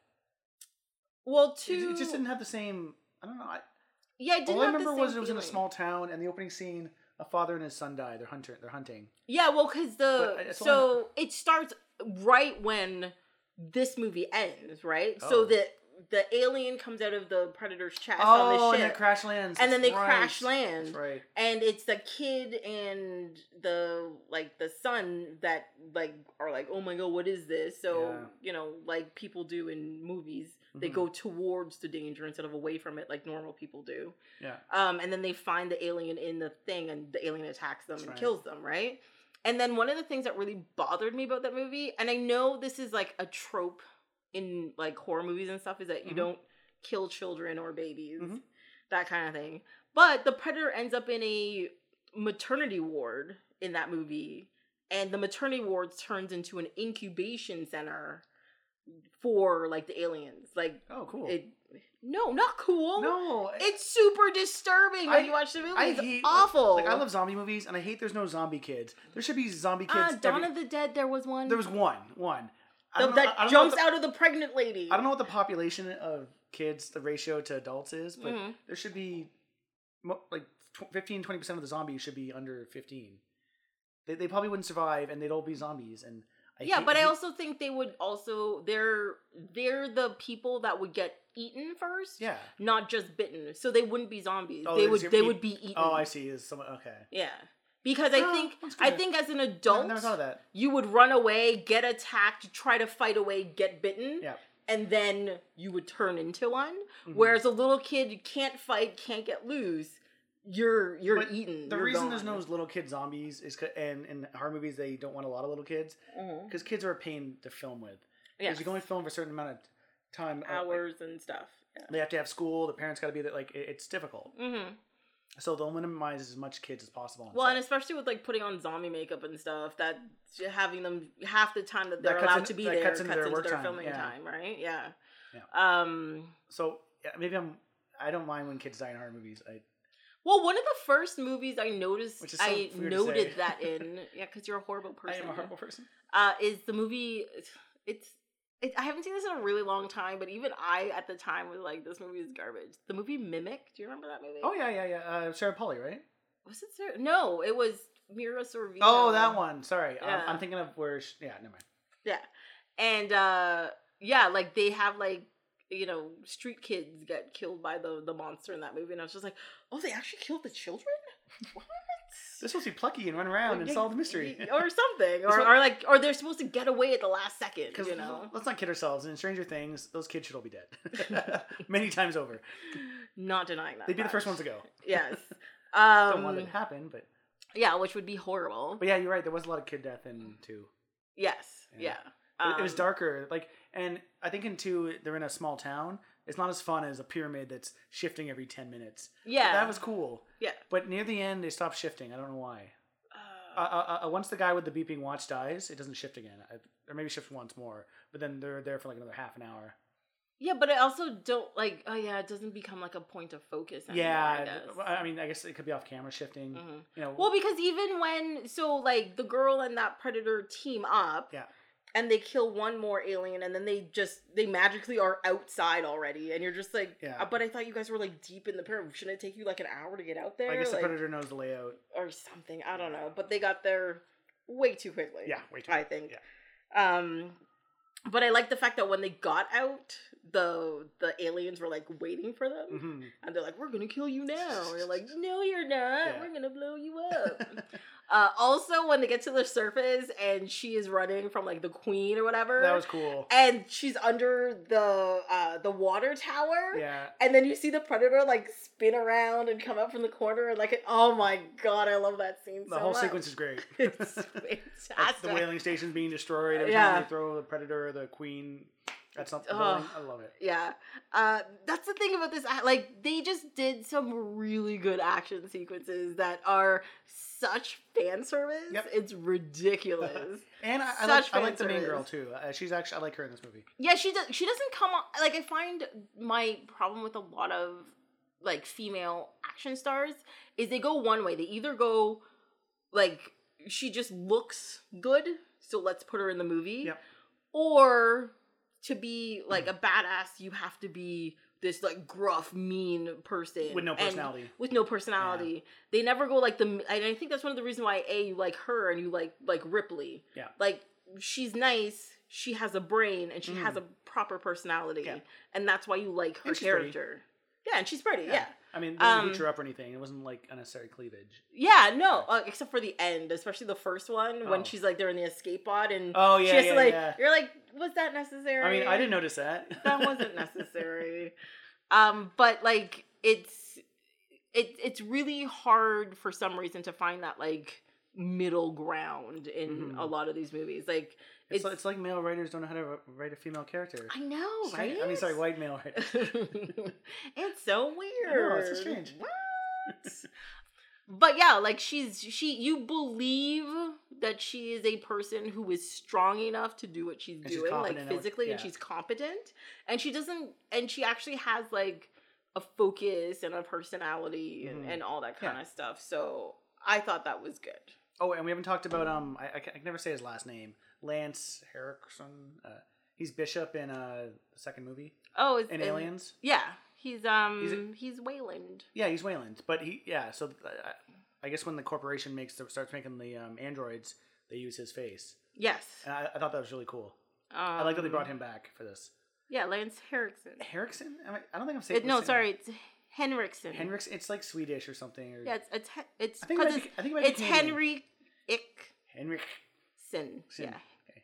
well, two
it just didn't have the same. I don't know. I,
Yeah, it didn't
all I remember was it was in a small town, and the opening scene, a father and his son die. They're hunter. They're hunting.
Yeah, well, because the
But
so it starts right when this movie ends, right? So
Oh.
that the alien comes out of the predator's chest
oh,
on the ship.
and it crash lands.
and then they
right.
crash land,
That's right.
and it's the kid and the like the son that like are like, oh my god, what is this? So
Yeah.
you know, like people do in movies, they
Mhm.
go towards the danger instead of away from it, like normal people do.
Yeah.
Um, and then they find the alien in the thing, and the alien attacks them
That's
and
right.
kills them, right? And then one of the things that really bothered me about that movie, and I know this is like a trope in like horror movies and stuff, is that you
Mhm.
don't kill children or babies,
Mhm.
that kind of thing. But the predator ends up in a maternity ward in that movie, and the maternity ward turns into an incubation center for like the aliens. Like
Oh, cool.
it No, not cool.
No,
It's super disturbing when
I-
you watch the movie.
I
it's
hate
awful.
Like I love zombie movies, and I hate there's no zombie kids. There should be zombie kids.
uh, Dawn
every-
of the Dead. There was one.
there was one, one. I
The-
know-
that
I
jumps
what
out of the pregnant lady.
I don't know what the population of kids, the ratio to adults is, but
Mhm.
there should be like tw- 15, 20 percent of the zombies should be under fifteen. They, they probably wouldn't survive, and they'd all be zombies. And I
yeah,
hate-
but I
hate-
also think they would also they're they're the people that would get eaten first,
yeah.
not just bitten. So they wouldn't be zombies.
Oh,
they would they
eat-
would be eaten.
Oh, I see. Is someone okay?
Yeah. Because I
Oh,
think I think as an adult
never thought that.
you would run away, get attacked, try to fight away, get bitten,
Yeah.
and then you would turn into one.
Mhm.
Whereas a little kid you can't fight, can't get loose, you're you're
But
eaten.
The
you're
reason there's no little kid zombies is and in horror movies they don't want a lot of little kids because kids are a pain to film with. Because you can only film for a certain amount of time. uh, like,
hours and stuff. Yeah.
they have to have school. The parents got to be there. Like it- it's difficult.
Mm-hmm.
So they'll minimize as much kids as possible.
Well,
set.
and especially with like putting on zombie makeup and stuff, that having them half the time that they're
cuts
allowed
in-
to be there
cuts
cuts
into
into
their
their,
work time,
filming
yeah.
time, right? Yeah.
Yeah.
Um.
so yeah, maybe I'm. I don't mind when kids die in horror movies. I,
Well, one of the first movies I noticed,
so
I noted that in, yeah, because you're a horrible person.
I am a horrible person.
uh, is the movie. It's. It, I haven't seen this in a really long time, but even I at the time was like, "This movie is garbage." The movie Mimic. Do you remember that movie?
Oh yeah, yeah, yeah. Uh, Sarah Polley, right?
was it? Sarah? No, it was Mira Sorvino.
Oh, that one. Sorry,
Yeah.
I'm, I'm thinking of where. She, yeah, never mind.
Yeah. And uh yeah, like they have like you know, street kids get killed by the the monster in that movie and I was just like, "Oh, they actually killed the children?" What?
They're supposed to be plucky and run around and solve the mystery.
or something. Or, or like or they're supposed to get away at the last second, you know.
let's not kid ourselves. In Stranger Things, those kids should all be dead many times over.
Not denying that.
They'd be the first ones to go.
Yes.
Don't want it
Um
to happen, but
yeah, which would be horrible.
but yeah, you're right. There was a lot of kid death in two.
yes.
Yeah.
Yeah.
It- it was
Um,
darker, like, and I think in two they're in a small town. It's not as fun as a pyramid that's shifting every ten minutes.
Yeah.
that was cool.
Yeah.
But near the end, they stopped shifting. I don't know why. Uh,
Uh,
uh, uh, once the guy with the beeping watch dies, it doesn't shift again. I, or maybe shift once more. But then they're there for like another half an hour.
yeah, but I also don't like. Oh yeah, it doesn't become like a point of focus. Anymore, I
yeah,
guess.
I mean, I guess it could be off camera shifting.
Mhm.
You know,
Well, because even when so like the girl and that predator team up,
Yeah.
And they kill one more alien, and then they just they magically are outside already, and you're just like,
Yeah.
"Uh, But I thought you guys were like deep in the pyramid. Shouldn't it take you like an hour to get out there?
I guess
like,
the predator knows the layout.
or something. I don't know, but they got there way too quickly.
Yeah, way too.
I think. yeah. Um, but I like the fact that when they got out, the the aliens were like waiting for them,
hmm
and they're like, "We're gonna kill you now." And you're like, "No, you're not.
Yeah.
We're gonna blow you up." uh, also, when they get to the surface and she is running from like the queen or whatever,
that was cool.
and she's under the uh, the water tower.
Yeah,
And then you see the predator like spin around and come up from the corner and like oh my god, I love that scene.
the
so
whole
much.
sequence is great.
It's
Like,
fantastic.
the whaling station's being destroyed. Every
Yeah.
time they throw the predator or the queen at something,
Ugh.
I love it.
Yeah. Uh, that's the thing about this. Like, they just did some really good action sequences that are such fan service.
Yep.
It's ridiculous.
And I, I like, I like the main girl too. Uh, she's actually I like her in this movie.
yeah, she does. She doesn't come on. Like, I find my problem with a lot of like female action stars is they go one way. They either go like she just looks good, so let's put her in the movie.
Yep.
Or to be like a badass, you have to be this like gruff, mean person
With no
And-
personality.
with no personality. They never go like the. And I think that's one of the reasons why a you like her and you like like Ripley.
Yeah.
Like she's nice. She has a brain and she
Mm.
has a proper personality,
Yeah.
and that's why you like her
she's pretty.
character. Yeah, and she's pretty. Yeah.
I mean, they didn't
Um,
her up or anything. It wasn't like unnecessary cleavage.
Yeah, no, uh, except for the end, especially the first one when
Oh.
she's like they're in the escape pod and
Oh
she has
yeah,
to like
yeah.
you're like, was that necessary?
I mean, I didn't notice that.
that wasn't necessary. um, but like it's it it's really hard for some reason to find that like middle ground in
Mhm.
a lot of these movies. Like
It's,
it's,
it's like male writers don't know how to write a female character.
I know,
Strange-
right?
I mean, sorry, white male writers.
it's so weird.
know, it's so strange.
What? but yeah, like she's she you believe that she is a person who is strong enough to do what she's
And she's
doing, like
at what-
physically, and she's competent, and she doesn't, and she actually has like a focus and a personality and,
Mhm.
and all that
Yeah.
kind of stuff. So I thought that was good.
Oh, and we haven't talked about um. I, I, I can never say his last name. Lance Henriksen. Uh, he's Bishop in uh the second movie
Oh, is,
in Aliens.
Yeah, he's um
He's
he's, Weyland.
Yeah, he's Weyland, but he yeah. So uh, I guess when the corporation makes starts making the um, androids, they use his face,
Yes,
and I, I thought that was really cool.
um,
I like that they brought him back for this.
Yeah, Lance Henriksen.
Henriksen? I, I don't think I'm saying.
It, no, sorry, it's Henriksen.
Henriksen. It's like Swedish or something. Or,
Yeah, it's it's it's
I think it might
it's,
be, I think it
it's. Henry Ick.
Henrik.
Sin.
Sin,
Yeah.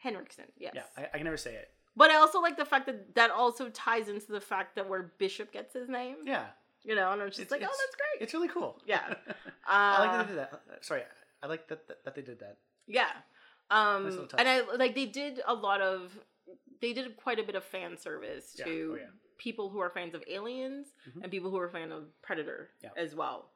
Henriksen. Yes.
Yeah, I, I can never say it.
but I also like the fact that that also ties into the fact that where Bishop gets his name.
Yeah,
You know, and I'm just
It's-
like, oh, that's great.
it's really cool.
Yeah.
I like
Uh,
that they did that. Uh, Sorry, I like that that, that they did that.
Yeah. Um,
Nice
and I like they did a lot of, they did quite a bit of fan service
Yeah.
to
Oh, yeah.
people who are fans of Aliens
Mhm.
and people who are fan of Predator
Yeah.
as well.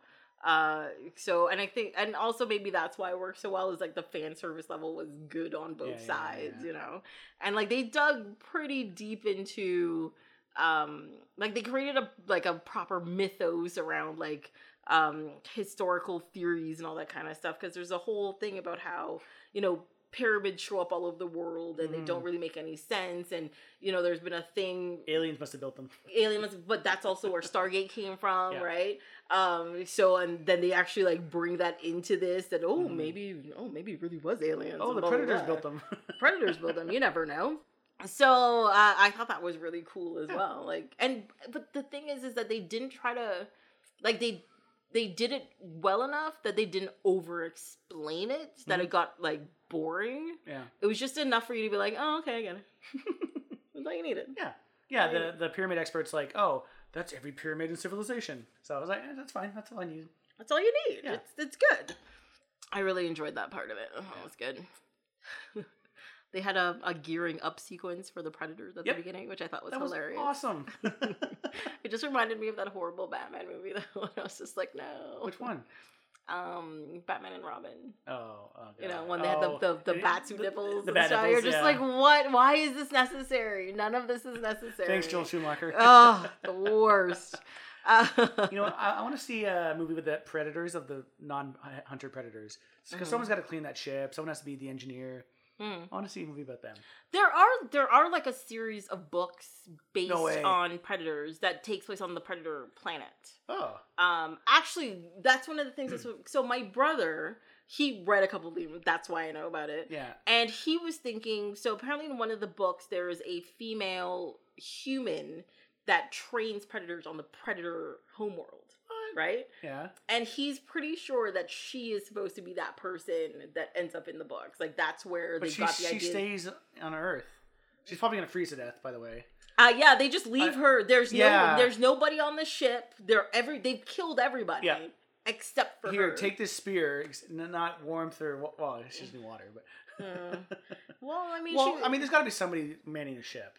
Uh, so and I think and also maybe that's why it worked so well is like the fan service level was good on both
Yeah, yeah,
sides,
yeah.
you know, and like they dug pretty deep into, um, like they created a like a proper mythos around like um historical theories and all that kind of stuff because there's a whole thing about how you know pyramids show up all over the world and they
Mhm.
don't really make any sense and you know there's been a thing
Aliens must have built them.
aliens but that's also where stargate came from
Yeah.
right um so and then they actually like bring that into this that oh
Mhm.
maybe oh maybe it really was aliens
Oh, the
blah,
predators
blah.
built them.
predators built them you never know so uh, i thought that was really cool as
Yeah.
well like and but the thing is is that they didn't try to like they they did it well enough that they didn't over explain it that
Mhm.
it got like boring
yeah,
it was just enough for you to be like oh okay i get it that's all you needed
yeah, yeah. The the pyramid experts like, oh, that's every pyramid in civilization. So I was like, eh, that's fine. That's all I need.
That's all you need.
Yeah.
It's it's good. I really enjoyed that part of it. Oh, It was good. they had a, a gearing up sequence for the predators at
Yep.
the beginning, which I thought was
that was
hilarious.
awesome.
It just reminded me of that horrible Batman movie that I was just like, no.
Which one?
Um, Batman and Robin.
Oh, oh
You know, when they had the,
Oh,
the, the
it-
bat suit nipples
The
and
bat nipples,
You're just
yeah.
like, what? Why is this necessary? None of this is necessary.
Thanks, Joel Schumacher.
oh, the worst. Uh,
You know, I, I want to see a movie with the predators of the non-hunter predators because
Mhm.
someone's got to clean that ship. Someone has to be the engineer.
Hmm.
I want to see a movie about them.
There are there are like a series of books based
No
on predators that takes place on the predator planet.
Oh,
Um, actually, that's one of the things. That's so my brother he read a couple of them. That's why I know about it.
yeah.
And he was thinking. So apparently, in one of the books, there is a female human that trains predators on the predator homeworld, right?
Yeah.
And he's pretty sure that she is supposed to be that person that ends up in the books. Like that's where
But
they
she,
got the
she
idea.
stays on Earth. She's probably gonna freeze to death. By the way.
Uh yeah, they just leave
I-
her. There's
Yeah.
no there's nobody on the ship. They're every they've killed everybody.
Yeah.
Except for
Here,
her.
take this spear. Not warmth or well, she's in water, but.
Mm. Well, I mean,
well,
she,
I mean, there's got to be somebody manning the ship.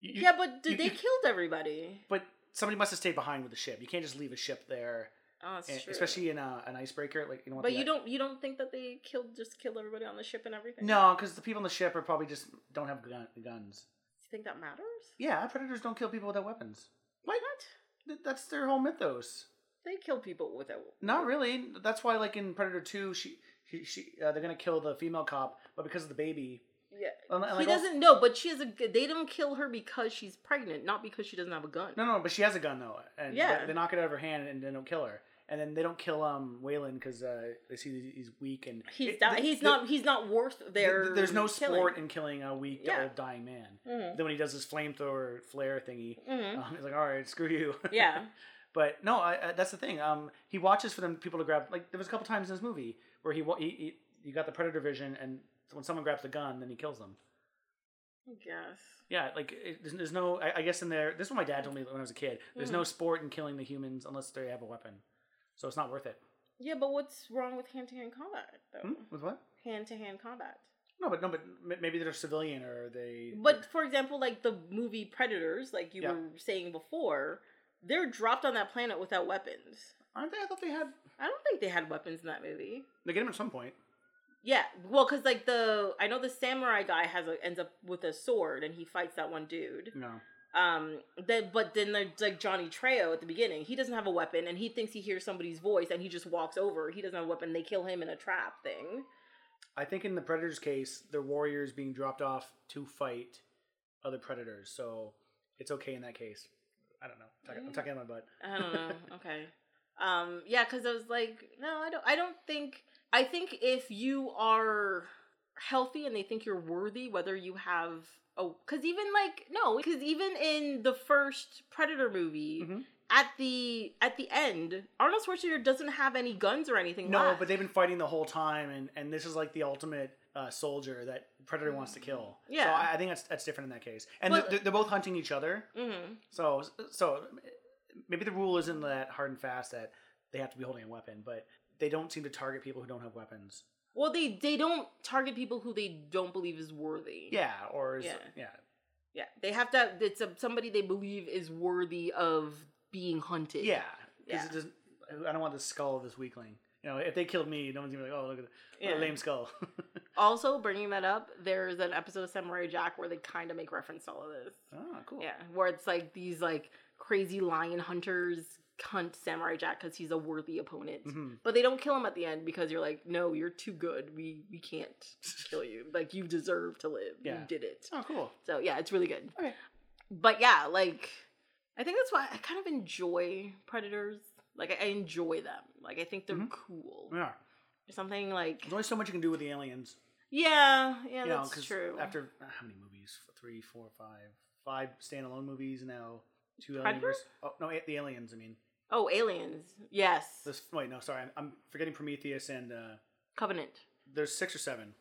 You-
yeah, but did
you-
they
you-
killed everybody?
But somebody must have stayed behind with the ship. You can't just leave a ship there,
Oh, that's
and-
true.
especially in a, an icebreaker. Like you know.
But you don't you don't think that they killed just killed everybody on the ship and everything?
No, because the people on the ship are probably just don't have gun, guns.
You think that matters?
Yeah, predators don't kill people without weapons.
Why
not? That's their whole mythos.
They kill people without.
Not really. That's why, like in Predator Two, she she, she uh, they're gonna kill the female cop, but because of the baby.
Yeah.
And, and,
he
like,
doesn't know, but she has a. They don't kill her because she's pregnant, not because she doesn't have a gun.
No, no, but she has a gun though, and
Yeah.
they, knock it out of her hand and they don't kill her. And then they don't kill um Weyland because uh, they see that he's weak and
He's
it-
di-
the-
he's
the-
not he's not worth
the-
their.
There's no
killing.
sport in killing a weak
Yeah.
old dying man.
Mhm.
Then when he does his flamethrower flare thingy,
Mhm.
um, he's like, "All right, screw you."
Yeah.
But no, I, I, that's the thing. Um, he watches for them people to grab. Like there was a couple times in this movie where he he, he you got the predator vision, and when someone grabs the gun, then he kills them.
I guess.
Yeah, like it, there's, there's no. I, I guess in there, this is what my dad told me when I was a kid. There's no sport in killing the humans unless they have a weapon, so it's not worth it.
Yeah, but what's wrong with hand to hand combat though?
Hmm? With what?
Hand to hand combat.
No, but no, but m- maybe they're civilian or they.
But for example, like the movie Predators, like you
Yeah.
were saying before, they're dropped on that planet without weapons.
Aren't they? I thought they had.
I don't think they had weapons in that movie.
They get them at some point.
Yeah, well, because like the I know the samurai guy has a ends up with a sword and he fights that one dude.
No.
Um, then but then there's like Johnny Trejo at the beginning. He doesn't have a weapon and he thinks he hears somebody's voice and he just walks over. He doesn't have a weapon. They kill him in a trap thing.
I think in the Predators case, they're warriors being dropped off to fight other predators, so it's okay in that case. I don't know. I'm talking, I'm talking out my butt.
I don't know. okay. Um, yeah, because I was like, no, I don't. I don't think. I think if you are healthy and they think you're worthy, whether you have oh, because even like no, because even in the first Predator movie.
Mhm.
At the at the end, Arnold Schwarzenegger doesn't have any guns or anything.
No,
left.
but they've been fighting the whole time, and, and this is like the ultimate uh, soldier that Predator wants to kill. So
Yeah.
I, I think that's that's different in that case. And
But-
they're, they're both hunting each other.
Mhm.
So so maybe the rule isn't that hard and fast that they have to be holding a weapon, but they don't seem to target people who don't have weapons.
Well, they they don't target people who they don't believe is worthy.
Yeah, or is,
Yeah.
yeah.
yeah. They have to. It's a, somebody they believe is worthy of being hunted.
Yeah,
Yeah.
it doesn't. I don't want the skull of this weakling. You know, if they killed me, no one's gonna be like, "Oh, look at the
Yeah.
lame skull."
Also, bringing that up, there's an episode of Samurai Jack where they kind of make reference to all of this.
oh, cool.
Yeah, where it's like these like crazy lion hunters hunt Samurai Jack because he's a worthy opponent,
Mhm.
but they don't kill him at the end because you're like, no, you're too good. We we can't kill you. Like you deserve to live.
Yeah.
You did it.
Oh, cool.
So yeah, it's really good.
Okay.
But yeah, like I think that's why I kind of enjoy predators. Like I, I enjoy them. Like I think they're
Mhm.
cool.
Yeah.
There's something like
There's only so much you can do with the aliens.
yeah, yeah,
you know,
true.
After uh, how many movies? Three, four, five, five standalone movies now. Two alien versus- Oh no, the aliens. I mean,
oh, aliens. Yes.
this. Wait, no, sorry, I'm, I'm forgetting Prometheus and uh,
Covenant.
there's six or seven,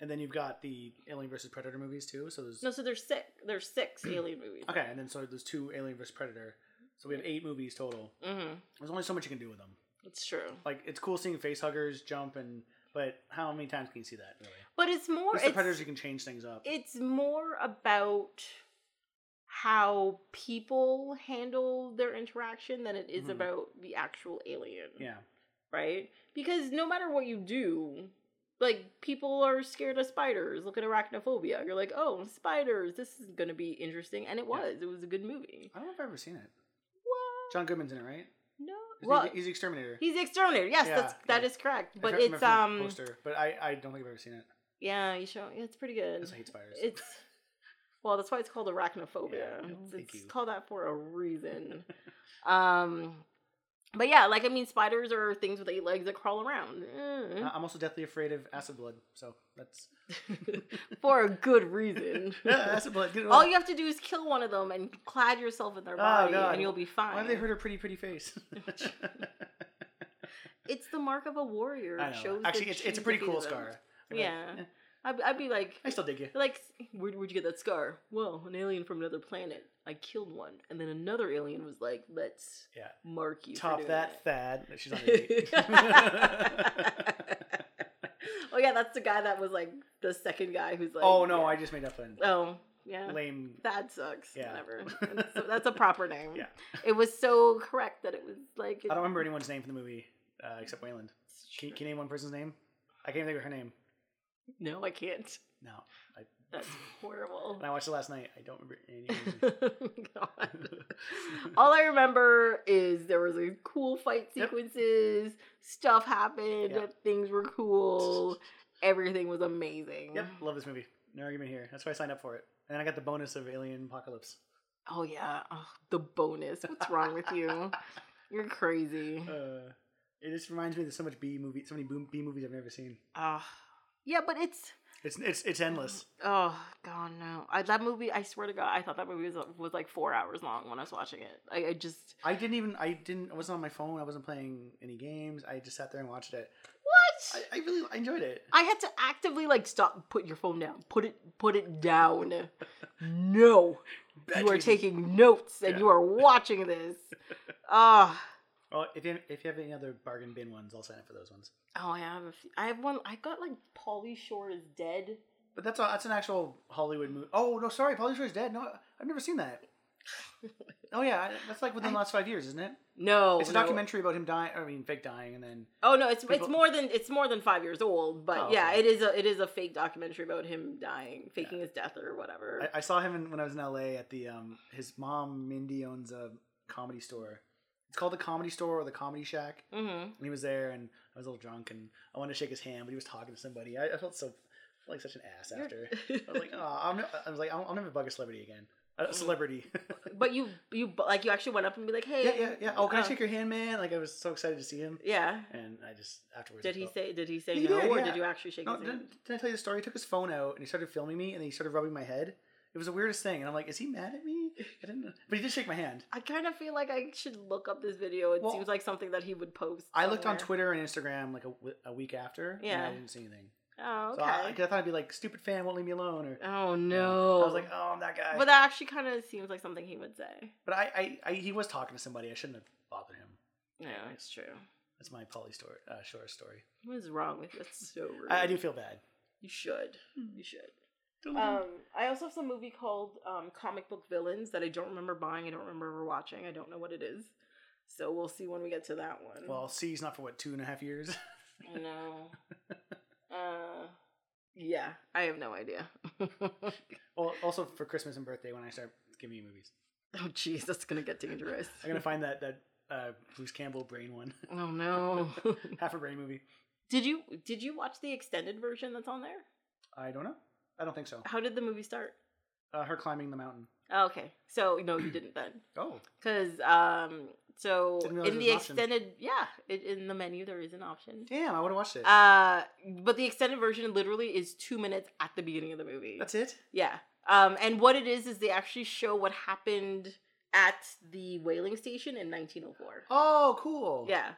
and then you've got the Alien versus Predator movies too. So there's
No, so there's six. There's six alien movies.
okay, and then so there's two Alien versus Predator. So we have eight movies total.
Mm-hmm.
There's only so much you can do with them.
It's true.
Like it's cool seeing face huggers jump and, but how many times can you see that really?
But it's more.
With the
It's,
Predators, you can change things up.
it's more about how people handle their interaction than it is
Mhm.
about the actual alien.
yeah,
right? Because no matter what you do, like people are scared of spiders. Look at arachnophobia. You're like, oh, spiders. This is gonna be interesting, and it
Yeah.
was. It was a good movie.
I don't know if I've ever seen it.
What?
John Goodman's in it, right?
No.
Is
Well,
he, he's the exterminator.
he's the exterminator. Yes,
Yeah,
that's that
yeah.
is correct. But it's um,
poster, but I, I don't think I've ever seen it.
yeah, you show. Yeah, it's pretty good.
I hate spiders.
It's well, that's why it's called arachnophobia.
Yeah,
it's
thank
it's
you.
called that for a reason. um, but yeah, like I mean, spiders are things with eight legs that crawl around.
I- I'm also deathly afraid of acid blood, so that's
for a good reason.
yeah, acid blood.
All you have to do is kill one of them and clad yourself in their
Oh,
body,
God.
and you'll be fine.
Why have they hurt her pretty, pretty face?
It's the mark of a warrior. It shows
Actually, it's it's a pretty cool
them.
scar. Like,
Yeah.
"Eh,
I'd, I'd be like,
I still dig you.
like, where, where'd you get that scar? Well, an alien from another planet. I killed one, and then another alien was like, "Let's
Yeah.
mark you."
Top
doing
that thad. She's on
that. oh yeah, that's the guy that was like the second guy who's like.
oh no,
yeah.
I just made up a
Oh yeah.
lame.
Thad sucks.
Yeah.
Whatever. That's, that's a proper name.
Yeah.
It was so correct that it was like.
I don't remember anyone's name from the movie uh, except Weyland. Can, can you name one person's name? I can't think of her name.
No, I can't.
No, I,
That's horrible.
when I watched it last night, I don't remember any.
God. All I remember is there was a cool fight
Yep.
sequences, stuff happened,
Yep.
things were cool, everything was amazing.
yep, love this movie. No argument here. That's why I signed up for it. And then I got the bonus of Alien Apocalypse.
Oh yeah, oh, the bonus. What's wrong with you? You're crazy.
Uh, it just reminds me of so much B movie, so many B movies I've never seen.
Ah, yeah, but it's
It's it's it's endless.
oh god no. I, that movie, I swear to God, I thought that movie was was like four hours long when I was watching it. I, I just
I didn't even I didn't I wasn't on my phone. I wasn't playing any games. I just sat there and watched it.
what?
I, I really I enjoyed it.
I had to actively like stop. Put your phone down. Put it. Put it down. No, you are taking notes and
Yeah.
you are watching this. Ah.
Well, if you if you have any other bargain bin ones, I'll sign up for those ones.
Oh, I have. A few, I have one. I got like Pauly Shore is dead.
But that's a, that's an actual Hollywood movie. Oh no, sorry, Pauly Shore is dead. No, I've never seen that. Oh yeah, that's like within the last five years, isn't it?
No,
It's a
no.
documentary about him dying. I mean, fake dying, and then
Oh no, it's it's more than it's more than five years old. But
Oh,
yeah,
okay.
it is a it is a fake documentary about him dying, faking his death or whatever.
I, I saw him in, when I was in LA at the um his mom Mindy owns a comedy store. It's called the Comedy Store or the Comedy Shack.
mm-hmm.
And he was there, and I was a little drunk, and I wanted to shake his hand, but he was talking to somebody. I, I felt so like such an ass after. I was like, oh, I'm, I was like, I'll, I'll never bug a celebrity again. A celebrity.
but you you like you actually went up and be like, hey,
yeah, yeah, yeah. Oh, can I
uh,
shake your hand, man? Like I was so excited to see him,
Yeah.
and I just afterwards.
Did he
felt-
say? Did he say
He
no,
did,
or
yeah.
did you actually shake
No,
his hand?
didn't, did I tell you the story? He took his phone out and he started filming me, and he started rubbing my head. It was the weirdest thing, and I'm like, is he mad at me? I didn't know, but he did shake my hand.
I kind of feel like I should look up this video. It
Well,
seems like something that he would post.
I looked on. Twitter and Instagram like a, a week after, and
Yeah.
I didn't see anything.
Oh,
So
okay.
I, 'cause I thought I'd be like, stupid fan won't leave me alone, or
oh no.
I was like, oh, I'm that guy.
but that actually kind of seems like something he would say.
But I, I, I, he was talking to somebody. I shouldn't have bothered him.
Yeah, it's true.
That's my Pauly story, uh, short story.
What is wrong with you? That's so rude.
I, I do feel bad.
You should. You should.
Um,
Um, I also have some movie called um, Comic Book Villains that I don't remember buying. I don't remember ever watching. I don't know what it is. So we'll see when we get to that one.
well, C's not for what two and a half years.
I know. uh, yeah, I have no idea.
well, also for Christmas and birthday when I start giving you movies,
oh, jeez, that's gonna get dangerous.
I'm gonna find that that uh, Bruce Campbell brain one,
Oh no.
half a brain movie.
did you did you watch the extended version that's on there?
I don't know. I don't think so.
How did the movie start?
Uh, her climbing the mountain.
Oh, okay, so no, you didn't then.
Oh,
Because um, so in the
an option.
extended, yeah, it, in the menu there is an option.
damn! I would have watched it.
Uh, but the extended version literally is two minutes at the beginning of the movie.
That's it.
yeah. Um, and what it is is they actually show what happened at the whaling station in 1904.
Oh, cool.
Yeah.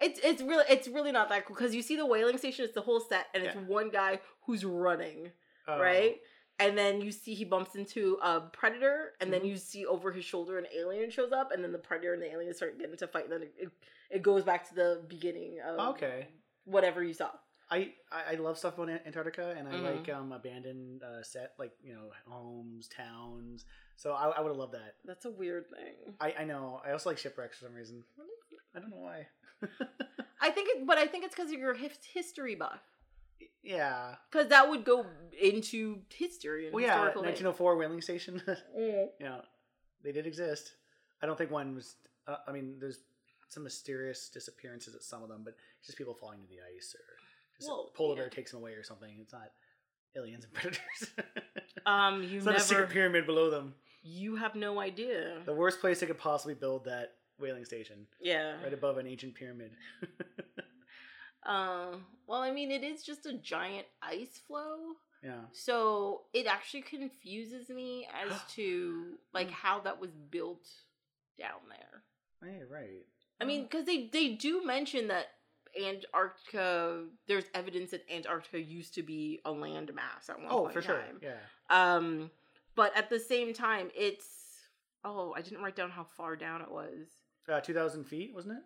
It's it's really it's really not that cool because you see the whaling station. It's the whole set, and it's one guy who's running,
Oh.
right? And then you see he bumps into a predator, and then
Mhm.
you see over his shoulder an alien shows up, and then the predator and the alien start getting to fight. And then it, it, it goes back to the beginning of
Okay.
whatever you saw.
I, I love stuff about Antarctica, and I
Mhm.
like um abandoned uh, set like you know homes, towns. So I, I would have loved that.
That's a weird thing.
I, I know. I also like shipwrecks for some reason. I don't know why.
I think it, but I think it's because you're a history buff.
Yeah.
Because that would go into history and
Well, yeah.
historical. things.
1904 whaling station.
Mm.
yeah, they did exist. I don't think one was. Uh, I mean, there's some mysterious disappearances at some of them, but it's just people falling to the ice or just
Well,
a polar
yeah.
bear takes them away or something. It's not aliens and predators.
Um, you
it's not a secret pyramid below them.
You have no idea.
The worst place they could possibly build that whaling station,
Yeah.
right above an ancient pyramid.
Uh, well, I mean, it is just a giant ice flow,
yeah.
so it actually confuses me as to like how that was built down there.
Hey, right.
I mean, because they they do mention that Antarctica. There's evidence that Antarctica used to be a land mass at one
Oh,
point
for
in
sure.
time.
Yeah.
Um, but at the same time, it's oh, I didn't write down how far down it was.
Uh, 2,000 feet, wasn't it?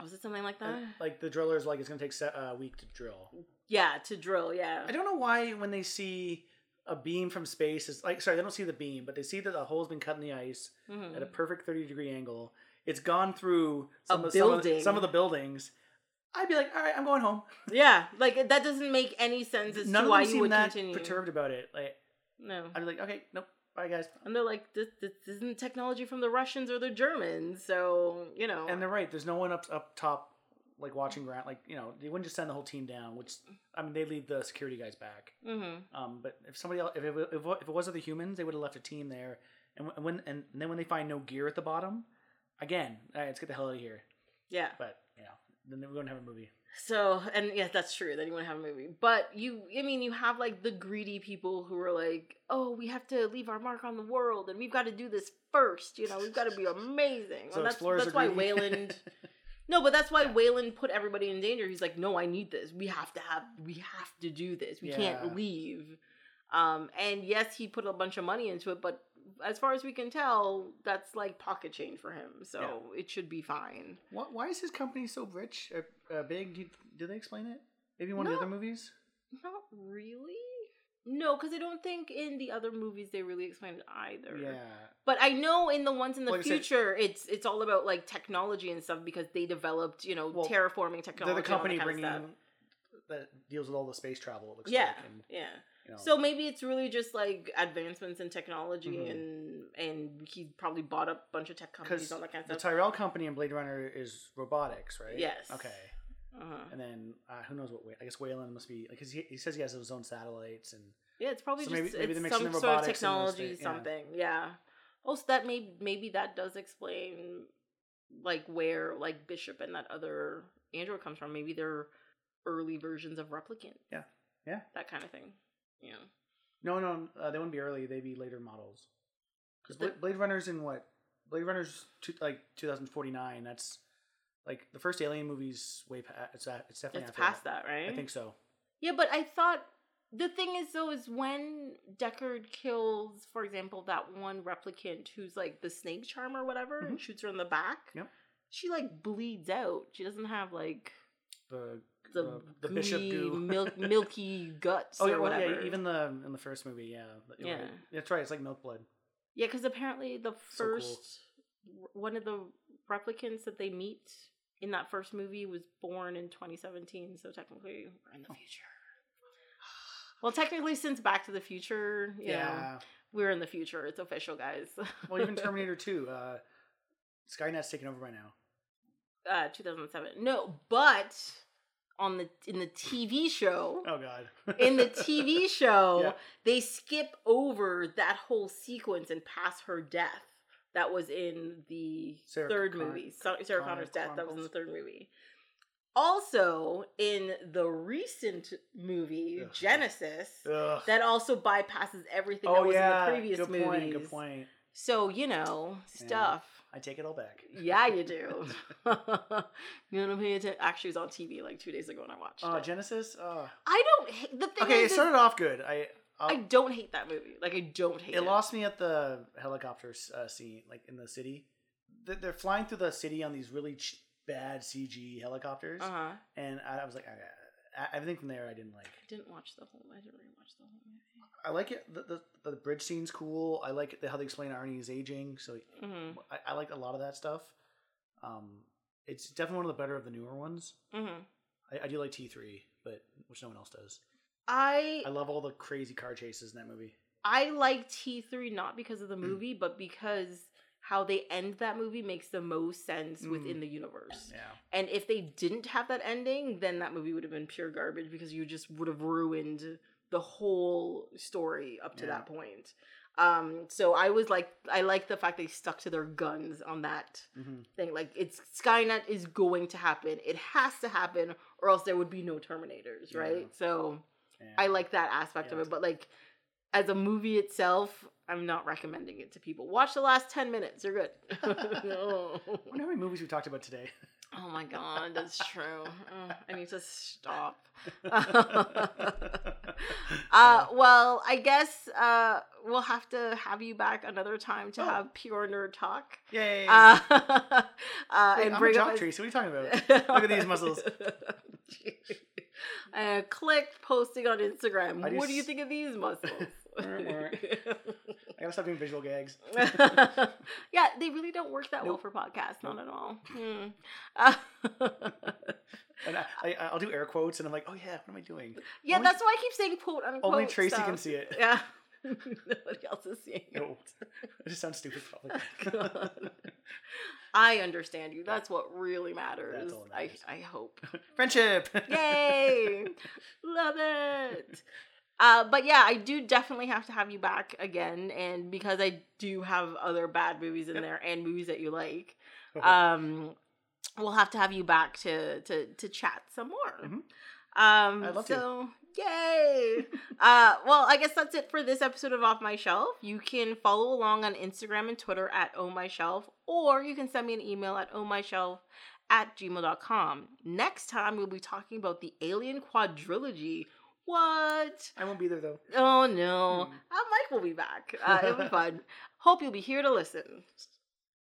Was it something like that?
And, like the drillers, like it's gonna take se- a week to drill.
yeah, to drill. Yeah.
I don't know why when they see a beam from space is like sorry they don't see the beam but they see that the hole's been cut in the ice
Mhm.
at a perfect 30 degree angle it's gone through
A
some, of, some, of, some of the buildings i'd be like all right i'm going home
Yeah, like that doesn't make any sense as
none
to why you would
that
continue.
perturbed about it like
No,
i'd be like okay nope bye guys
and they're like, this, this isn't technology from the Russians or the Germans, so you know.
and they're right there's no one up up top like watching ground like you know they wouldn't just send the whole team down which i mean they leave the security guys back
hmm
Um, but if somebody else, if it, if if it was other humans, they would have left a team there. And when and then when they find no gear at the bottom, again, all right, let's get the hell out of here.
Yeah.
But you know, then we're gonna have a movie.
So, and yeah, that's true. Then you want to have a movie. But you, I mean, you have like the greedy people who are like, oh, we have to leave our mark on the world and we've got to do this first. You know, we've got to be amazing.
So
that's
explorers
that's
are
why
greedy.
Weyland. No, but that's why Weyland put everybody in danger. He's like, no, I need this. We have to have, we have to do this. We
Yeah.
can't leave. Um, and yes, he put a bunch of money into it, but as far as we can tell, that's like pocket change for him. So it should be fine.
Why, why is his company so rich, uh, uh, big? Do, do they explain it? Maybe one of the other movies.
Not really. No, because I don't think in the other movies they really explained it either.
Yeah.
But I know in the ones in the
Like I said-
future, it's it's all about like technology and stuff because they developed you know
Well,
terraforming technology.
They're the company
that
bringing that deals with all the space travel. It looks
Yeah,
like. And,
yeah.
You know,
So maybe it's really just like advancements in technology
Mhm.
and and he probably bought up a bunch of tech companies, all that kind
the
of stuff.
Tyrell company in Blade Runner is robotics, right?
Yes.
Okay.
uh-huh.
And then uh, who knows what? I guess Weyland must be like 'cause he, he says he has his own satellites and
Yeah, it's probably
So
just
maybe- maybe
it's some sort of
the
technology,
yeah.
something. Yeah. Also, that may maybe that does explain like where like Bishop and that other android comes from. Maybe they're early versions of replicant.
Yeah. Yeah.
That kind of thing. Yeah.
no, no, uh, they wouldn't be early. They'd be later models. Because
The-
Blade, Blade Runner's in what? Blade Runner's two, like 2049. That's like the first Alien movie's way past. It's, a- it's definitely
It's past that, right?
I think so.
Yeah, but I thought the thing is though is when Deckard kills, for example, that one replicant who's like the snake charm or whatever and shoots her in the back.
Mm-hmm. Yep.
She like bleeds out. She doesn't have like
The
the
the, the bishop
gooey,
goo.
milk, milky guts
Oh
or
yeah, well,
whatever.
yeah, even the in the first movie, yeah,
Yeah.
right. that's right. It's like milk blood.
yeah, because apparently the
So cool.
first one of the replicants that they meet in that first movie was born in 2017. So technically, we're in the
Oh.
future. Well, technically, since Back to the Future, you know,
Yeah.
we're in the future. It's official, guys.
Well, even Terminator Two, uh, Skynet's taken over by now.
uh, 2007. No, but on the in the TV show,
Oh God.
in the TV show,
Yeah.
they skip over that whole sequence and pass her death. That was in the
Sarah
third
Con-
movie. Sarah
Con-
Connor's death. That was in the third movie. Also, in the recent movie
Ugh.
Genisys,
Ugh.
that also bypasses everything
oh
that was
yeah.
in the previous movie
good
movies.
point. Good point.
So you know
Yeah. I take it all back.
Yeah, you do. you know, pay attention. Actually, it was on TV like two days ago, and I watched
Oh,
it.
Genisys. Oh.
I don't hate the thing.
Okay, it started off good. I. I'll,
I don't hate that movie. Like I don't hate it.
it lost me at the helicopter uh, scene, like in the city. They're, they're flying through the city on these really ch- bad CG helicopters,
Uh huh.
and I was like, I, I, everything from there I didn't like.
I didn't watch the whole. I didn't really watch the whole movie.
I like it. The, the, the bridge scene's cool. I like it, how they explain Arnie's aging. So
Mhm.
I, I like a lot of that stuff. Um, it's definitely one of the better of the newer ones.
Mhm.
I, I do like T three, but which no one else does.
I
I love all the crazy car chases in that movie.
I like T three not because of the movie, but because how they end that movie makes the most sense
Mm.
within the universe.
Yeah,
And if they didn't have that ending, then that movie would have been pure garbage because you just would have ruined the whole story up to
Yeah.
that point. Um, so I was like, I like the fact they stuck to their guns on that
hmm
thing. Like, it's Skynet is going to happen. It has to happen, or else there would be no Terminators,
Yeah.
right? So
yeah.
I like that aspect of it. But like, as a movie itself, I'm not recommending it to people. Watch the last ten minutes. You're good. No.
I wonder how many movies we talked about today.
Oh my god, that's true. Oh, I need to stop. uh, well, I guess uh, we'll have to have you back another time to
Oh.
have pure nerd talk.
Yay!
Uh, uh,
Wait,
and
I'm
bring
a jock
a-
Tracy. What are you talking about? Look at these muscles.
uh, click posting on Instagram.
Do
What do you
s-
think of these muscles?
I gotta stop doing visual gags.
yeah, they really don't work that well for podcasts. Not
Nope.
at all. Hmm. Uh,
And I, I, I'll do air quotes, and I'm like, oh yeah, what am I doing?
yeah,
Only-
that's why I keep saying quote unquote.
Only Tracy
stuff.
can see it.
Yeah. Nobody else is seeing it.
No, it just sounds stupid. Probably.
I understand you. That's what really matters.
That
I,
matters.
I hope.
Friendship.
Yay! Love it. Uh, but yeah, I do definitely have to have you back again, and because I do have other bad movies in
Yep.
there and movies that you like, um, we'll have to have you back to to to chat some more.
Mhm.
Um,
I'd love to.
Yay! uh, well, I guess that's it for this episode of Off My Shelf. You can follow along on Instagram and Twitter at Oh My Shelf, or you can send me an email at Oh My Shelf at gmail.com. Next time, we'll be talking about the Alien Quadrilogy. What?
I won't be there though.
Oh no.
Hmm.
Uh, Mike will be back. Uh, it'll be fun. Hope you'll be here to listen.